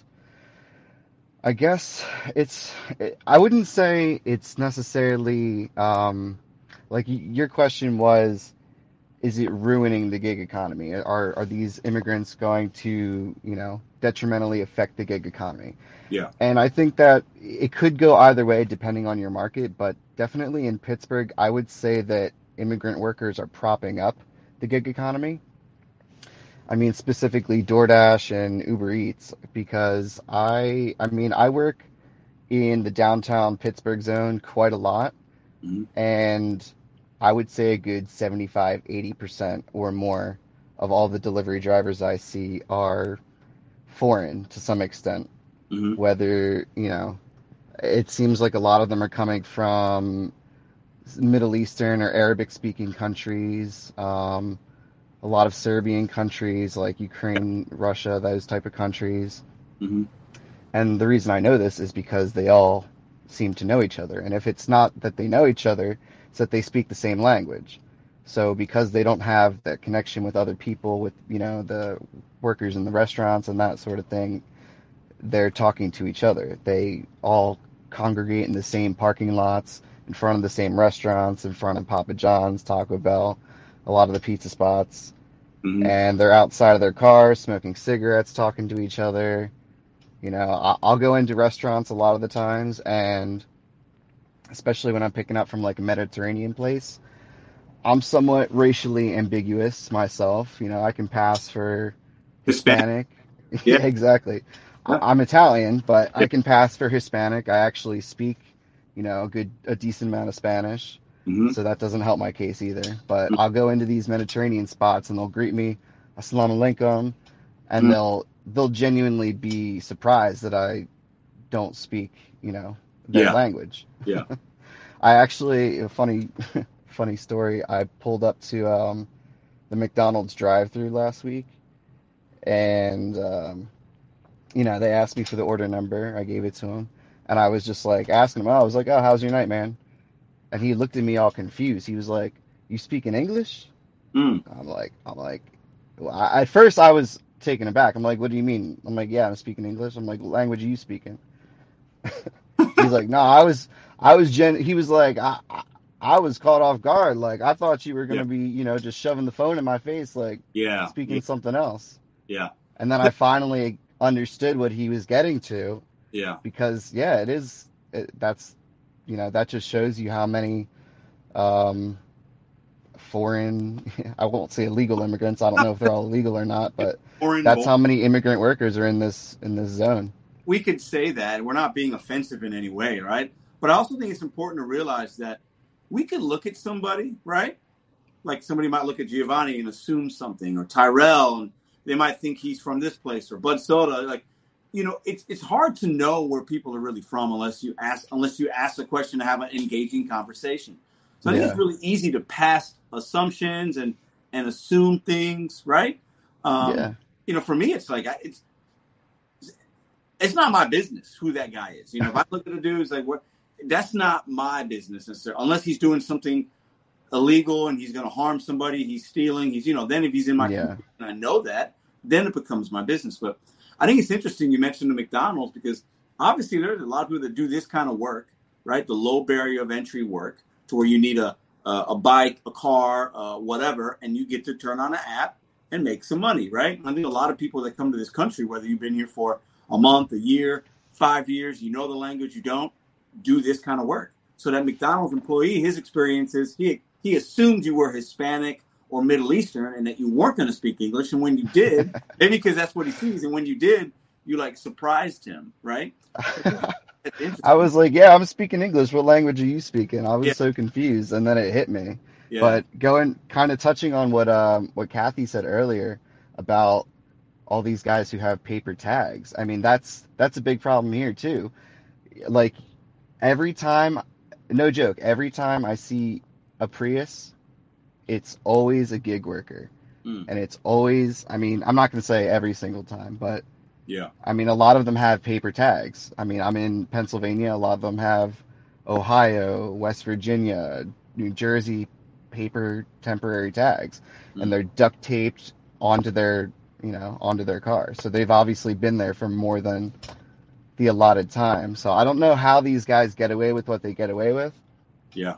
I guess it's, it, I wouldn't say it's necessarily, um, like your question was, is it ruining the gig economy? Are are these immigrants going to, you know, detrimentally affect the gig economy? Yeah. And I think that it could go either way depending on your market, but definitely in Pittsburgh, I would say that immigrant workers are propping up the gig economy. I mean specifically DoorDash and Uber Eats because I I mean I work in the downtown Pittsburgh zone quite a lot Mhm. and I would say a good 75 80% or more of all the delivery drivers I see are foreign to some extent Mhm. whether you know it seems like a lot of them are coming from Middle Eastern or Arabic speaking countries, um, a lot of Serbian countries like Ukraine, Russia, those type of countries. Mhm. And the reason I know this is because they all seem to know each other. And if it's not that they know each other, that they speak the same language. So because they don't have that connection with other people, with you know the workers in the restaurants and that sort of thing, they're talking to each other. They all congregate in the same parking lots, in front of the same restaurants, in front of Papa John's, Taco Bell, a lot of the pizza spots, Mhm. and they're outside of their cars smoking cigarettes, talking to each other. You know, I'll go into restaurants a lot of the times, and especially when I'm picking up from like a Mediterranean place, I'm somewhat racially ambiguous myself. You know, I can pass for Hispanic. Hispanic. Yeah. Yeah, exactly. I- I'm Italian, but I can pass for Hispanic. I actually speak, you know, a good, a decent amount of Spanish, Mhm. so that doesn't help my case either. But I'll go into these Mediterranean spots and they'll greet me, "Assalamu alaikum," and Mhm. they'll they'll genuinely be surprised that I don't speak, you know, their Yeah. language. Yeah. I actually a funny funny story. I pulled up to um, the McDonald's drive-through last week, and um, you know they asked me for the order number. I gave it to him, and I was just like asking him. I was like, "Oh, how's your night, man?" And he looked at me all confused. He was like, "You speak in English?" Mm. I'm like, I'm like, well, I, at first I was taken aback. I'm like, "What do you mean?" I'm like, "Yeah, I'm speaking English." I'm like, "What language are you speaking?" He's like, "No, I was, I was gen." He was like, I, I, I was caught off guard. Like, I thought you were gonna Yeah. be, you know, just shoving the phone in my face, like Yeah. speaking Yeah. something else. Yeah. And then I finally understood what he was getting to Yeah. because, yeah, it is. It, that's, you know, that just shows you how many um, foreign. I won't say illegal immigrants. I don't know if they're all illegal or not, but Foreign that's how many immigrant workers are in this in this zone. We could say that we're not being offensive in any way, right? But I also think it's important to realize that we could look at somebody, right? Like somebody might look at Giovanni and assume something, or Tyrell, and they might think he's from this place, or Bud Soda. Like, you know, it's it's hard to know where people are really from unless you ask unless you ask a question to have an engaging conversation. So I think Yeah. it's really easy to pass assumptions and and assume things, right? Um, Yeah. You know, for me, it's like I- it's it's not my business who that guy is. You know, if I look at a dude, it's like what that's not my business necessarily, unless he's doing something illegal and he's going to harm somebody, he's stealing, he's you know. Then if he's in my Yeah. and I know that, then it becomes my business. But I think it's interesting you mentioned the McDonald's because obviously there's a lot of people that do this kind of work, right? The low barrier of entry work to where you need a a, a bike, a car, uh, whatever, and you get to turn on an app and make some money, right? I think a lot of people that come to this country, whether you've been here for a month, a year, five years, you know the language, you don't, do this kind of work. So that McDonald's employee, his experience is he he assumed you were Hispanic or Middle Eastern and that you weren't going to speak English. And when you did, maybe because that's what he sees, and when you did, you like surprised him, right? I was like, yeah, I'm speaking English. What language are you speaking? I was Yeah. so confused, and then it hit me. Yeah. But going, kind of touching on what um what Kathy said earlier about all these guys who have paper tags. I mean, that's that's a big problem here too. Like every time, no joke, every time I see a Prius, it's always a gig worker, Mm. and it's always. I mean, I'm not gonna say every single time, but yeah. I mean, a lot of them have paper tags. I mean, I'm in Pennsylvania. A lot of them have Ohio, West Virginia, New Jersey paper temporary tags, Mm. and they're duct taped onto their, you know, onto their car. So they've obviously been there for more than the allotted time. So I don't know how these guys get away with what they get away with, Yeah.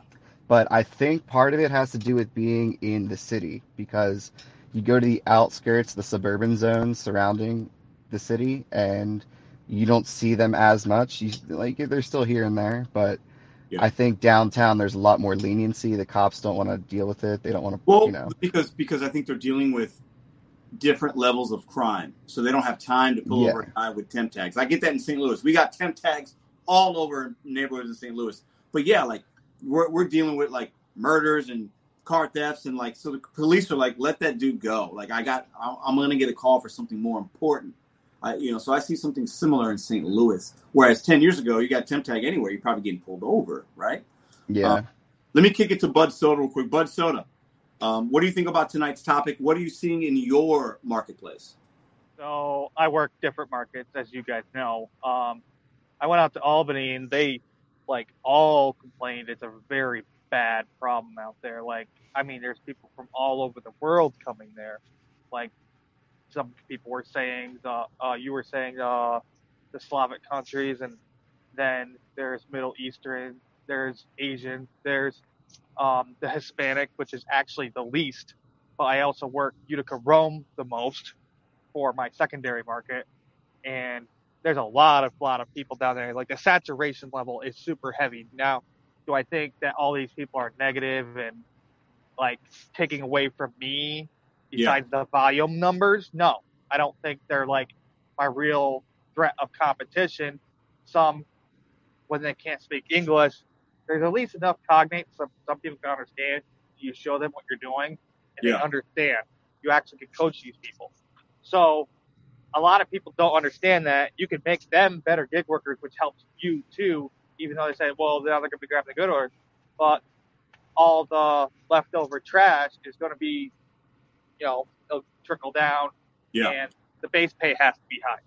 but I think part of it has to do with being in the city because you go to the outskirts, the suburban zones surrounding the city, and you don't see them as much. You like they're still here and there, but Yeah. I think downtown there's a lot more leniency. The cops don't want to deal with it. They don't want to, Well, you know. because because I think they're dealing with different levels of crime, so they don't have time to pull Yeah. over a guy with temp tags. I get that in St. Louis. We got temp tags all over neighborhoods in St. Louis. But yeah, like we're we're dealing with like murders and car thefts and like so the police are like let that dude go. Like I got I'm gonna get a call for something more important. I, you know, so I see something similar in St. Louis. Whereas ten years ago, you got temp tag anywhere, you're probably getting pulled over, right? Yeah. Um, let me kick it to Bud Soda real quick. Bud Soda, um, what do you think about tonight's topic? What are you seeing in your marketplace? So I work different markets, as you guys know. Um, I went out to Albany, and they like all complained it's a very bad problem out there. Like, I mean, there's people from all over the world coming there. Like, some people were saying, the, uh, you were saying, uh, the Slavic countries, and then there's Middle Eastern, there's Asian, there's um, the Hispanic, which is actually the least. But I also work Utica Rome the most for my secondary market, and there's a lot of lot of people down there. Like the saturation level is super heavy. Now, do I think that all these people are negative and like taking away from me besides the volume numbers? No, I don't think they're like my real threat of competition. Some when they can't speak English, there's at least enough cognate so some people can understand. You show them what you're doing, and Yeah. they understand. You actually can coach these people. So a lot of people don't understand that you can make them better gig workers, which helps you too, even though they say, well, now they're going to be grabbing the good orders, but all the leftover trash is going to be, you know, it'll trickle down, Yeah. and the base pay has to be high.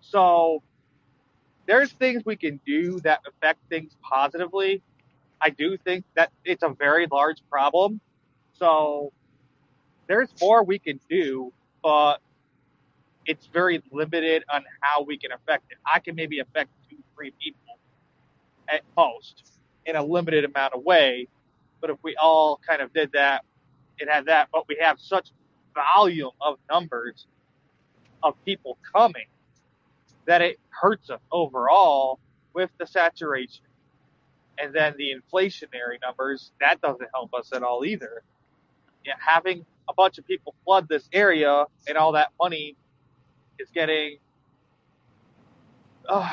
So there's things we can do that affect things positively. I do think that it's a very large problem. So there's more we can do, but it's very limited on how we can affect it. I can maybe affect two, three people at most in a limited amount of way. But if we all kind of did that, it had that. But we have such volume of numbers of people coming that it hurts us overall with the saturation. And then the inflationary numbers, that doesn't help us at all either. Yeah, having a bunch of people flood this area and all that money is getting, uh,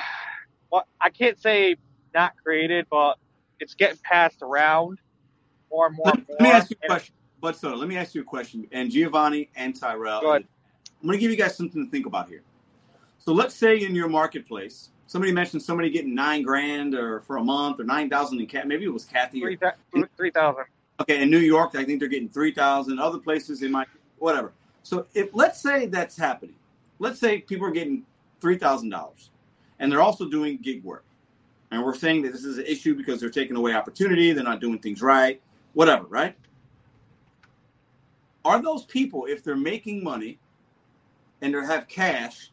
well, I can't say not created, but it's getting passed around more and more Let, and let me ask you a question. But so let me ask you a question. And Giovanni and Tyrell, Go ahead. I'm going to give you guys something to think about here. So let's say in your marketplace, somebody mentioned somebody getting nine grand or for a month or nine thousand in cat. Maybe it was Kathy. Three thou- 3,000. okay, in New York, I think they're getting three thousand. Other places, they might whatever. So if let's say that's happening, let's say people are getting three thousand dollars, and they're also doing gig work, and we're saying that this is an issue because they're taking away opportunity, they're not doing things right, whatever, right? Are those people, if they're making money and they have cash,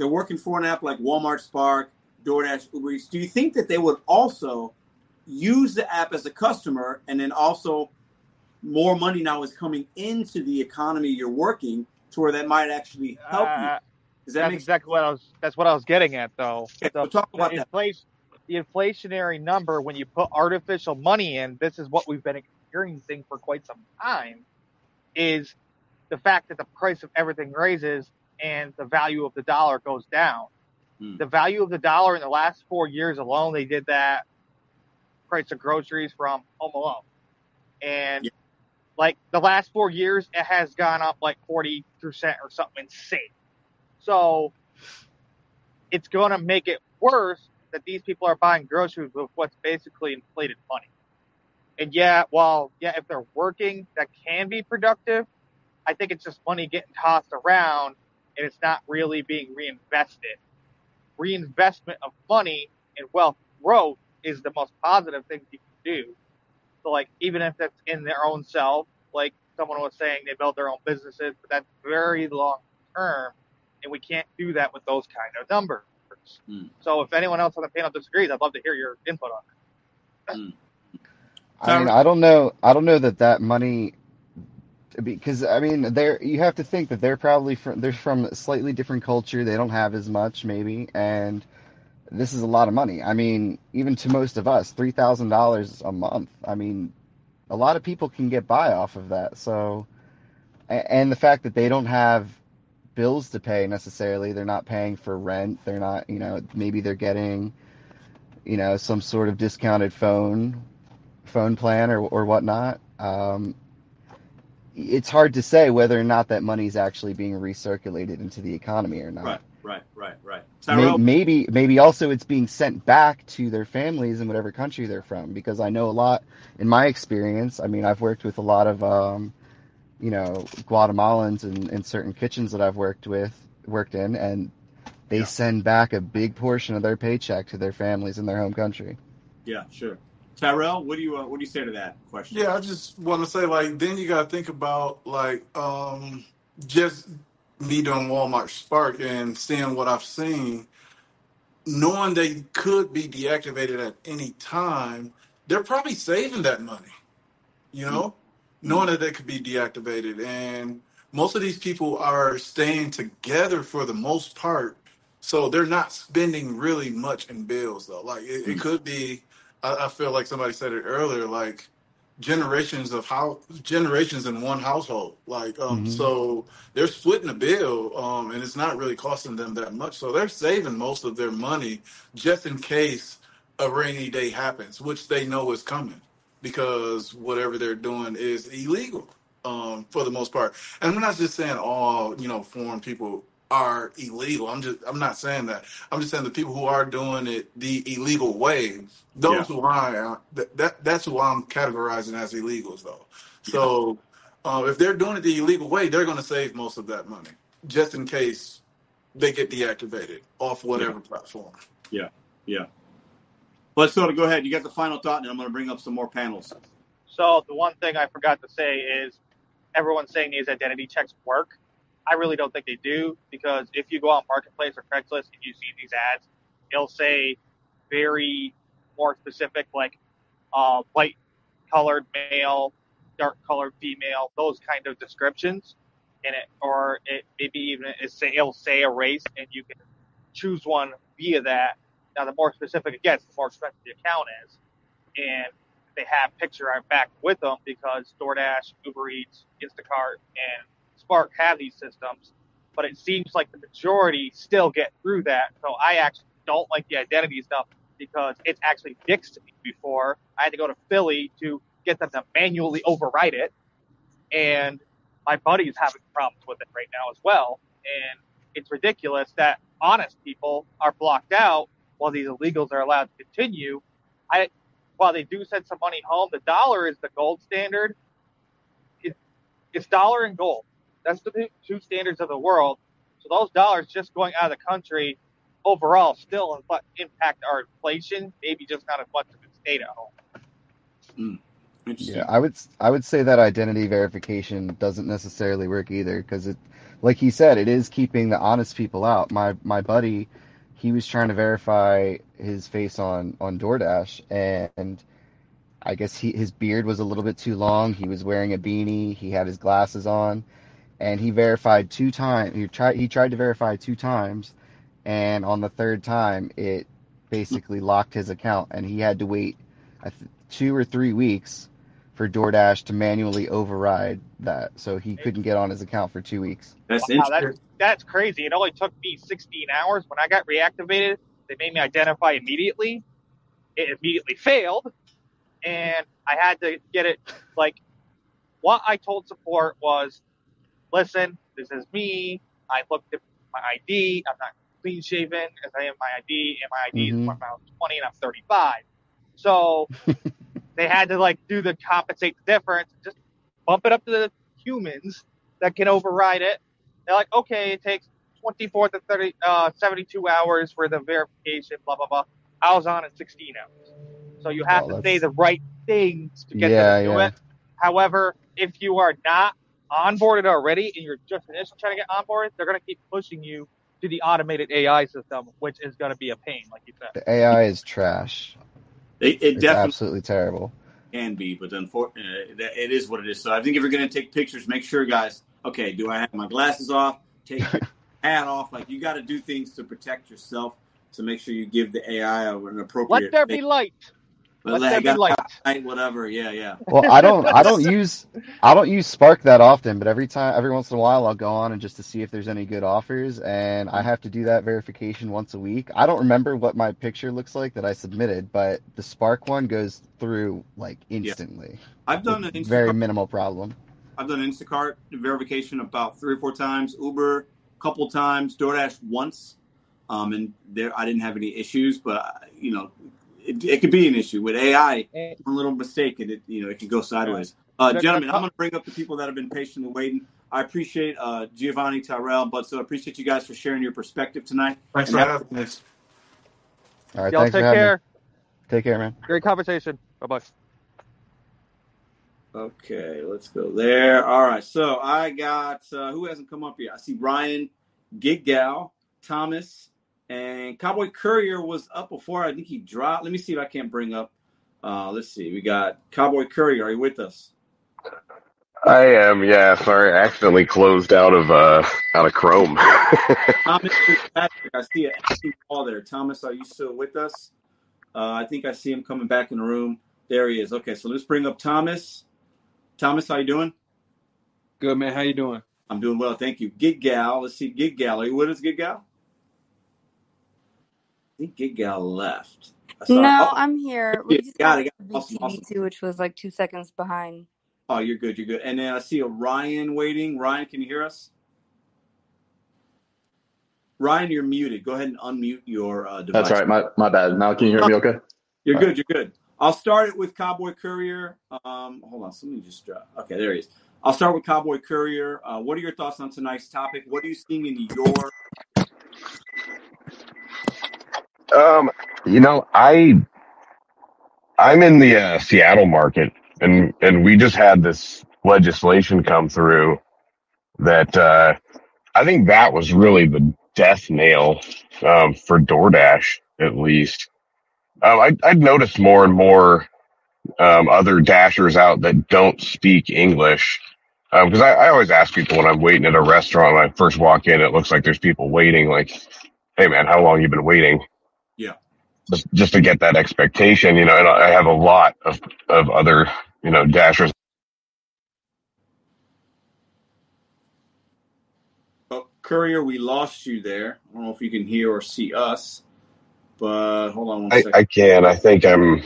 they're working for an app like Walmart Spark, DoorDash, Uber Eats, do you think that they would also use the app as a customer and then also more money now is coming into the economy you're working to where that might actually help you? Uh, Does that that's exactly what I was. That's what I was getting at, though. Okay, The, so talk the about that. inflation, the inflationary number when you put artificial money in. This is what we've been experiencing for quite some time. Is the fact that the price of everything raises and the value of the dollar goes down. Hmm. The value of the dollar in the last four years alone, they did that price of groceries from Home Alone, and Yeah. like the last four years, it has gone up like forty percent or something insane. So it's going to make it worse that these people are buying groceries with what's basically inflated money. And yeah, while yeah, if they're working, that can be productive. I think it's just money getting tossed around, and it's not really being reinvested. Reinvestment of money and wealth growth is the most positive thing you can do. So like even if that's in their own self, like someone was saying, they build their own businesses, but that's very long term, and we can't do that with those kind of numbers. Mm. So if anyone else on the panel disagrees, I'd love to hear your input on it. Mm. I mean, I don't know. I don't know that that money, because I mean, they're you have to think that they're probably from they're from a slightly different culture. They don't have as much maybe, and this is a lot of money. I mean, even to most of us, three thousand dollars a month. I mean, a lot of people can get by off of that. So, and the fact that they don't have bills to pay necessarily, they're not paying for rent. They're not, you know, maybe they're getting, you know, some sort of discounted phone phone plan or or whatnot. Um, it's hard to say whether or not that money is actually being recirculated into the economy or not. right, right, right, right. May- Tyrell, Maybe, maybe also it's being sent back to their families in whatever country they're from. Because I know a lot, in my experience, I mean, I've worked with a lot of, um, you know, Guatemalans in, in certain kitchens that I've worked with, worked in, and they yeah, send back a big portion of their paycheck to their families in their home country. yeah, sure. Tyrell, what do you uh, what do you say to that question? Yeah, I just want to say, like, then you got to think about, like, um, just me doing Walmart Spark and seeing what I've seen, knowing they could be deactivated at any time, they're probably saving that money, you know, knowing that they could be deactivated. And most of these people are staying together for the most part. So they're not spending really much in bills, though. Like, it, it mm, could be, I, I feel like somebody said it earlier, like, generations of how generations in one household. Like um hmm so they're splitting a bill um and it's not really costing them that much. So they're saving most of their money just in case a rainy day happens which they know is coming because whatever they're doing is illegal um for the most part. And i'm not just saying all you know foreign people are illegal. I'm just I'm not saying that. I'm just saying the people who are doing it the illegal way. Those Yeah. who I that, that that's who I'm categorizing as illegals though. So uh, if they're doing it the illegal way, they're going to save most of that money just in case they get deactivated off whatever platform. Yeah. Yeah. But so to go ahead, you got the final thought, and I'm going to bring up some more panels. So the one thing I forgot to say is everyone's saying these identity checks work. I really don't think they do because if you go on Marketplace or Craigslist and you see these ads, it'll say very more specific, like uh, light colored male, dark colored female, those kind of descriptions in it, or it maybe even it say it'll say a race and you can choose one via that. Now, the more specific it gets, the more expensive the account is, and they have picture back with them because DoorDash, Uber Eats, Instacart, and Spark have these systems. But it seems like the majority still get through that. So I actually don't like the identity stuff because it's actually fixed before. I had to go to Philly to get them to manually override it. And my buddy is having problems with it right now as well. And it's ridiculous that honest people are blocked out while these illegals are allowed to continue. I, while they do send some money home, the dollar is the gold standard. It, it's dollar and gold. That's the two- two standards of the world. So those dollars just going out of the country overall still impact our inflation, maybe just not as much as it stayed at home. Hmm. Interesting. Yeah, I would I would say that identity verification doesn't necessarily work either because it, like he said, it is keeping the honest people out. My my buddy, he was trying to verify his face on on DoorDash, and I guess he his beard was a little bit too long. He was wearing a beanie. He had his glasses on, and he verified two times. He tried he tried to verify two times, and on the third time, it basically locked his account, and he had to wait I th- two or three weeks for DoorDash to manually override that, so he couldn't get on his account for two weeks. That's Wow, that's that's crazy. It only took me 16 hours. When I got reactivated, they made me identify immediately. It immediately failed, and I had to get it. Like, what I told support was, "Listen, this is me. I looked at my ID. I'm not clean shaven as I am my ID, and my ID is Mhm. from when I was 20 and I'm 35." So they had to like do the compensate the difference, just bump it up to the humans that can override it. They're like, okay, it takes 24 to 30, uh, 72 hours for the verification, blah, blah, blah. I was on in 16 hours. So you have Oh, to that's- say the right things to get Yeah, them to do yeah. it. However, if you are not onboarded already and you're just initially trying to get onboarded, they're going to keep pushing you to the automated AI system, which is going to be a pain, like you said. The AI is trash. It, it It's definitely absolutely terrible. can be, but unfortunately, uh, it is what it is. So I think if you're going to take pictures, make sure, guys. Okay, do I have my glasses off? Take your hat off. Like you got to do things to protect yourself. To make sure you give the AI an appropriate. Let there be face. light. But Let like, there be gotta light. light, whatever. Yeah, yeah. Well, I don't I don't use I don't use Spark that often, but every time every once in a while I'll go on and just to see if there's any good offers and I have to do that verification once a week. I don't remember what my picture looks like that I submitted, but the Spark one goes through like instantly. I've done with an very minimal problem. I've done Instacart verification about three or four times. Uber a couple times. DoorDash once. Um, and there I didn't have any issues, but you know, it, it could be an issue with AI. One little mistake, and it you know it could go sideways. Uh, gentlemen, I'm going to bring up the people that have been patiently waiting. I appreciate uh, Giovanni Tyrell, but so I appreciate you guys for sharing your perspective tonight. Thanks And for having us. All right, Y'all take for care. me. Take care, man. Great conversation. Bye bye. Okay, let's go there. All right, so I got uh, who hasn't come up yet? I see Ryan, Gig Gal, Thomas, and Cowboy Courier was up before. I think he dropped. Let me see if I can't bring up. Uh, let's see. We got Cowboy Courier. Are you with us? I am, yeah. Sorry, I accidentally closed out of uh out of Chrome. Thomas Fitzpatrick. I see an empty wall there. Thomas, are you still with us? Uh, I think I see him coming back in the room. There he is. Okay, so let's bring up Thomas. Thomas, how you doing? Good man, how you doing? I'm doing well, thank you. Gig Gal, let's see. Gig Gal, are you with us, Gig Gal? I think Gig Gal left. No, oh, I'm here. We just got got it. the Awesome, awesome. BTV2, which was like two seconds behind. Oh, you're good. You're good. And then I see a Ryan waiting. Ryan, can you hear us? Ryan, you're muted. Go ahead and unmute your uh, device. That's right. My my bad. Now can you hear me okay? You're All good. right. You're good. I'll start it with Cowboy Courier. Um, hold on. Let me just drop. Okay, there he is. I'll start with Cowboy Courier. Uh, what are your thoughts on tonight's topic? What are you seeing in your Um, you know, I I'm in the uh, Seattle market, and and we just had this legislation come through that uh, I think that was really the death nail um, for DoorDash, at least. Um, I I'd noticed more and more um, other dashers out that don't speak English. Because I, I always ask people when I'm waiting at a restaurant, when I first walk in, it looks like there's people waiting. Like, hey man, how long you been waiting? Just just to get that expectation, you know. And I have a lot of of other you know dashers. oh, Courier? We lost you there. I don't know if you can hear or see us, but hold on one I, second. I can. I think I'm.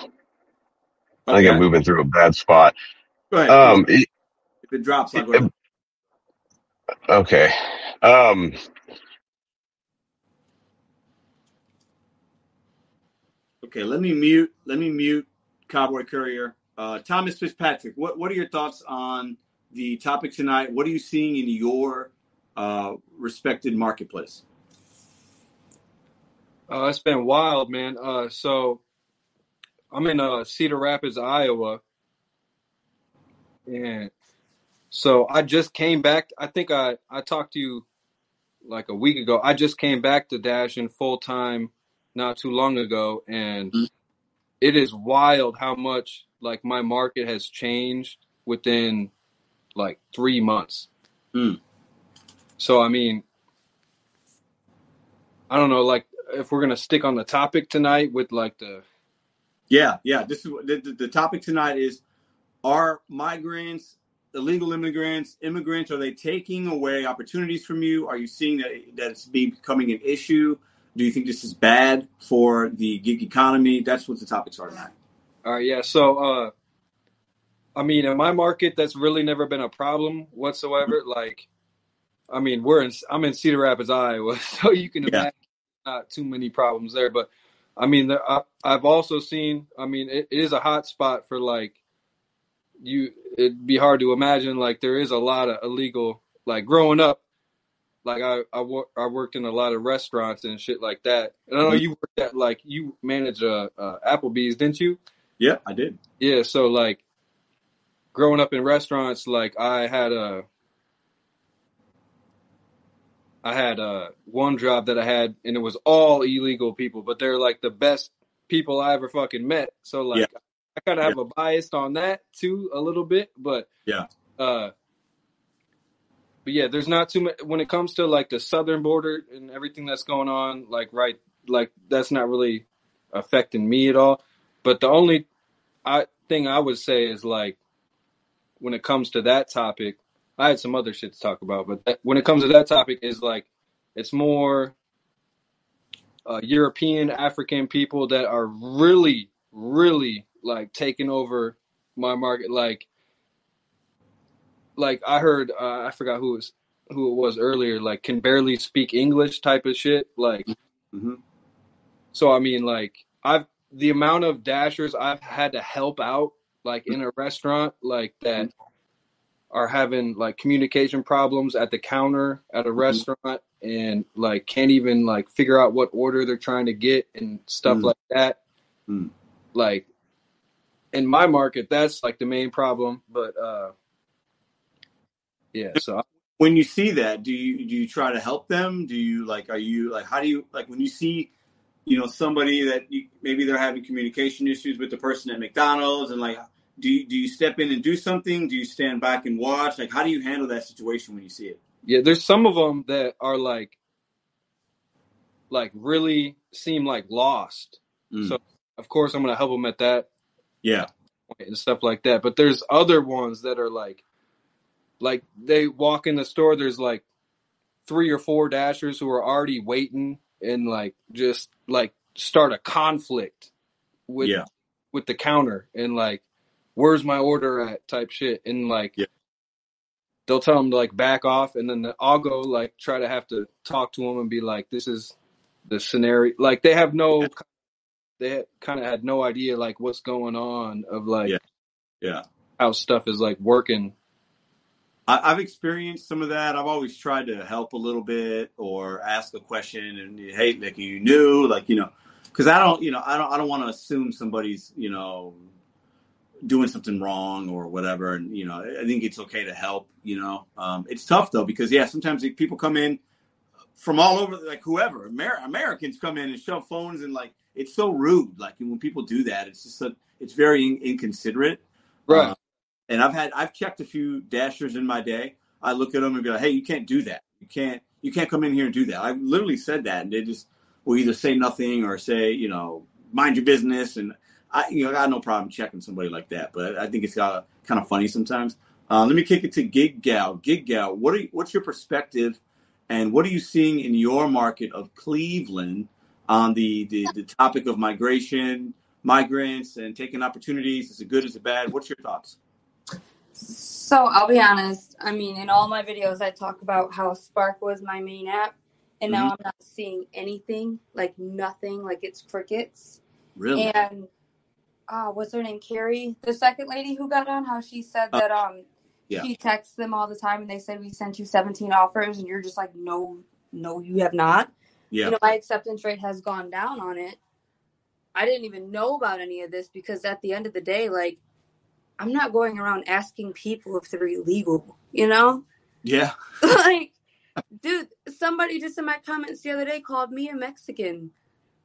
I think I'm moving through a bad spot. Go ahead. Um. If it drops, I'll go ahead. okay. Um. Okay, let me mute. Let me mute Cowboy Courier. Uh, Thomas Fitzpatrick, what what are your thoughts on the topic tonight? What are you seeing in your uh, respected marketplace? Uh, it's been wild, man. Uh, so I'm in uh, Cedar Rapids, Iowa, and so I just came back. I think I I talked to you like a week ago. I just came back to Dash Dashing full time not too long ago, and it is wild how much like my market has changed within like three months. Mm. So I mean, I don't know, like if we're gonna stick on the topic tonight with like the Yeah, yeah. This is the, the, topic tonight is: Are migrants, illegal immigrants, immigrants, are they taking away opportunities from you? Are you seeing that that it's becoming an issue? Do you think this is bad for the gig economy? That's what the topics are tonight. All right, yeah. So, uh, I mean, in my market, that's really never been a problem whatsoever. Like, I mean, we're in, I'm in Cedar Rapids, Iowa, so you can Yeah. imagine not too many problems there. But I mean, there, I, I've also seen, I mean, it, it is a hot spot for like you. It'd be hard to imagine like there is a lot of illegal. Like growing up, like I I, wor- I worked in a lot of restaurants and shit like that. And I know you worked at like you managed uh, uh Applebee's, didn't you? Yeah, I did. Yeah, so like growing up in restaurants, like I had a I had uh one job that I had and it was all illegal people, but they're like the best people I ever fucking met. So like Yeah. I kind of have a bias on that too a little bit, but Yeah. uh but yeah, there's not too much when it comes to like the southern border and everything that's going on, like right like that's not really affecting me at all. But the only I thing I would say is like when it comes to that topic, I had some other shit to talk about, but that, when it comes to that topic, is like it's more uh, European African people that are really, really like taking over my market. Like, like I heard, uh, I forgot who was who it was earlier. Like, can barely speak English type of shit. Like, Mm-hmm. so I mean, like I've the amount of dashers I've had to help out, like in a restaurant, like that are having like communication problems at the counter at a restaurant and like can't even like figure out what order they're trying to get and stuff Mm. like that. Mm. Like in my market, that's like the main problem. But uh yeah, so I, when you see that do you do you try to help them do you like are you like how do you like when you see you know somebody that you, maybe they're having communication issues with the person at mcdonald's and like do you, do you step in and do something do you stand back and watch like how do you handle that situation when you see it yeah, there's some of them that are like like really seem like lost. Mm. So of course I'm gonna help them at that yeah and stuff like that. But there's other ones that are like, like they walk in the store. There's like three or four dashers who are already waiting and like just like start a conflict with Yeah. with the counter and like, where's my order at type shit and like. Yeah. they'll tell them to like back off, and then the, I'll go like try to have to talk to them and be like, "This is the scenario." Like they have no, they kind of had no idea like what's going on of like Yeah. Yeah. how stuff is like working. I, I've experienced some of that. I've always tried to help a little bit or ask a question and hey, like you knew, like you know, because I don't, you know, I don't, I don't want to assume somebody's, you know, doing something wrong or whatever. And you know, I think it's okay to help. You know, um, it's tough though because yeah, sometimes people come in from all over, like whoever Amer- Americans come in and shove phones and like it's so rude. Like when people do that, it's just a, it's very in- inconsiderate. Right. Um, and I've had I've checked a few dashers in my day. I look at them and be like, "Hey, you can't do that. You can't you can't come in here and do that." I literally said that, and they just will either say nothing or say, you know, mind your business. And I, you know, I got no problem checking somebody like that. But I think it's got kind of funny sometimes. Uh, let me kick it to Gig Gal. Gig Gal, what are you, what's your perspective, and what are you seeing in your market of Cleveland on the the, the topic of migration, migrants, and taking opportunities? Is it good? Is it bad? What's your thoughts? So I'll be honest. I mean, in all my videos, I talk about how Spark was my main app, and now Mhm. I'm not seeing anything, like nothing, like it's crickets. Really? And uh, what's her name? Carrie, the second lady who got on, how she said Uh, that um yeah. she texts them all the time, and they said we sent you 17 offers, and you're just like, no, no, you have not. Yeah. You know, my acceptance rate has gone down on it. I didn't even know about any of this because at the end of the day, like, I'm not going around asking people if they're illegal, you know? Yeah. like, dude, somebody just in my comments the other day called me a Mexican.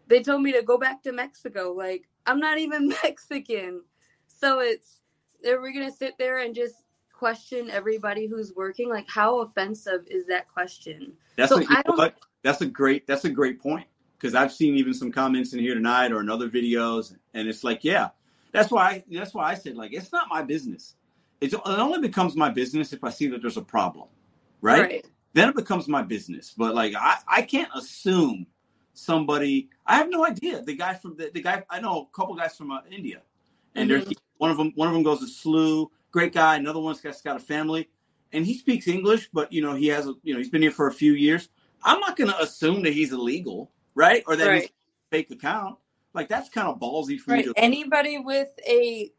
They told me to go back to Mexico. Like, I'm not even Mexican. So it's, are we going to sit there and just question everybody who's working? Like, how offensive is that question? That's so a, I don't. That's a great that's a great point because I've seen even some comments in here tonight or in other videos, and it's like, yeah, that's why I, that's why I said like it's not my business. It's, it only becomes my business if I see that there's a problem, right? Right. Then it becomes my business. But like I, I can't assume somebody. I have no idea. The guy from the, the guy I know a couple guys from uh, India, and they're Mhm. one of them one of them goes to SLU, great guy. Another one's got, got a family, and he speaks English, but you know he has a, you know he's been here for a few years. I'm not going to assume that he's illegal, right? Or that he's Right. a fake account. Like that's kind of ballsy for Right. me to. Anybody with a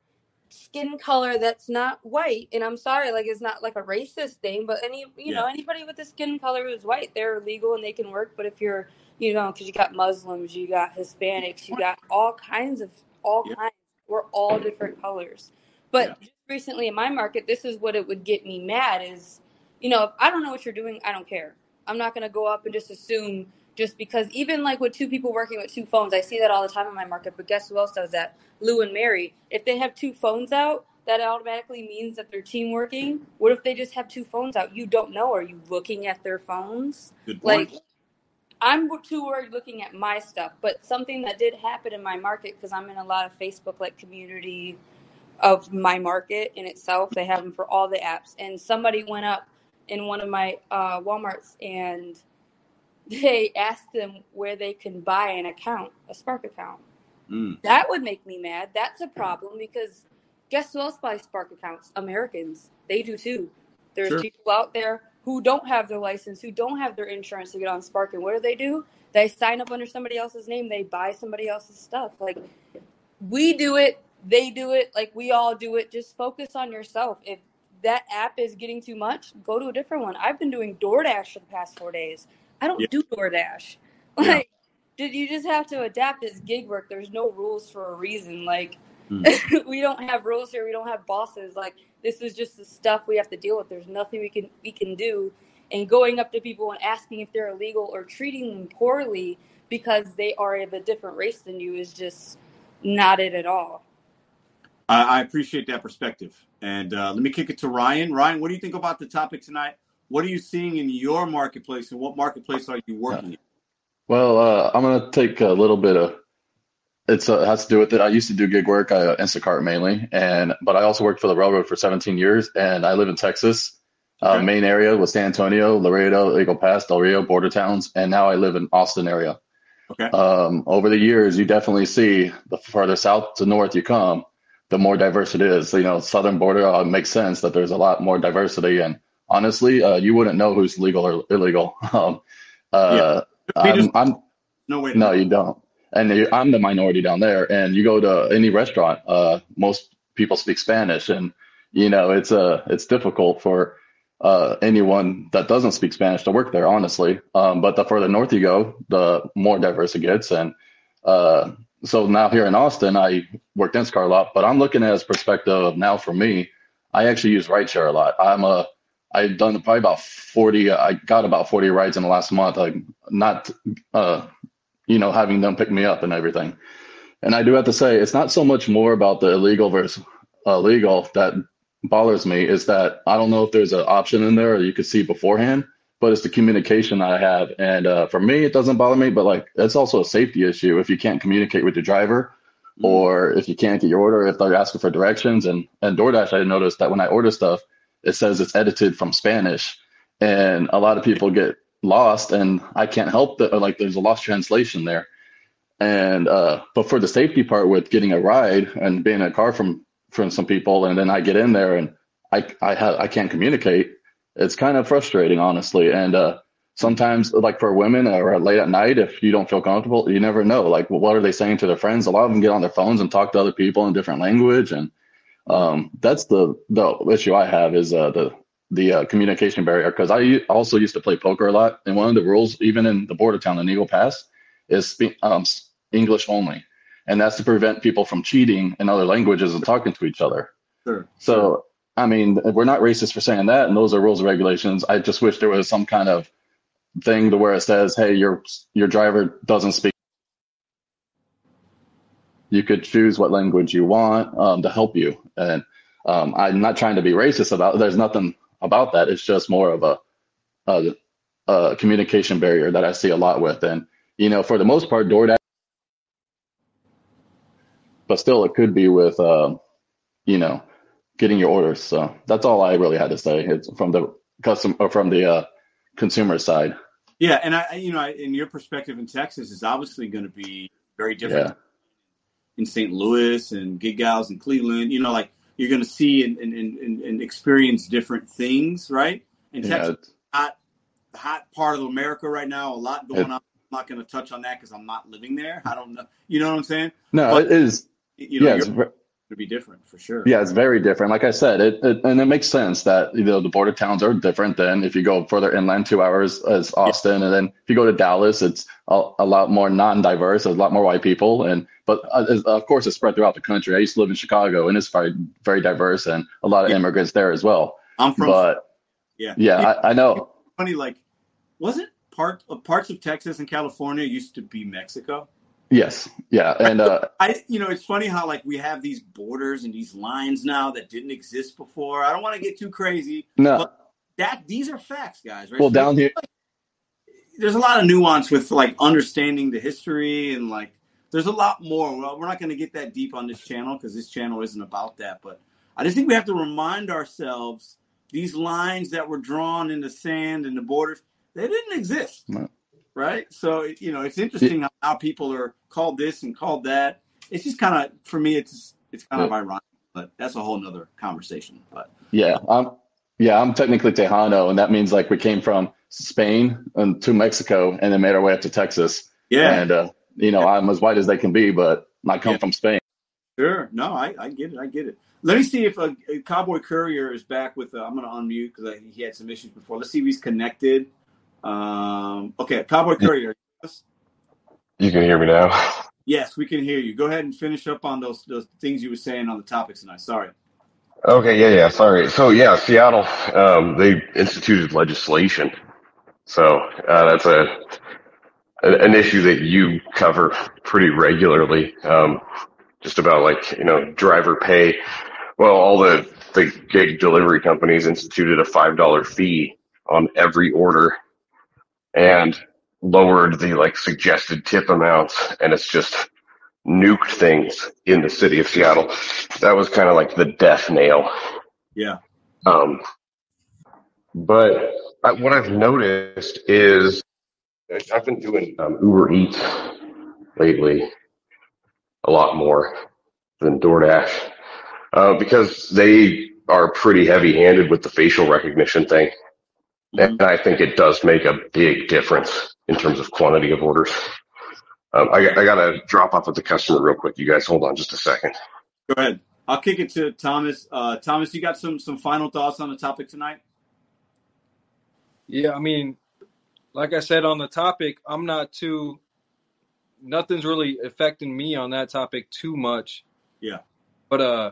skin color that's not white, and I'm sorry, like it's not like a racist thing, but any you know anybody with a skin color who's white, they're legal and they can work. But if you're you know, because you got Muslims, you got Hispanics, you got all kinds of all Yeah. kinds. We're all different colors. But just recently in my market, this is what it would get me mad is, you know, if I don't know what you're doing, I don't care. I'm not gonna go up and just assume just because even like with two people working with two phones, I see that all the time in my market. But guess who else does that? Lou and Mary. If they have two phones out, that automatically means that they're team working. What if they just have two phones out? You don't know. Are you looking at their phones? Good point. Like I'm too worried looking at my stuff, but something that did happen in my market because I'm in a lot of Facebook like community of my market in itself. They have them for all the apps, and somebody went up in one of my uh, WalMarts and they asked them where they can buy an account, a Spark account. Mm. That would make me mad. That's a problem because guess who else buys Spark accounts? Americans. They do too. There's Sure. people out there who don't have their license, who don't have their insurance to get on Spark, and what do they do? They sign up under somebody else's name. They buy somebody else's stuff. Like we do it, they do it, like we all do it. Just focus on yourself. If that app is getting too much, go to a different one. I've been doing DoorDash for the past four days. I don't Yeah. do DoorDash. Yeah. Like, did you just have to adapt? as gig work. There's no rules for a reason. Like, Mm. we don't have rules here. We don't have bosses. Like, this is just the stuff we have to deal with. There's nothing we can we can do. And going up to people and asking if they're illegal or treating them poorly because they are of a different race than you is just not it at all. I, I appreciate that perspective. And uh, let me kick it to Ryan. Ryan, what do you think about the topic tonight? What are you seeing in your marketplace, and what marketplace are you working in? Well, uh, I'm gonna take a little bit of it's uh, has to do with it. I used to do gig work, uh, Instacart mainly, and but I also worked for the railroad for 17 years, and I live in Texas. Uh, main area was San Antonio, Laredo, Eagle Pass, Del Rio, border towns, and now I live in Austin area. Okay. Um, over the years, you definitely see the further south to north you come, the more diverse it is. You know, southern border uh, makes sense that there's a lot more diversity and honestly, uh, you wouldn't know who's legal or illegal. Um, uh, Peter's- I'm, I'm No way. No, you don't. And I'm the minority down there. And you go to any restaurant, uh, most people speak Spanish, and you know it's uh it's difficult for uh, anyone that doesn't speak Spanish to work there, honestly. Um, but the further north you go, the more diverse it gets. And uh, so now here in Austin, I worked NCAR a lot, but I'm looking at his perspective now for me, I actually use rideshare a lot. I'm a I've done probably about 40. I got about 40 rides in the last month. Like not, uh, you know, having them pick me up and everything. And I do have to say, it's not so much more about the illegal versus uh, legal that bothers me. Is that I don't know if there's an option in there or you could see beforehand, but it's the communication I have. And uh, for me, it doesn't bother me, but like it's also a safety issue if you can't communicate with your driver or if you can't get your order, if they're asking for directions. And and DoorDash, I noticed that when I order stuff, it says it's edited from Spanish, and a lot of people get lost, and I can't help that. Like there's a lost translation there. And uh, but for the safety part with getting a ride and being in a car from from some people, and then I get in there and I I have I can't communicate. It's kind of frustrating, honestly. And uh, sometimes, like for women or late at night, if you don't feel comfortable, you never know. Like, what are they saying to their friends? A lot of them get on their phones and talk to other people in different language, and um, that's the the issue I have is uh, the the uh, communication barrier. Because I also used to play poker a lot, and one of the rules, even in the border town in Eagle Pass, is um, English only, and that's to prevent people from cheating in other languages and talking to each other. Sure. So, I mean, we're not racist for saying that, and those are rules and regulations. I just wish there was some kind of thing to where it says, "Hey, your your driver doesn't speak." You could choose what language you want um, to help you, and um, I'm not trying to be racist about. There's nothing about that. It's just more of a, a, a communication barrier that I see a lot with, and you know, for the most part, DoorDash, but still, it could be with, uh, you know, getting your orders. So that's all I really had to say. It's from the custom or from the uh, consumer side. Yeah, and I, you know, I- in your perspective in Texas is obviously going to be very different Yeah. In St. Louis and Gig Gals and Cleveland. You know, like you're going to see and, and, and, and experience different things, right? And Yeah, Texas, hot, hot part of America right now. A lot going It- on. I'm not going to touch on that because I'm not living there. I don't know. You know what I'm saying? No, But, it is. You know, yeah, you're it's, going ver- to be different for sure. yeah, it's very different. Like I said, it, it and it makes sense that you know the border towns are different than if you go further inland, two hours as Austin, and then if you go to Dallas, it's a, a lot more non-diverse. There's a lot more white people, and but uh, of course it's spread throughout the country. I used to live in Chicago, and it's very very diverse, and a lot of immigrants there as well. I'm from. But yeah, yeah, I, I know. funny. Like, wasn't part uh, parts of Texas and California used to be Mexico? Yes, yeah, and uh, I, you know, it's funny how like we have these borders and these lines now that didn't exist before. I don't want to get too crazy. No. but that these are facts, guys. Right? well So down here. there's a lot of nuance with like understanding the history and like there's a lot more. Well, we're not going to get that deep on this channel because this channel isn't about that. But I just think we have to remind ourselves these lines that were drawn in the sand and the borders they didn't exist No. right? So you know, it's interesting how, how people are called this and called that. It's just kind of for me, it's it's kind of Yeah. ironic, but that's a whole nother conversation. But Yeah, I'm yeah, I'm technically Tejano, and that means like we came from Spain and to Mexico, and then made our way up to Texas. Yeah. and uh, you know I'm as white as they can be, but I come from Spain. sure, no, I, I get it, I get it. Let me see if a, Cowboy Courier is back with. Uh, I'm going to unmute because he had some issues before. Let's see if he's connected. Um, okay, Cowboy Courier. You can hear me now. yes, we can hear you. Go ahead and finish up on those those things you were saying on the topics tonight. Sorry. Okay, yeah, yeah, sorry. So yeah, Seattle, um, they instituted legislation. So uh, that's a an an issue that you cover pretty regularly. Um, just about like you know driver pay. Well, all the the gig delivery companies instituted a five dollar fee on every order, and lowered the like suggested tip amounts, and it's just nuked things in the city of Seattle. That was kind of like the death nail. Yeah. Um, but I, what I've noticed is I've been doing um, Uber Eats lately a lot more than DoorDash uh, because they are pretty heavy handed with the facial recognition thing. Mm-hmm. And I think it does make a big difference in terms of quantity of orders. Um, I, I got to drop off with the customer real quick. You guys hold on just a second. Go ahead. I'll kick it to Thomas. Uh, Thomas, you got some some final thoughts on the topic tonight? Yeah, I mean, like I said on the topic, I'm not too. Nothing's really affecting me on that topic too much. Yeah. But uh,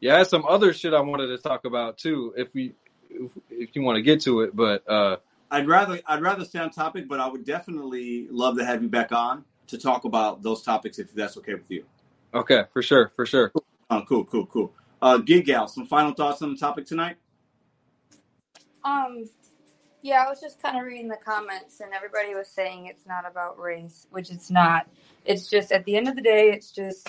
yeah, I had some other shit I wanted to talk about too. If we, if, if you want to get to it, but uh, I'd rather I'd rather stay on topic, but I would definitely love to have you back on to talk about those topics if that's okay with you. okay, for sure, for sure. Oh, cool, cool, cool. Uh, Gig Gal, some final thoughts on the topic tonight? Um, yeah, I was just kind of reading the comments, and everybody was saying it's not about race, which it's not. It's just at the end of the day, it's just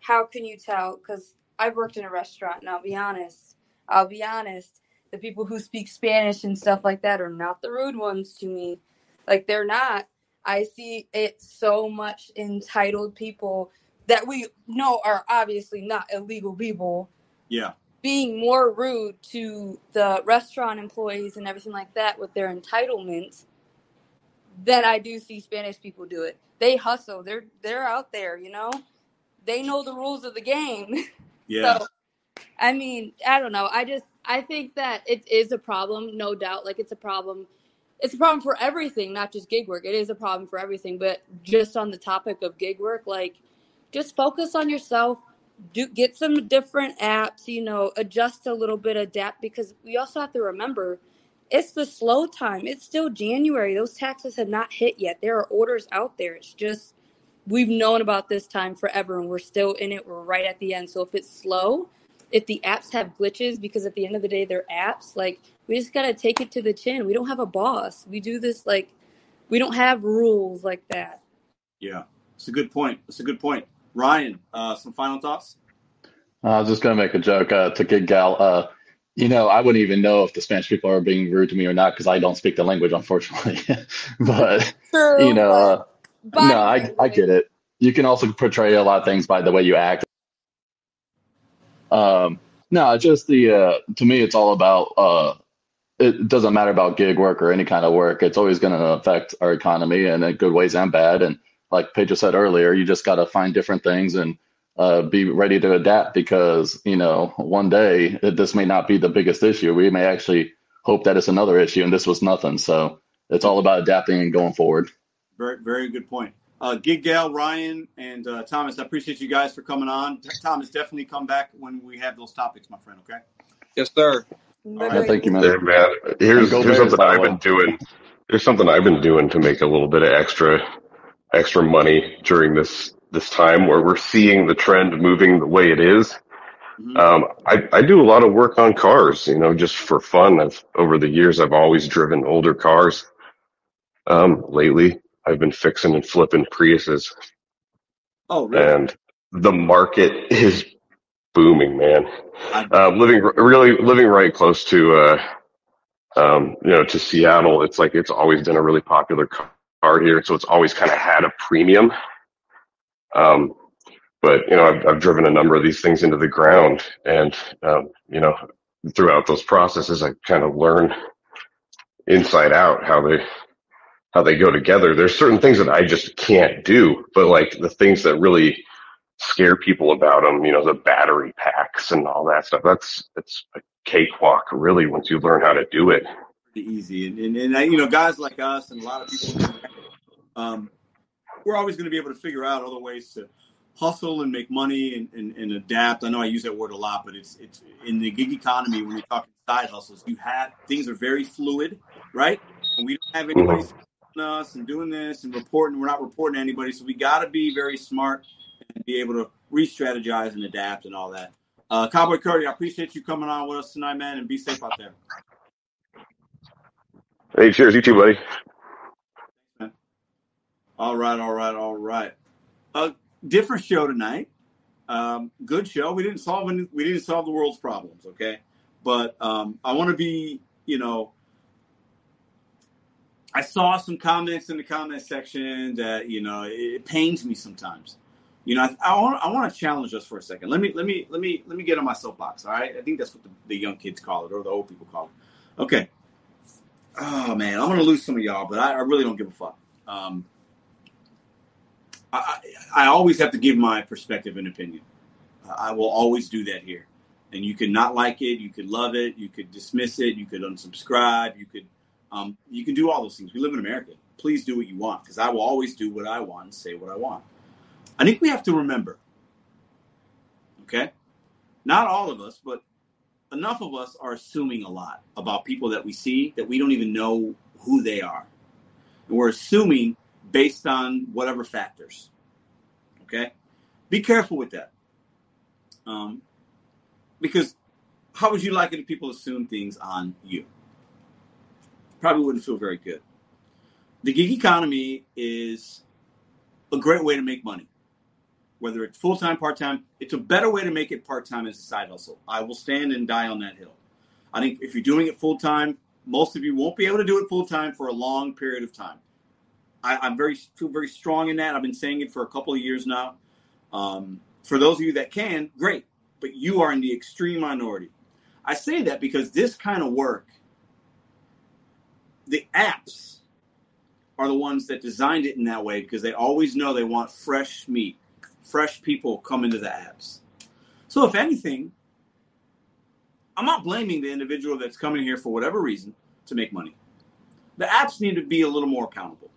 how can you tell? Because I've worked in a restaurant, and I'll be honest. I'll be honest. The people who speak Spanish and stuff like that are not the rude ones to me. Like they're not. I see it so much entitled people that we know are obviously not illegal people Yeah. being more rude to the restaurant employees and everything like that with their entitlement than I do see Spanish people do it. They hustle. They're they're out there, you know. They know the rules of the game. Yeah. So I mean, I don't know. I just I think that it is a problem, no doubt. Like it's a problem. It's a problem for everything, not just gig work. It is a problem for everything, but just on the topic of gig work, like just focus on yourself. Do get some different apps, you know, adjust a little bit, adapt because we also have to remember it's the slow time. It's still January. Those taxes have not hit yet. There are orders out there. It's just we've known about this time forever and we're still in it. We're right at the end. So if it's slow, if the apps have glitches, because at the end of the day they're apps, like we just gotta take it to the chin. We don't have a boss. We do this like we don't have rules like that. Yeah. It's a good point. It's a good point. Ryan, uh, some final thoughts? I was just gonna make a joke uh, to Gig Gal. Uh, you know, I wouldn't even know if the Spanish people are being rude to me or not because I don't speak the language, unfortunately. but True, you know, uh, no, I I get it. You can also portray a lot of things by the way you act. Um, no, just the uh, to me, it's all about. Uh, it doesn't matter about gig work or any kind of work. It's always going to affect our economy and in good ways and bad. And like Pedro said earlier, you just got to find different things and uh, be ready to adapt because you know one day it, this may not be the biggest issue. We may actually hope that it's another issue, and this was nothing. So it's all about adapting and going forward. Very, very good point. Uh, Gig Gal, Ryan, and uh, Thomas, I appreciate you guys for coming on. Thomas, definitely come back when we have those topics, my friend. Okay. Yes, sir. Yeah, thank you, man. Hey, man, here's, here's something I've been doing. There's something I've been doing to make a little bit of extra, extra money during this this time where we're seeing the trend moving the way it is. Um, I, I do a lot of work on cars, you know, just for fun. I've over the years I've always driven older cars. Um, lately I've been fixing and flipping Priuses, Oh, really? and the market is booming, man. Uh, living really living right close to uh, um, you know to Seattle, it's like it's always been a really popular car car here, so it's always kind of had a premium. Um, but you know, I've, I've driven a number of these things into the ground, and um, you know, throughout those processes, I kind of learn inside out how they how they go together. There's certain things that I just can't do, but like the things that really scare people about them, you know, the battery packs and all that stuff. That's it's a cakewalk, really, once you learn how to do it. Pretty easy, and, and and uh, you know, guys like us and a lot of people, um, we're always going to be able to figure out other ways to hustle and make money and, and, and adapt. I know I use that word a lot, but it's it's in the gig economy when you're talking side hustles, you have things are very fluid, right? And we don't have anybody Mm-hmm. On us and doing this and reporting. We're not reporting to anybody, so we got to be very smart and be able to re-strategize and adapt and all that. Uh, Cowboy Courier, I appreciate you coming on with us tonight, man, and be safe out there. Hey, cheers, you too, buddy. All right, all right, all right. A different show tonight. Um, good show. We didn't solve any, we didn't solve the world's problems, okay? But um, I want to be, you know, I saw some comments in the comment section that you know it, it pains me sometimes. You know, I, I want I want to challenge us for a second. Let me let me let me let me get on my soapbox. All right, I think that's what the, the young kids call it, or the old people call it. Okay. Oh man, I'm gonna lose some of y'all, but I, I really don't give a fuck. Um, I, I always have to give my perspective and opinion. I will always do that here. And you could not like it, you could love it, you could dismiss it, you could unsubscribe, you could um, you can do all those things. We live in America. Please do what you want, because I will always do what I want and say what I want. I think we have to remember, okay? Not all of us, but enough of us are assuming a lot about people that we see that we don't even know who they are. And we're assuming based on whatever factors. Okay? Be careful with that. Um, because how would you like it if people assume things on you? Probably wouldn't feel very good. The gig economy is a great way to make money. Whether it's full time, part time, it's a better way to make it part time as a side hustle. I will stand and die on that hill. I think if you're doing it full time, most of you won't be able to do it full time for a long period of time. I, am very feel very strong in that. I've been saying it for a couple of years now. Um, for those of you that can, great, but you are in the extreme minority. I say that because this kind of work, the apps are the ones that designed it in that way because they always know they want fresh meat, fresh people come into the apps. So if anything, I'm not blaming the individual that's coming here for whatever reason to make money. The apps need to be a little more accountable.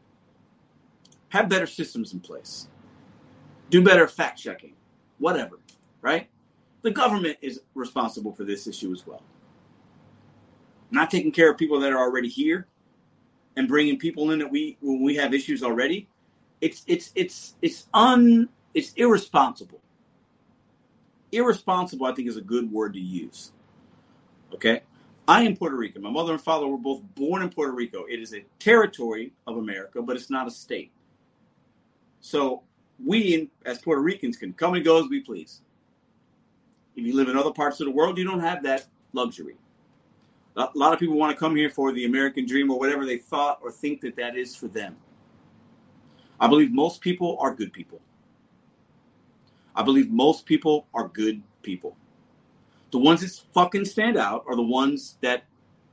Have better systems in place. Do better fact checking. Whatever, right? The government is responsible for this issue as well. Not taking care of people that are already here and bringing people in that we when we have issues already. It's it's it's it's un it's irresponsible. Irresponsible, I think, is a good word to use. Okay? I am Puerto Rican. My mother and father were both born in Puerto Rico. It is a territory of America, but it's not a state. So we, as Puerto Ricans, can come and go as we please. If you live in other parts of the world, you don't have that luxury. A lot of people want to come here for the American dream or whatever they thought or think that that is for them. I believe most people are good people. I believe most people are good people. The ones that fucking stand out are the ones that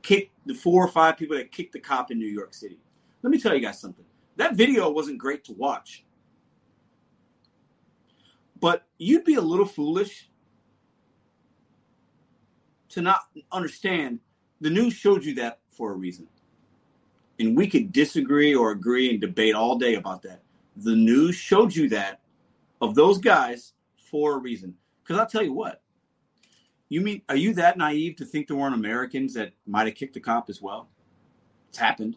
kick the four or five people that kicked the cop in New York City. Let me tell you guys something. That video wasn't great to watch. But you'd be a little foolish to not understand the news showed you that for a reason. And we could disagree or agree and debate all day about that. The news showed you that of those guys for a reason. Because I'll tell you what, you mean are you that naive to think there weren't Americans that might have kicked the cop as well? It's happened.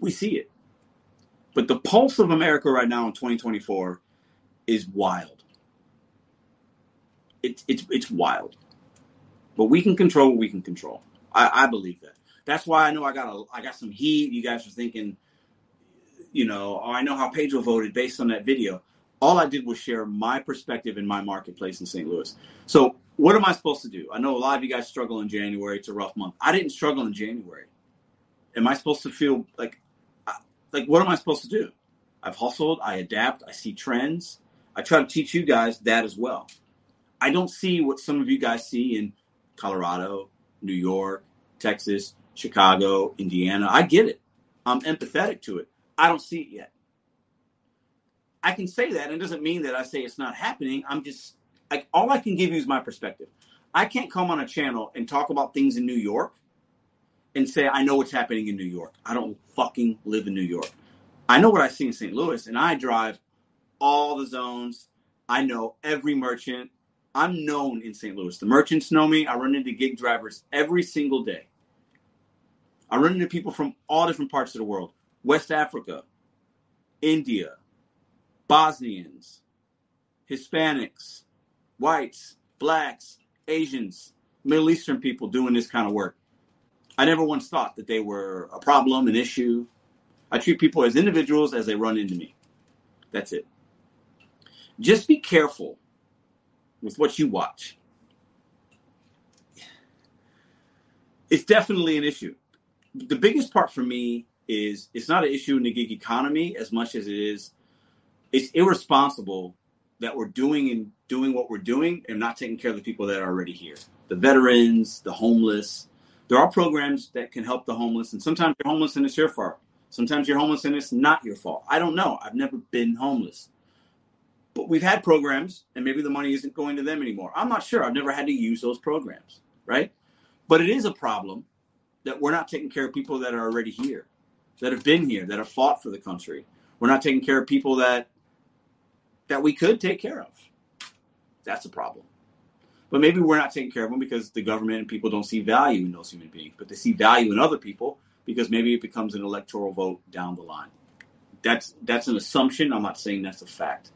We see it. But the pulse of America right now in 2024 is wild. It's it's it's wild. But we can control what we can control. I, I believe that. That's why I know I got a I got some heat. You guys are thinking, you know, oh, I know how Pedro voted based on that video. All I did was share my perspective in my marketplace in St. Louis. So what am I supposed to do? I know a lot of you guys struggle in January. It's a rough month. I didn't struggle in January. Am I supposed to feel like like what am I supposed to do? I've hustled, I adapt, I see trends. I try to teach you guys that as well. I don't see what some of you guys see in Colorado, New York, Texas, Chicago, Indiana. I get it. I'm empathetic to it. I don't see it yet. I can say that, and it doesn't mean that I say it's not happening. I'm just like all I can give you is my perspective. I can't come on a channel and talk about things in New York and say I know what's happening in New York. I don't fucking live in New York. I know what I see in St. Louis, and I drive all the zones. I know every merchant. I'm known in St. Louis. The merchants know me. I run into gig drivers every single day. I run into people from all different parts of the world West Africa, India, Bosnians, Hispanics, whites, blacks, Asians, Middle Eastern people doing this kind of work. I never once thought that they were a problem, an issue. I treat people as individuals as they run into me. That's it. Just be careful with what you watch. It's definitely an issue. The biggest part for me is it's not an issue in the gig economy as much as it is it's irresponsible that we're doing and doing what we're doing and not taking care of the people that are already here. The veterans, the homeless. There are programs that can help the homeless, and sometimes you're homeless and it's your fault. Sometimes you're homeless and it's not your fault. I don't know. I've never been homeless. But we've had programs, and maybe the money isn't going to them anymore. I'm not sure. I've never had to use those programs, right? But it is a problem that we're not taking care of people that are already here, that have been here, that have fought for the country. We're not taking care of people that that we could take care of. That's a problem. But maybe we're not taking care of them because the government and people don't see value in those human beings, but they see value in other people because maybe it becomes an electoral vote down the line. That's that's an assumption. I'm not saying that's a fact.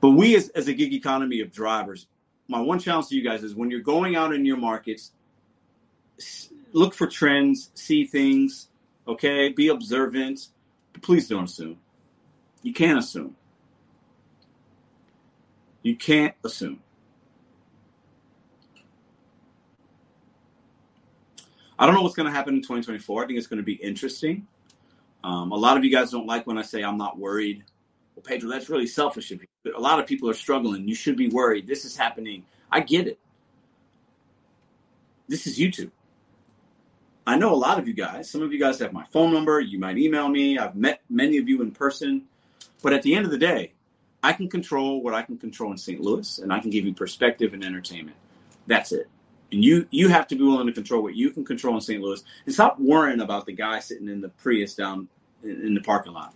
But we as, as a gig economy of drivers, my one challenge to you guys is when you're going out in your markets, look for trends, see things, okay? Be observant. But please don't assume. You can't assume. You can't assume. I don't know what's going to happen in 2024. I think it's going to be interesting. Um, a lot of you guys don't like when I say I'm not worried. Pedro, that's really selfish of you. A lot of people are struggling. You should be worried. This is happening. I get it. This is YouTube. I know a lot of you guys. Some of you guys have my phone number. You might email me. I've met many of you in person. But at the end of the day, I can control what I can control in St. Louis, and I can give you perspective and entertainment. That's it. And you you have to be willing to control what you can control in St. Louis, and stop worrying about the guy sitting in the Prius down in the parking lot.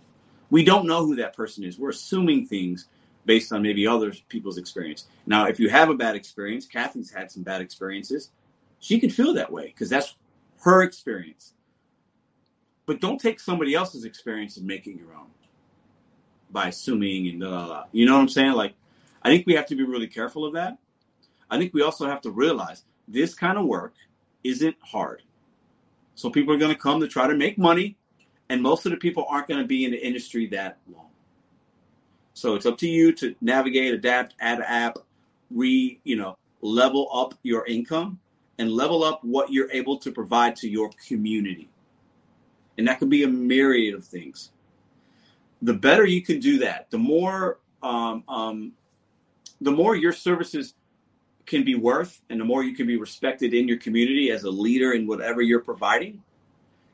We don't know who that person is. We're assuming things based on maybe other people's experience. Now, if you have a bad experience, Kathy's had some bad experiences. She can feel that way because that's her experience. But don't take somebody else's experience and make it your own by assuming and blah, blah, blah. You know what I'm saying? Like, I think we have to be really careful of that. I think we also have to realize this kind of work isn't hard. So people are going to come to try to make money, and most of the people aren't going to be in the industry that long. So it's up to you to navigate, adapt, add an app, re, you know, level up your income and level up what you're able to provide to your community. And that could be a myriad of things the better you can do that, the more um, um, the more your services can be worth, and the more you can be respected in your community as a leader in whatever you're providing.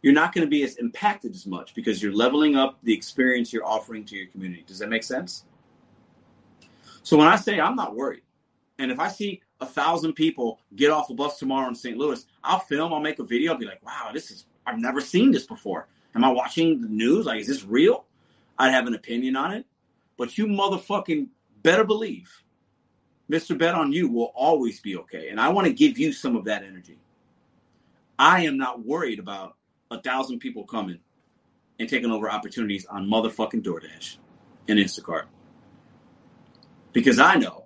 You're not going to be as impacted as much because you're leveling up the experience you're offering to your community. Does that make sense? So when I say I'm not worried, and if I see a thousand people get off a bus tomorrow in St. Louis, I'll film, I'll make a video, I'll be like, wow, this is I've never seen this before. Am I watching the news? Like, is this real? I'd have an opinion on it. But you motherfucking better believe Mr. Bet on You will always be okay. And I want to give you some of that energy. I am not worried about a thousand people coming and taking over opportunities on motherfucking DoorDash and Instacart. Because I know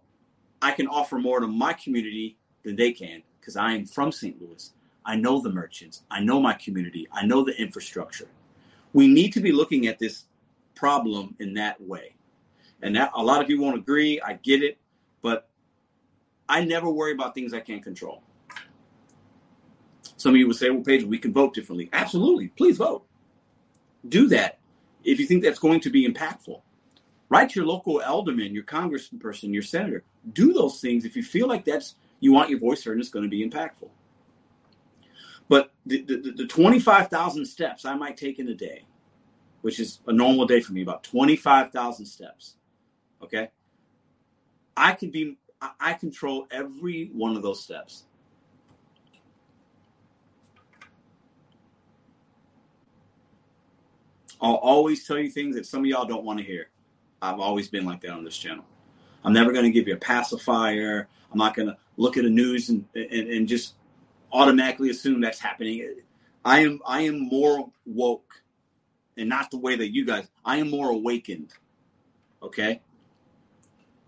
I can offer more to my community than they can because I am from St. Louis. I know the merchants. I know my community. I know the infrastructure. We need to be looking at this problem in that way. And that a lot of people won't agree. I get it, but I never worry about things I can't control. Some of you would say, well, Paige, we can vote differently. Absolutely. Please vote. Do that if you think that's going to be impactful. Write your local alderman, your congressperson, your senator. Do those things if you feel like that's you want your voice heard and it's going to be impactful. But the, the, the 25,000 steps I might take in a day which is a normal day for me, about 25,000 steps. Okay. I can be, I control every one of those steps. I'll always tell you things that some of y'all don't want to hear. I've always been like that on this channel. I'm never going to give you a pacifier. I'm not going to look at the news and, and, and just automatically assume that's happening. I am I am more woke and not the way that you guys. I am more awakened, okay,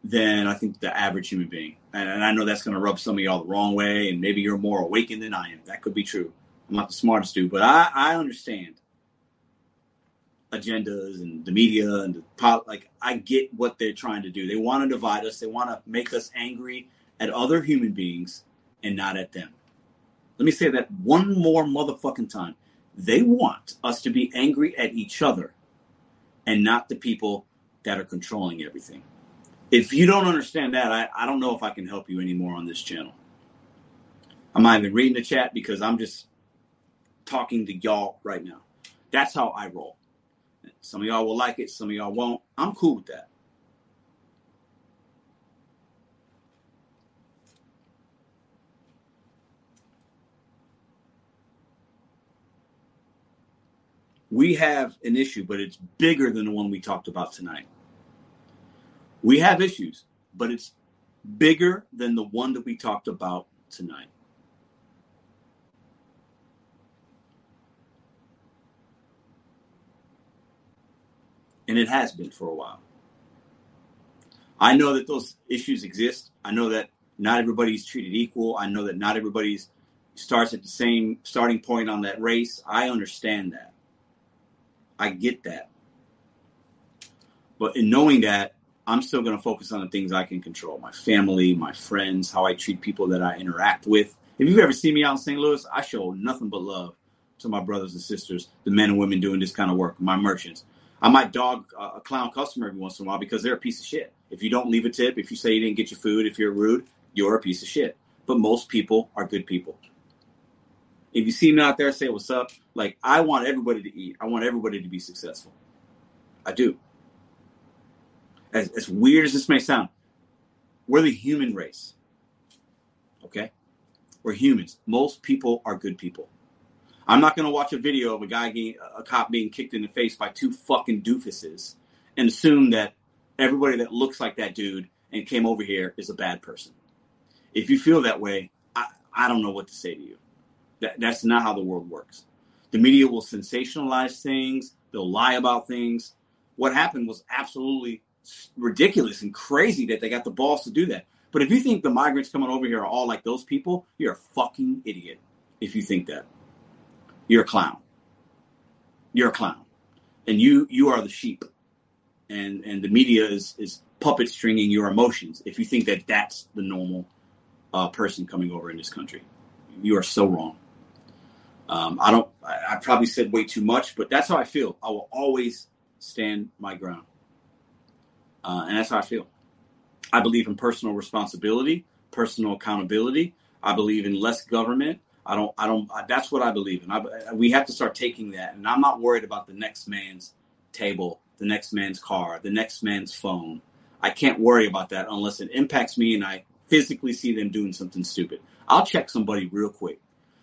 than I think the average human being. And, and I know that's going to rub some of y'all the wrong way, and maybe you're more awakened than I am. That could be true. I'm not the smartest dude, but I, I understand agendas and the media and the pop. Like I get what they're trying to do. They want to divide us. They want to make us angry at other human beings and not at them. Let me say that one more motherfucking time. They want us to be angry at each other and not the people that are controlling everything. If you don't understand that, I, I don't know if I can help you anymore on this channel. I'm not even reading the chat because I'm just talking to y'all right now. That's how I roll. Some of y'all will like it, some of y'all won't. I'm cool with that. we have an issue, but it's bigger than the one we talked about tonight. We have issues, but it's bigger than the one that we talked about tonight. And it has been for a while. I know that those issues exist. I know that not everybody's treated equal. I know that not everybody's starts at the same starting point on that race. I understand that. I get that. But in knowing that, I'm still going to focus on the things I can control my family, my friends, how I treat people that I interact with. If you've ever seen me out in St. Louis, I show nothing but love to my brothers and sisters, the men and women doing this kind of work, my merchants. I might dog a clown customer every once in a while because they're a piece of shit. If you don't leave a tip, if you say you didn't get your food, if you're rude, you're a piece of shit. But most people are good people. If you see me out there, say what's up. Like I want everybody to eat. I want everybody to be successful. I do. As, as weird as this may sound, we're the human race. Okay? We're humans. Most people are good people. I'm not going to watch a video of a guy a cop being kicked in the face by two fucking doofuses and assume that everybody that looks like that dude and came over here is a bad person. If you feel that way, I, I don't know what to say to you. That, that's not how the world works. The media will sensationalize things, they'll lie about things. What happened was absolutely ridiculous and crazy that they got the balls to do that. But if you think the migrants coming over here are all like those people, you're a fucking idiot if you think that. You're a clown. You're a clown. And you you are the sheep. And and the media is is puppet stringing your emotions if you think that that's the normal uh, person coming over in this country. You are so wrong. Um, I don't. I, I probably said way too much, but that's how I feel. I will always stand my ground, uh, and that's how I feel. I believe in personal responsibility, personal accountability. I believe in less government. I don't. I don't. I, that's what I believe in. I, we have to start taking that, and I'm not worried about the next man's table, the next man's car, the next man's phone. I can't worry about that unless it impacts me and I physically see them doing something stupid. I'll check somebody real quick.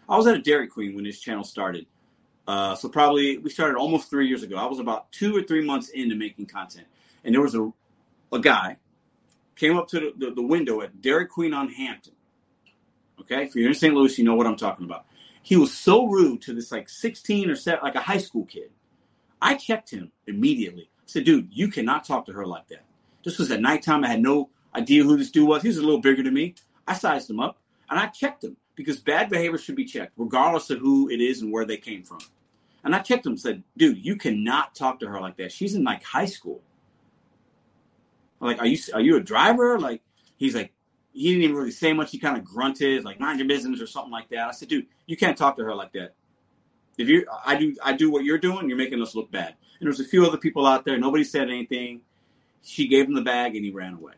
I was at a Dairy Queen when this channel started. Uh, so probably we started almost three years ago. I was about two or three months into making content, and there was a a guy came up to the, the, the window at Dairy Queen on Hampton. Okay, if you're in St. Louis, you know what I'm talking about. He was so rude to this like 16 or 7, like a high school kid. I checked him immediately. I said, dude, you cannot talk to her like that. This was at nighttime. I had no idea who this dude was. He was a little bigger than me. I sized him up and I checked him because bad behavior should be checked, regardless of who it is and where they came from. And I checked him and said, dude, you cannot talk to her like that. She's in like high school. I'm like, are you are you a driver? Like, he's like, he didn't even really say much. He kind of grunted, like, mind your business or something like that. I said, dude, you can't talk to her like that. If you, I do, I do what you're doing. You're making us look bad. And there's a few other people out there. Nobody said anything. She gave him the bag and he ran away.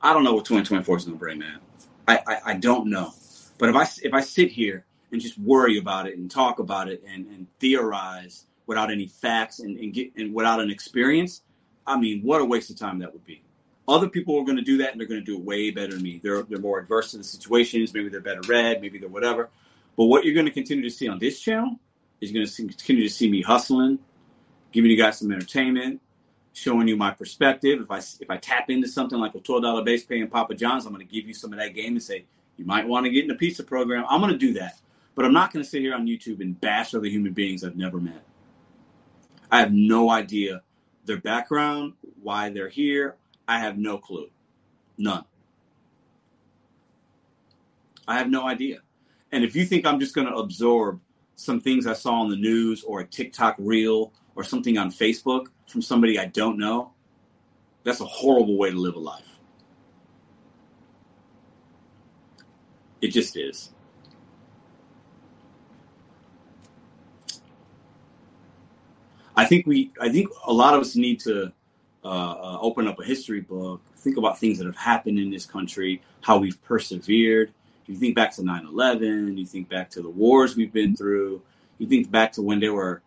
I don't know what 2024 is going to bring, man. I, I, I, don't know. But if I, if I sit here and just worry about it and talk about it and, and theorize without any facts and, and, get, and without an experience, I mean, what a waste of time that would be. Other people are going to do that and they're going to do it way better than me. They're, they're more adverse to the situations. Maybe they're better read. Maybe they're whatever. But what you're going to continue to see on this channel is you're going to continue to see me hustling, giving you guys some entertainment, showing you my perspective. If I if I tap into something like a twelve dollar base pay in Papa John's, I'm going to give you some of that game and say you might want to get in a pizza program. I'm going to do that, but I'm not going to sit here on YouTube and bash other human beings I've never met. I have no idea their background, why they're here. I have no clue, none. I have no idea. And if you think I'm just going to absorb some things I saw on the news or a TikTok reel or something on Facebook from somebody I don't know, that's a horrible way to live a life. It just is. I think we, I think a lot of us need to uh, uh, open up a history book, think about things that have happened in this country, how we've persevered. You think back to 9 11, you think back to the wars we've been through, you think back to when they were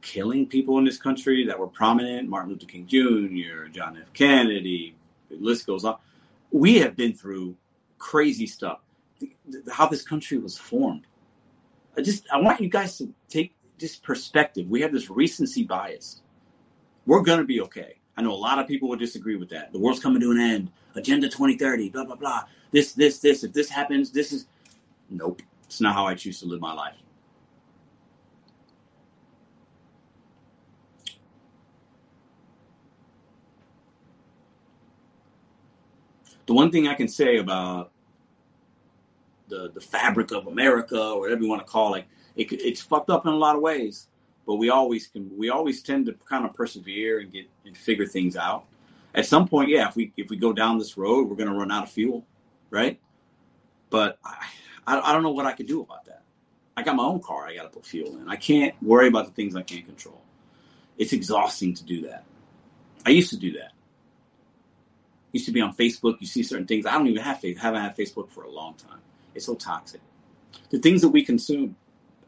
killing people in this country that were prominent Martin Luther King Jr., John F. Kennedy, the list goes on. We have been through crazy stuff. How this country was formed. I just, I want you guys to take this perspective. We have this recency bias. We're going to be okay. I know a lot of people would disagree with that. The world's coming to an end. Agenda 2030, blah, blah, blah. This, this, this. If this happens, this is. Nope. It's not how I choose to live my life. The one thing I can say about the the fabric of America, or whatever you want to call it, it it's fucked up in a lot of ways. But we always can. We always tend to kind of persevere and get and figure things out. At some point, yeah, if we if we go down this road, we're going to run out of fuel, right? But I, I, I don't know what I could do about that. I got my own car. I got to put fuel in. I can't worry about the things I can't control. It's exhausting to do that. I used to do that. Used to be on Facebook. You see certain things. I don't even have Facebook. Haven't had Facebook for a long time. It's so toxic. The things that we consume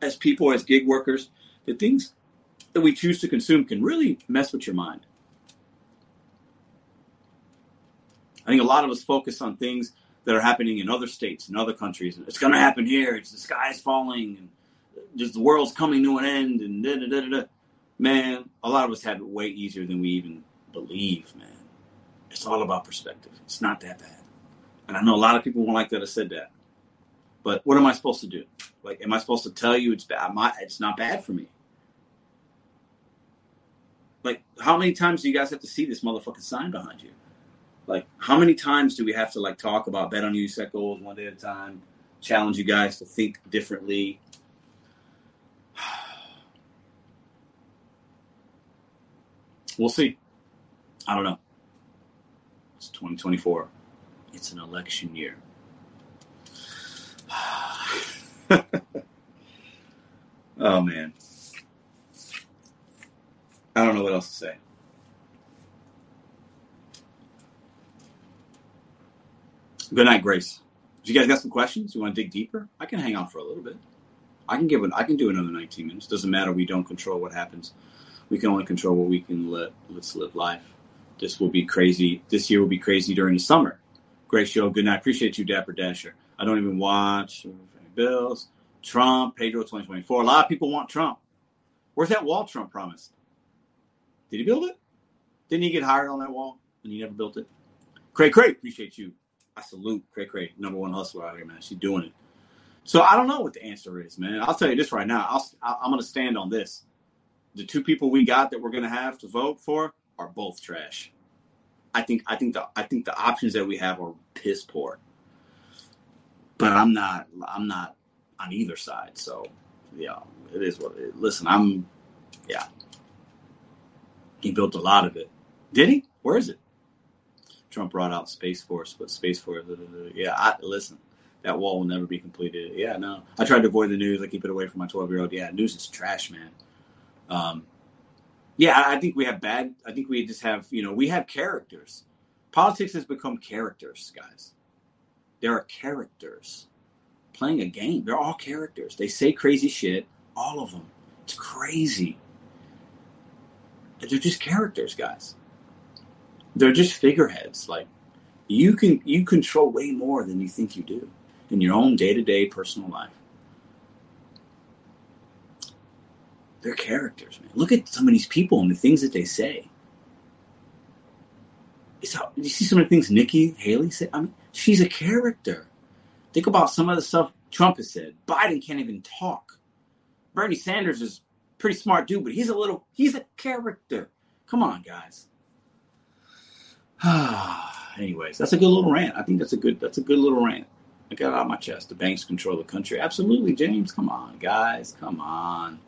as people, as gig workers, the things that we choose to consume can really mess with your mind. I think a lot of us focus on things that are happening in other states and other countries. It's going to happen here. It's the sky's falling and just the world's coming to an end and da da da da. Man, a lot of us have it way easier than we even believe, man. It's all about perspective. It's not that bad. And I know a lot of people won't like that I said that. But what am I supposed to do? Like, am I supposed to tell you it's bad? It's not bad for me. Like, how many times do you guys have to see this motherfucking sign behind you? Like, how many times do we have to like talk about bet on you, set goals one day at a time, challenge you guys to think differently? We'll see. I don't know. It's 2024. It's an election year. oh man. I don't know what else to say. Good night, Grace. If you guys got some questions, you want to dig deeper, I can hang out for a little bit. I can give it. I can do another 19 minutes. Doesn't matter. We don't control what happens. We can only control what we can let. Let's live life. This will be crazy. This year will be crazy during the summer. Great show. Good night. Appreciate you, Dapper Dasher. I don't even watch Bills. Trump, Pedro 2024. A lot of people want Trump. Where's that wall Trump promised? Did he build it? Didn't he get hired on that wall and he never built it? Cray Cray, appreciate you. I salute Cray Cray, number one hustler out here, man. She's doing it. So I don't know what the answer is, man. I'll tell you this right now. I'll, I'm going to stand on this. The two people we got that we're going to have to vote for are both trash. I think I think the I think the options that we have are piss poor. But I'm not I'm not on either side. So yeah, it is what it is. Listen, I'm yeah. He built a lot of it. Did he? Where is it? Trump brought out Space Force, but Space Force, yeah. I, listen, that wall will never be completed. Yeah, no. I tried to avoid the news. I keep it away from my 12 year old. Yeah, news is trash, man. Um, yeah, I think we have bad. I think we just have, you know, we have characters. Politics has become characters, guys. There are characters playing a game. They're all characters. They say crazy shit, all of them. It's crazy. They're just characters, guys. They're just figureheads. Like you can you control way more than you think you do in your own day-to-day personal life. They're characters, man. Look at some of these people and the things that they say. It's how, you see some of the things Nikki Haley said? I mean, she's a character. Think about some of the stuff Trump has said. Biden can't even talk. Bernie Sanders is pretty smart dude, but he's a little he's a character. Come on, guys. Anyways, that's a good little rant. I think that's a good that's a good little rant. I got it out my chest. The banks control the country. Absolutely, James. Come on, guys. Come on.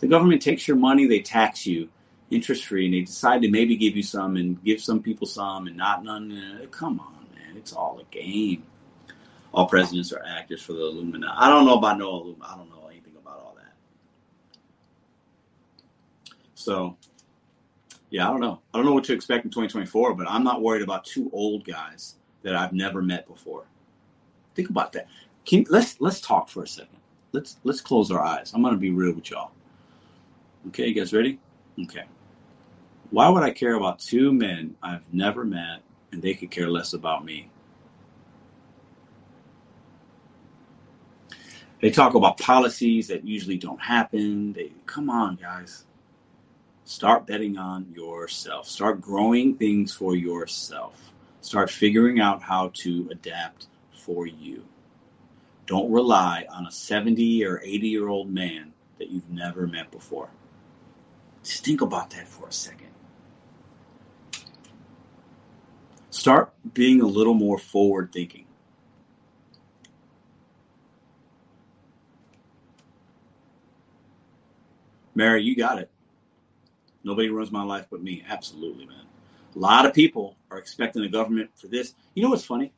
The government takes your money, they tax you interest free, and they decide to maybe give you some and give some people some and not none. Come on. It's all a game. All presidents are actors for the Illuminati. I don't know about no Illuminati. I don't know anything about all that. So, yeah, I don't know. I don't know what to expect in 2024, but I'm not worried about two old guys that I've never met before. Think about that. Can, let's let's talk for a second. Let's let's close our eyes. I'm gonna be real with y'all. Okay, you guys ready? Okay. Why would I care about two men I've never met and they could care less about me? They talk about policies that usually don't happen. They come on, guys. Start betting on yourself. Start growing things for yourself. Start figuring out how to adapt for you. Don't rely on a 70 or 80 year old man that you've never met before. Just think about that for a second. Start being a little more forward thinking. Mary, you got it. Nobody runs my life but me. Absolutely, man. A lot of people are expecting the government for this. You know what's funny?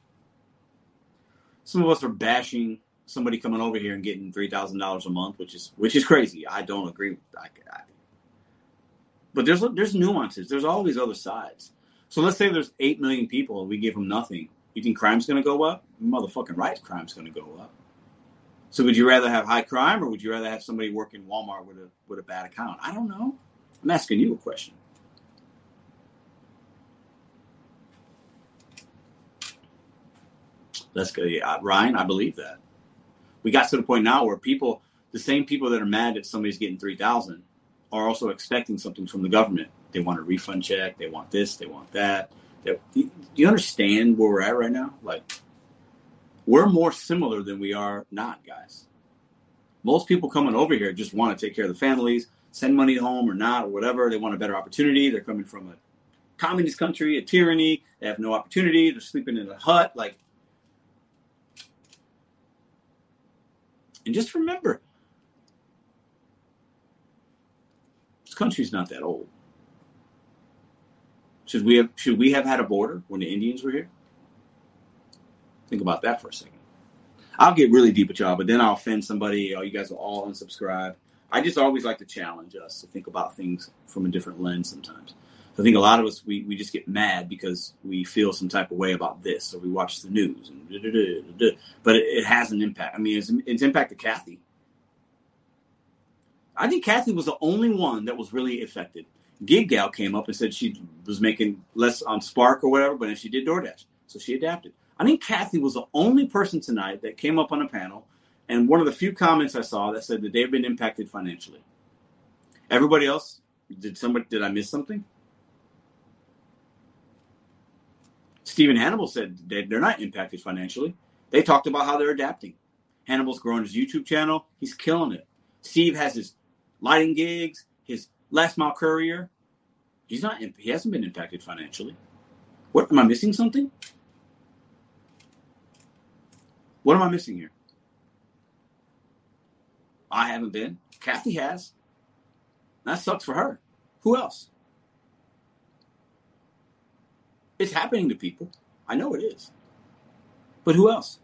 Some of us are bashing somebody coming over here and getting three thousand dollars a month, which is which is crazy. I don't agree. With, I, I, but there's there's nuances. There's all these other sides. So let's say there's eight million people and we give them nothing. You think crime's going to go up? Motherfucking right, crime's going to go up. So would you rather have high crime or would you rather have somebody work in Walmart with a with a bad account? I don't know. I'm asking you a question. Let's go. Yeah, uh, Ryan, I believe that. We got to the point now where people, the same people that are mad that somebody's getting three thousand, are also expecting something from the government. They want a refund check. They want this. They want that. Do you understand where we're at right now? Like, we're more similar than we are not, guys. Most people coming over here just want to take care of the families, send money home or not, or whatever. They want a better opportunity. They're coming from a communist country, a tyranny. They have no opportunity. They're sleeping in a hut. Like, and just remember, this country's not that old. Should we have should we have had a border when the Indians were here? Think about that for a second. I'll get really deep with y'all, but then I'll offend somebody. Oh, you guys will all unsubscribe. I just always like to challenge us to think about things from a different lens sometimes. I think a lot of us we, we just get mad because we feel some type of way about this, or we watch the news, and but it, it, has an impact. I mean, it's, it's impacted Kathy. I think Kathy was the only one that was really affected. Gig Gal came up and said she was making less on Spark or whatever, but then she did DoorDash, so she adapted. I think Kathy was the only person tonight that came up on a panel, and one of the few comments I saw that said that they've been impacted financially. Everybody else, did somebody did I miss something? Steve and Hannibal said they're not impacted financially. They talked about how they're adapting. Hannibal's growing his YouTube channel. He's killing it. Steve has his lighting gigs, his last mile courier. He's not. He hasn't been impacted financially. What am I missing? Something? What am I missing here? I haven't been. Kathy has. That sucks for her. Who else? It's happening to people. I know it is. But who else?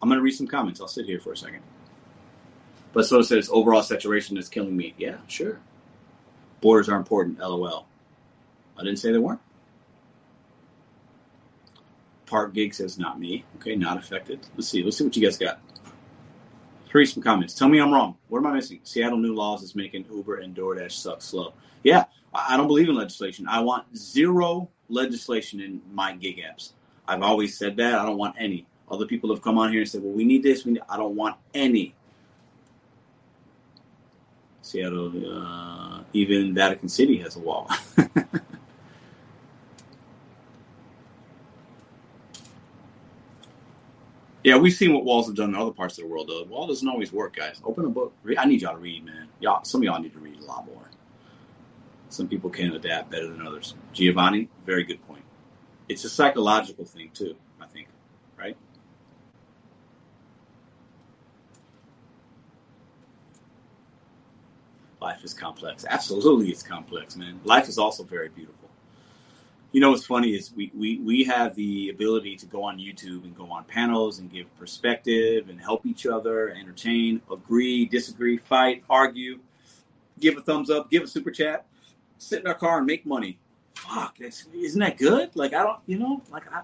I'm going to read some comments. I'll sit here for a second. But so says overall saturation is killing me. Yeah, sure. Borders are important. LOL. I didn't say they weren't. Park Gig says not me. Okay, not affected. Let's see. Let's see what you guys got. Read some comments. Tell me I'm wrong. What am I missing? Seattle new laws is making Uber and DoorDash suck slow. Yeah, I don't believe in legislation. I want zero legislation in my gig apps. I've always said that. I don't want any. Other people have come on here and said, "Well, we need this." We need. I don't want any. Seattle, uh, even Vatican City has a wall. Yeah, we've seen what walls have done in other parts of the world. Though wall doesn't always work, guys. Open a book. I need y'all to read, man. Y'all, some of y'all need to read a lot more. Some people can adapt better than others. Giovanni, very good point. It's a psychological thing too. I think, right? Life is complex. Absolutely, it's complex, man. Life is also very beautiful. You know what's funny is we, we, we have the ability to go on YouTube and go on panels and give perspective and help each other, entertain, agree, disagree, fight, argue, give a thumbs up, give a super chat, sit in our car and make money. Fuck, that's isn't that good? Like I don't, you know, like I,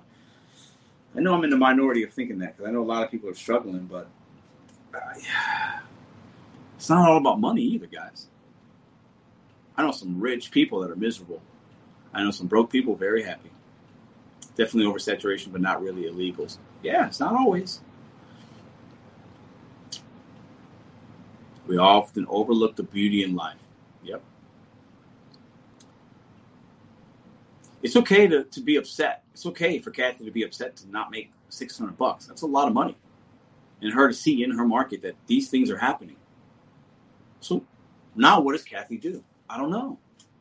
I know I'm in the minority of thinking that because I know a lot of people are struggling, but uh, yeah, it's not all about money either, guys. I know some rich people that are miserable. I know some broke people very happy. Definitely oversaturation, but not really illegals. Yeah, it's not always. We often overlook the beauty in life. Yep. It's okay to, to be upset. It's okay for Kathy to be upset to not make 600 bucks. That's a lot of money. And her to see in her market that these things are happening. So now what does Kathy do? I don't know.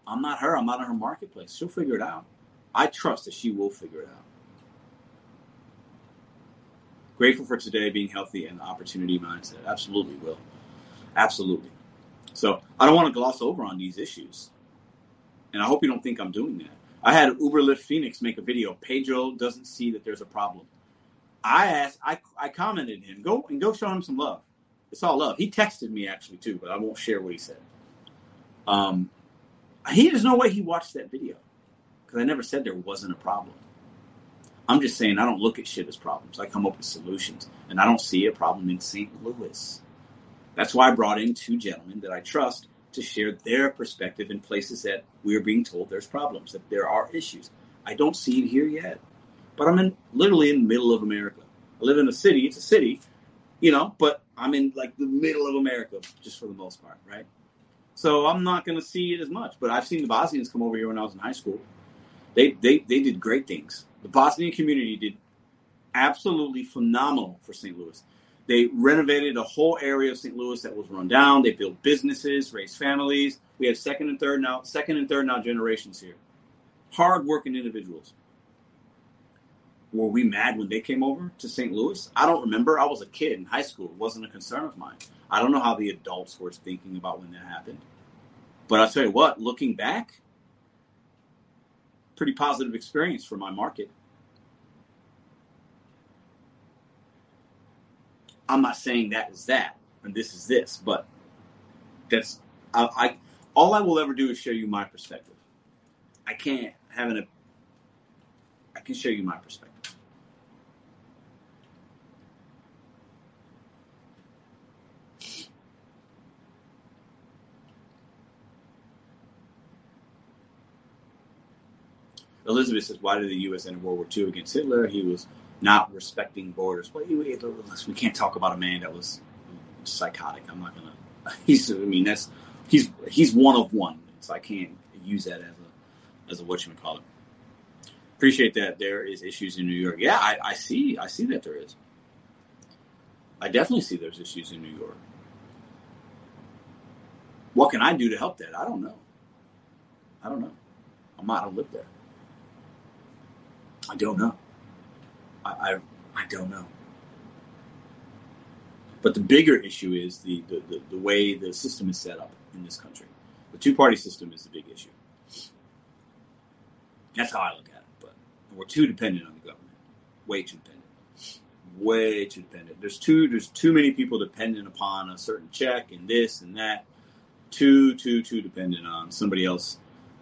I'm not her. I'm not in her marketplace. She'll figure it out. I trust that she will figure it out. Grateful for today being healthy and opportunity mindset. Absolutely will. Absolutely. So I don't want to gloss over on these issues. And I hope you don't think I'm doing that. I had Uber Lyft Phoenix make a video. Pedro doesn't see that there's a problem. I asked, I, I commented him, go and go show him some love. It's all love. He texted me actually too, but I won't share what he said. Um, he there's no way he watched that video because I never said there wasn't a problem. I'm just saying I don't look at shit as problems. I come up with solutions, and I don't see a problem in St. Louis. That's why I brought in two gentlemen that I trust to share their perspective in places that we are being told there's problems, that there are issues. I don't see it here yet, but I'm in literally in the middle of America. I live in a city. It's a city, you know, but I'm in like the middle of America, just for the most part, right? So I'm not going to see it as much. But I've seen the Bosnians come over here when I was in high school. They they they did great things. The Bosnian community did absolutely phenomenal for St. Louis. They renovated a whole area of St. Louis that was run down. They built businesses, raised families. We have second and third now, second and third now generations here. Hardworking individuals. Were we mad when they came over to St. Louis? I don't remember. I was a kid in high school. It wasn't a concern of mine. I don't know how the adults were thinking about when that happened. But I'll tell you what, looking back, pretty positive experience for my market. I'm not saying that is that and this is this, but that's I, I all I will ever do is show you my perspective. I can't have an I can show you my perspective. Elizabeth says, "Why did the U.S. enter World War II against Hitler? He was not respecting borders. Well, we can't talk about a man that was psychotic. I'm not gonna. He's. I mean, that's he's he's one of one. So I can't use that as a as a what you call it. Appreciate that there is issues in New York. Yeah, I, I see. I see that there is. I definitely see there's issues in New York. What can I do to help that? I don't know. I don't know. I'm not. I don't live there. I don't know. I, I, I don't know. But the bigger issue is the, the, the, the, way the system is set up in this country. The two party system is the big issue. That's how I look at it. But we're too dependent on the government. Way too dependent. Way too dependent. There's too there's too many people dependent upon a certain check and this and that. Too, too, too dependent on somebody else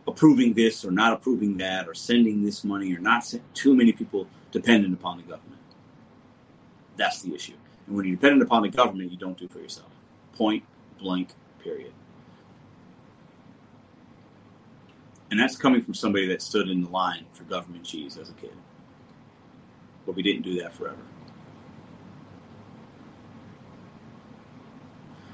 approving this or not approving that or sending this money or not send, too many people dependent upon the government. That's the issue. And when you're dependent upon the government, you don't do for yourself. Point blank, period. And that's coming from somebody that stood in the line for government cheese as a kid. But we didn't do that forever.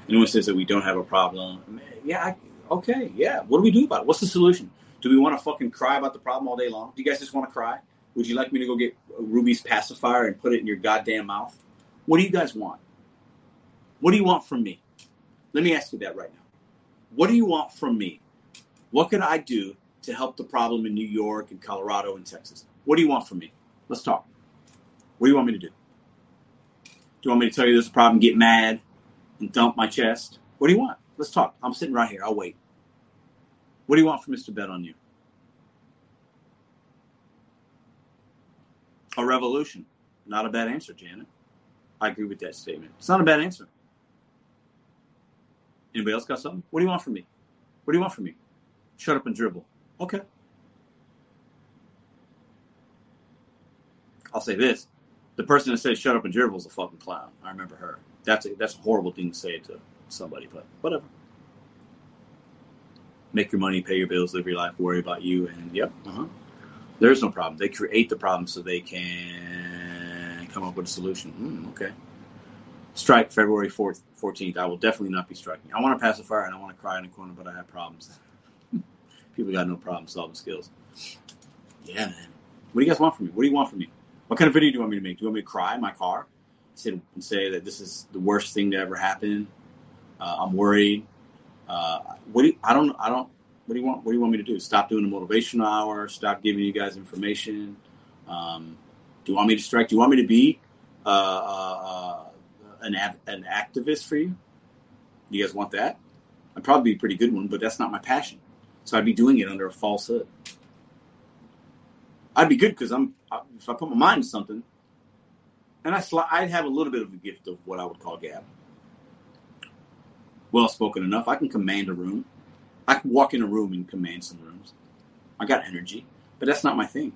Anyone says that we don't have a problem, yeah, I, Okay, yeah. What do we do about it? What's the solution? Do we want to fucking cry about the problem all day long? Do you guys just want to cry? Would you like me to go get Ruby's pacifier and put it in your goddamn mouth? What do you guys want? What do you want from me? Let me ask you that right now. What do you want from me? What could I do to help the problem in New York and Colorado and Texas? What do you want from me? Let's talk. What do you want me to do? Do you want me to tell you there's a problem, get mad, and dump my chest? What do you want? Let's talk. I'm sitting right here. I'll wait. What do you want from Mr. Bet on you? A revolution. Not a bad answer, Janet. I agree with that statement. It's not a bad answer. Anybody else got something? What do you want from me? What do you want from me? Shut up and dribble. Okay. I'll say this: the person that says "shut up and dribble" is a fucking clown. I remember her. That's a that's a horrible thing to say to somebody, but whatever. Make your money, pay your bills, live your life, worry about you, and yep, uh-huh. there's no problem. They create the problem so they can come up with a solution. Mm, okay. Strike February 4th, 14th. I will definitely not be striking. I want to pacify and I want to cry in the corner, but I have problems. People got no problem solving skills. Yeah, man. What do you guys want from me? What do you want from me? What kind of video do you want me to make? Do you want me to cry in my car? And say that this is the worst thing to ever happen. Uh, I'm worried. Uh, what do you, I don't I don't what do you want what do you want me to do? Stop doing the motivational hour, stop giving you guys information. Um, do you want me to strike? Do you want me to be uh, uh, uh an an activist for you? Do you guys want that? I'd probably be a pretty good one, but that's not my passion. So I'd be doing it under a falsehood. I'd be good because I'm if I put my mind to something, and I sli- I'd have a little bit of a gift of what I would call gab. Well spoken enough. I can command a room. I can walk in a room and command some rooms. I got energy, but that's not my thing.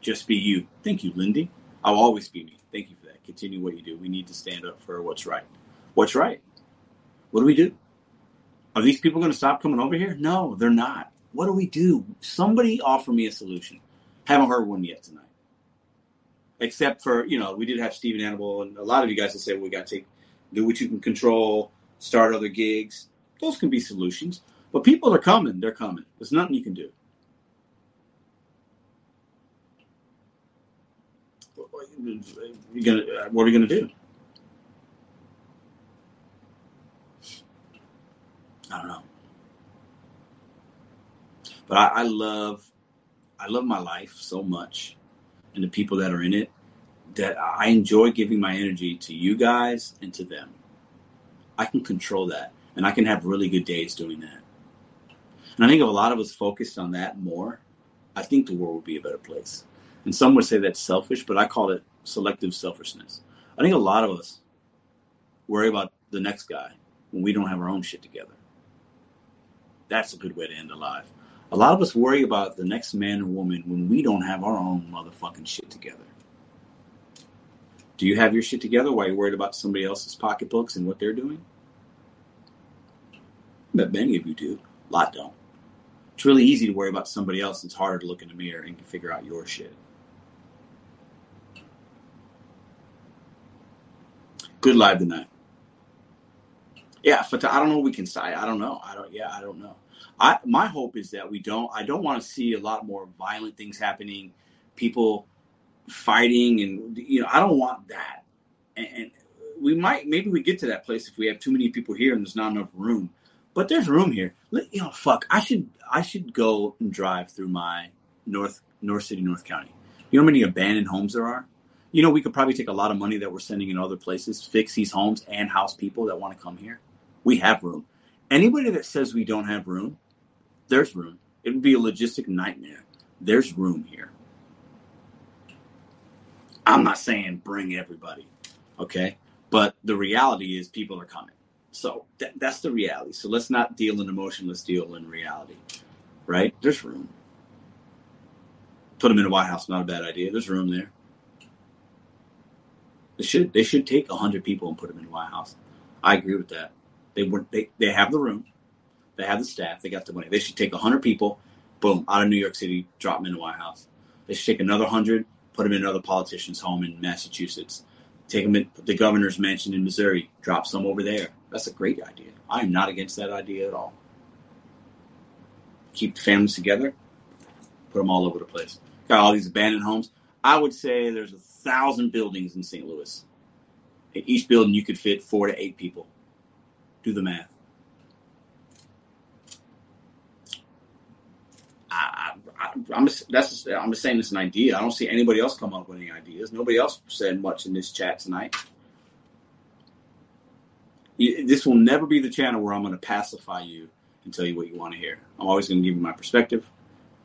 Just be you. Thank you, Lindy. I'll always be me. Thank you for that. Continue what you do. We need to stand up for what's right. What's right? What do we do? Are these people going to stop coming over here? No, they're not. What do we do? Somebody offer me a solution. Haven't heard one yet tonight. Except for, you know, we did have Steve and Hannibal and a lot of you guys that say well, we got to take, do what you can control, start other gigs. Those can be solutions. But people are coming. They're coming. There's nothing you can do. You gonna, what are we going to do? I don't know. But I, I love, I love my life so much, and the people that are in it, that I enjoy giving my energy to you guys and to them. I can control that, and I can have really good days doing that. And I think if a lot of us focused on that more, I think the world would be a better place. And some would say that's selfish, but I call it selective selfishness. I think a lot of us worry about the next guy when we don't have our own shit together. That's a good way to end a life. A lot of us worry about the next man or woman when we don't have our own motherfucking shit together. Do you have your shit together while you're worried about somebody else's pocketbooks and what they're doing? I bet many of you do. A lot don't. It's really easy to worry about somebody else. It's harder to look in the mirror and figure out your shit. Good live tonight. Yeah, but I don't know what we can say. I don't know. I don't. Yeah, I don't know. I my hope is that we don't. I don't want to see a lot more violent things happening, people fighting, and you know, I don't want that. And, and we might maybe we get to that place if we have too many people here and there's not enough room. But there's room here. Let, you know, fuck. I should I should go and drive through my North North City, North County. You know how many abandoned homes there are? You know, we could probably take a lot of money that we're sending in other places, fix these homes, and house people that want to come here. We have room. Anybody that says we don't have room, there's room. It would be a logistic nightmare. There's room here. I'm not saying bring everybody, okay? But the reality is people are coming. So th- that's the reality. So let's not deal in emotion, let's deal in reality, right? There's room. Put them in a White House, not a bad idea. There's room there. They should they should take hundred people and put them in the White House. I agree with that. They they, they have the room, they have the staff, they got the money. They should take hundred people, boom, out of New York City, drop them in the White House. They should take another hundred, put them in another politician's home in Massachusetts. Take them in the governor's mansion in Missouri, drop some over there. That's a great idea. I am not against that idea at all. Keep the families together, put them all over the place. Got all these abandoned homes. I would say there's a thousand buildings in St. Louis. In each building, you could fit four to eight people. Do the math. I, I, am just, that's I'm just saying it's an idea. I don't see anybody else come up with any ideas. Nobody else said much in this chat tonight. This will never be the channel where I'm going to pacify you and tell you what you want to hear. I'm always going to give you my perspective.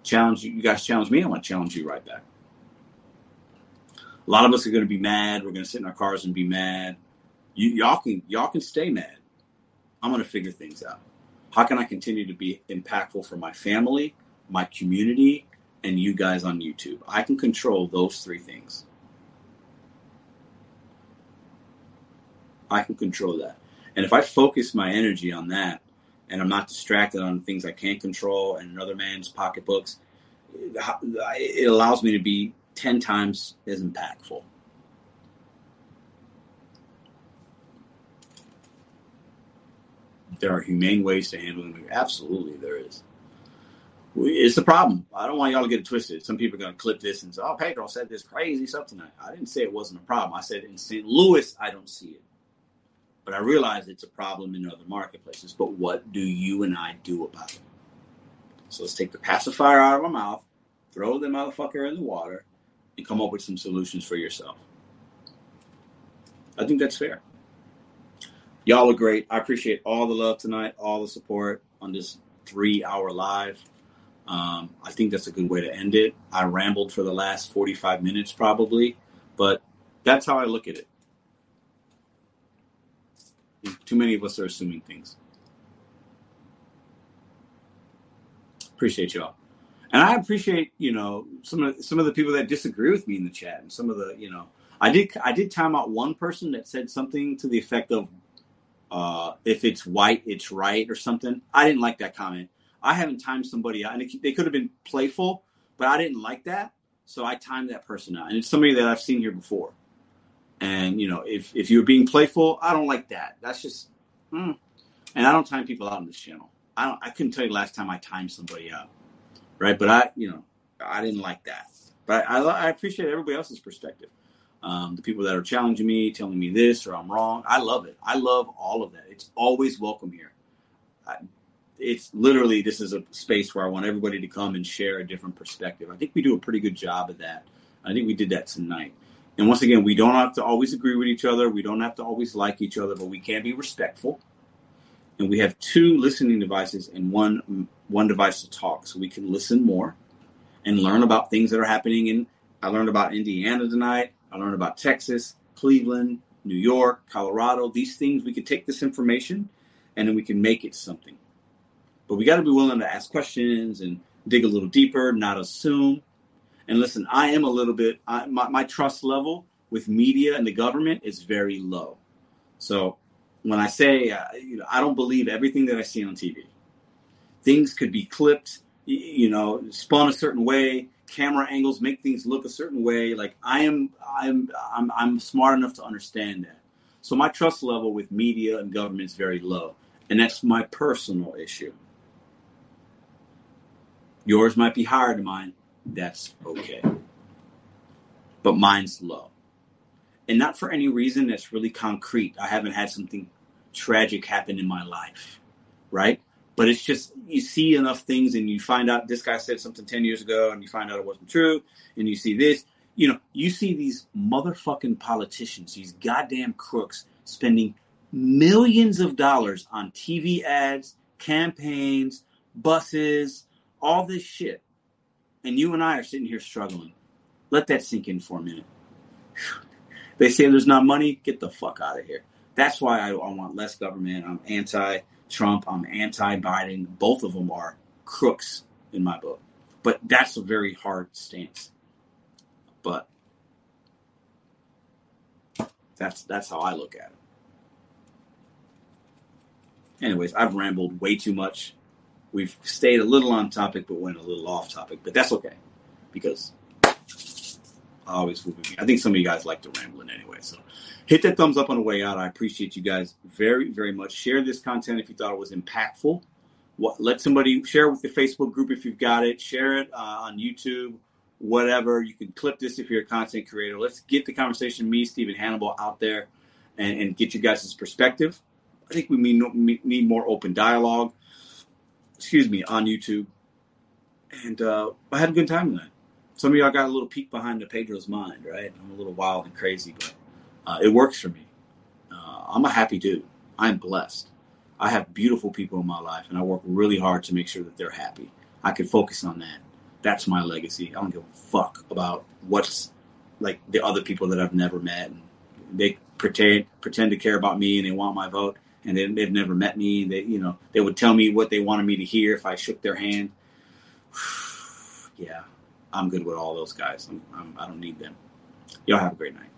Challenge you. Guys challenge me. I want to challenge you right back. A lot of us are going to be mad. We're going to sit in our cars and be mad. You, y'all can y'all can stay mad. I'm going to figure things out. How can I continue to be impactful for my family, my community, and you guys on YouTube? I can control those three things. I can control that. And if I focus my energy on that and I'm not distracted on things I can't control and another man's pocketbooks, it allows me to be 10 times as impactful. There are humane ways to handle it. Absolutely, there is. It's the problem. I don't want y'all to get it twisted. Some people are going to clip this and say, oh, Pedro said this crazy stuff tonight. I didn't say it wasn't a problem. I said in St. Louis, I don't see it. But I realize it's a problem in other marketplaces. But what do you and I do about it? So let's take the pacifier out of our mouth, throw the motherfucker in the water, and come up with some solutions for yourself. I think that's fair. Y'all are great. I appreciate all the love tonight, all the support on this three hour live. Um, I think that's a good way to end it. I rambled for the last 45 minutes probably, but that's how I look at it. Too many of us are assuming things. Appreciate y'all. And I appreciate, you know, some of some of the people that disagree with me in the chat and some of the, you know, I did I did time out one person that said something to the effect of uh, if it's white, it's right or something. I didn't like that comment. I haven't timed somebody out, and it, they could have been playful, but I didn't like that, so I timed that person out. And it's somebody that I've seen here before. And you know, if if you're being playful, I don't like that. That's just, mm. and I don't time people out on this channel. I don't. I couldn't tell you last time I timed somebody out, right? But I, you know, I didn't like that. But I, I appreciate everybody else's perspective. Um, the people that are challenging me, telling me this or I'm wrong. I love it. I love all of that. It's always welcome here. I, it's literally this is a space where I want everybody to come and share a different perspective. I think we do a pretty good job of that. I think we did that tonight. And once again, we don't have to always agree with each other. We don't have to always like each other, but we can be respectful. And we have two listening devices and one one device to talk, so we can listen more and learn about things that are happening. In I learned about Indiana tonight. I learned about Texas, Cleveland, New York, Colorado. These things we can take this information and then we can make it something. But we got to be willing to ask questions and dig a little deeper, not assume. And listen, I am a little bit, I, my, my trust level with media and the government is very low. So when I say, uh, you know, I don't believe everything that I see on TV. Things could be clipped, you know, spun a certain way. Camera angles make things look a certain way. Like I am, I'm, I'm, I'm smart enough to understand that. So my trust level with media and government is very low, and that's my personal issue. Yours might be higher than mine. That's okay. But mine's low. And not for any reason that's really concrete. I haven't had something tragic happen in my life, right? But it's just, you see enough things and you find out this guy said something 10 years ago and you find out it wasn't true. And you see this, you know, you see these motherfucking politicians, these goddamn crooks spending millions of dollars on TV ads, campaigns, buses, all this shit. And you and I are sitting here struggling. Let that sink in for a minute. They say there's not money, get the fuck out of here. That's why I, I want less government. I'm anti Trump, I'm anti Biden. Both of them are crooks in my book. But that's a very hard stance. But that's that's how I look at it. Anyways, I've rambled way too much. We've stayed a little on topic, but went a little off topic. But that's okay because I always I think some of you guys like to rambling anyway. So hit that thumbs up on the way out. I appreciate you guys very, very much. Share this content if you thought it was impactful. What, let somebody share with the Facebook group if you've got it. Share it uh, on YouTube, whatever. You can clip this if you're a content creator. Let's get the conversation, me, Steve and Hannibal, out there and, and get you guys' perspective. I think we need, need more open dialogue. Excuse me, on YouTube. And uh, I had a good time tonight. Some of y'all got a little peek behind the Pedro's mind, right? I'm a little wild and crazy, but uh, it works for me. Uh, I'm a happy dude. I'm blessed. I have beautiful people in my life, and I work really hard to make sure that they're happy. I can focus on that. That's my legacy. I don't give a fuck about what's like the other people that I've never met. And they pretend pretend to care about me and they want my vote, and they, they've never met me. They you know they would tell me what they wanted me to hear if I shook their hand. yeah, I'm good with all those guys. I'm, I'm, I don't need them. Y'all have a great night.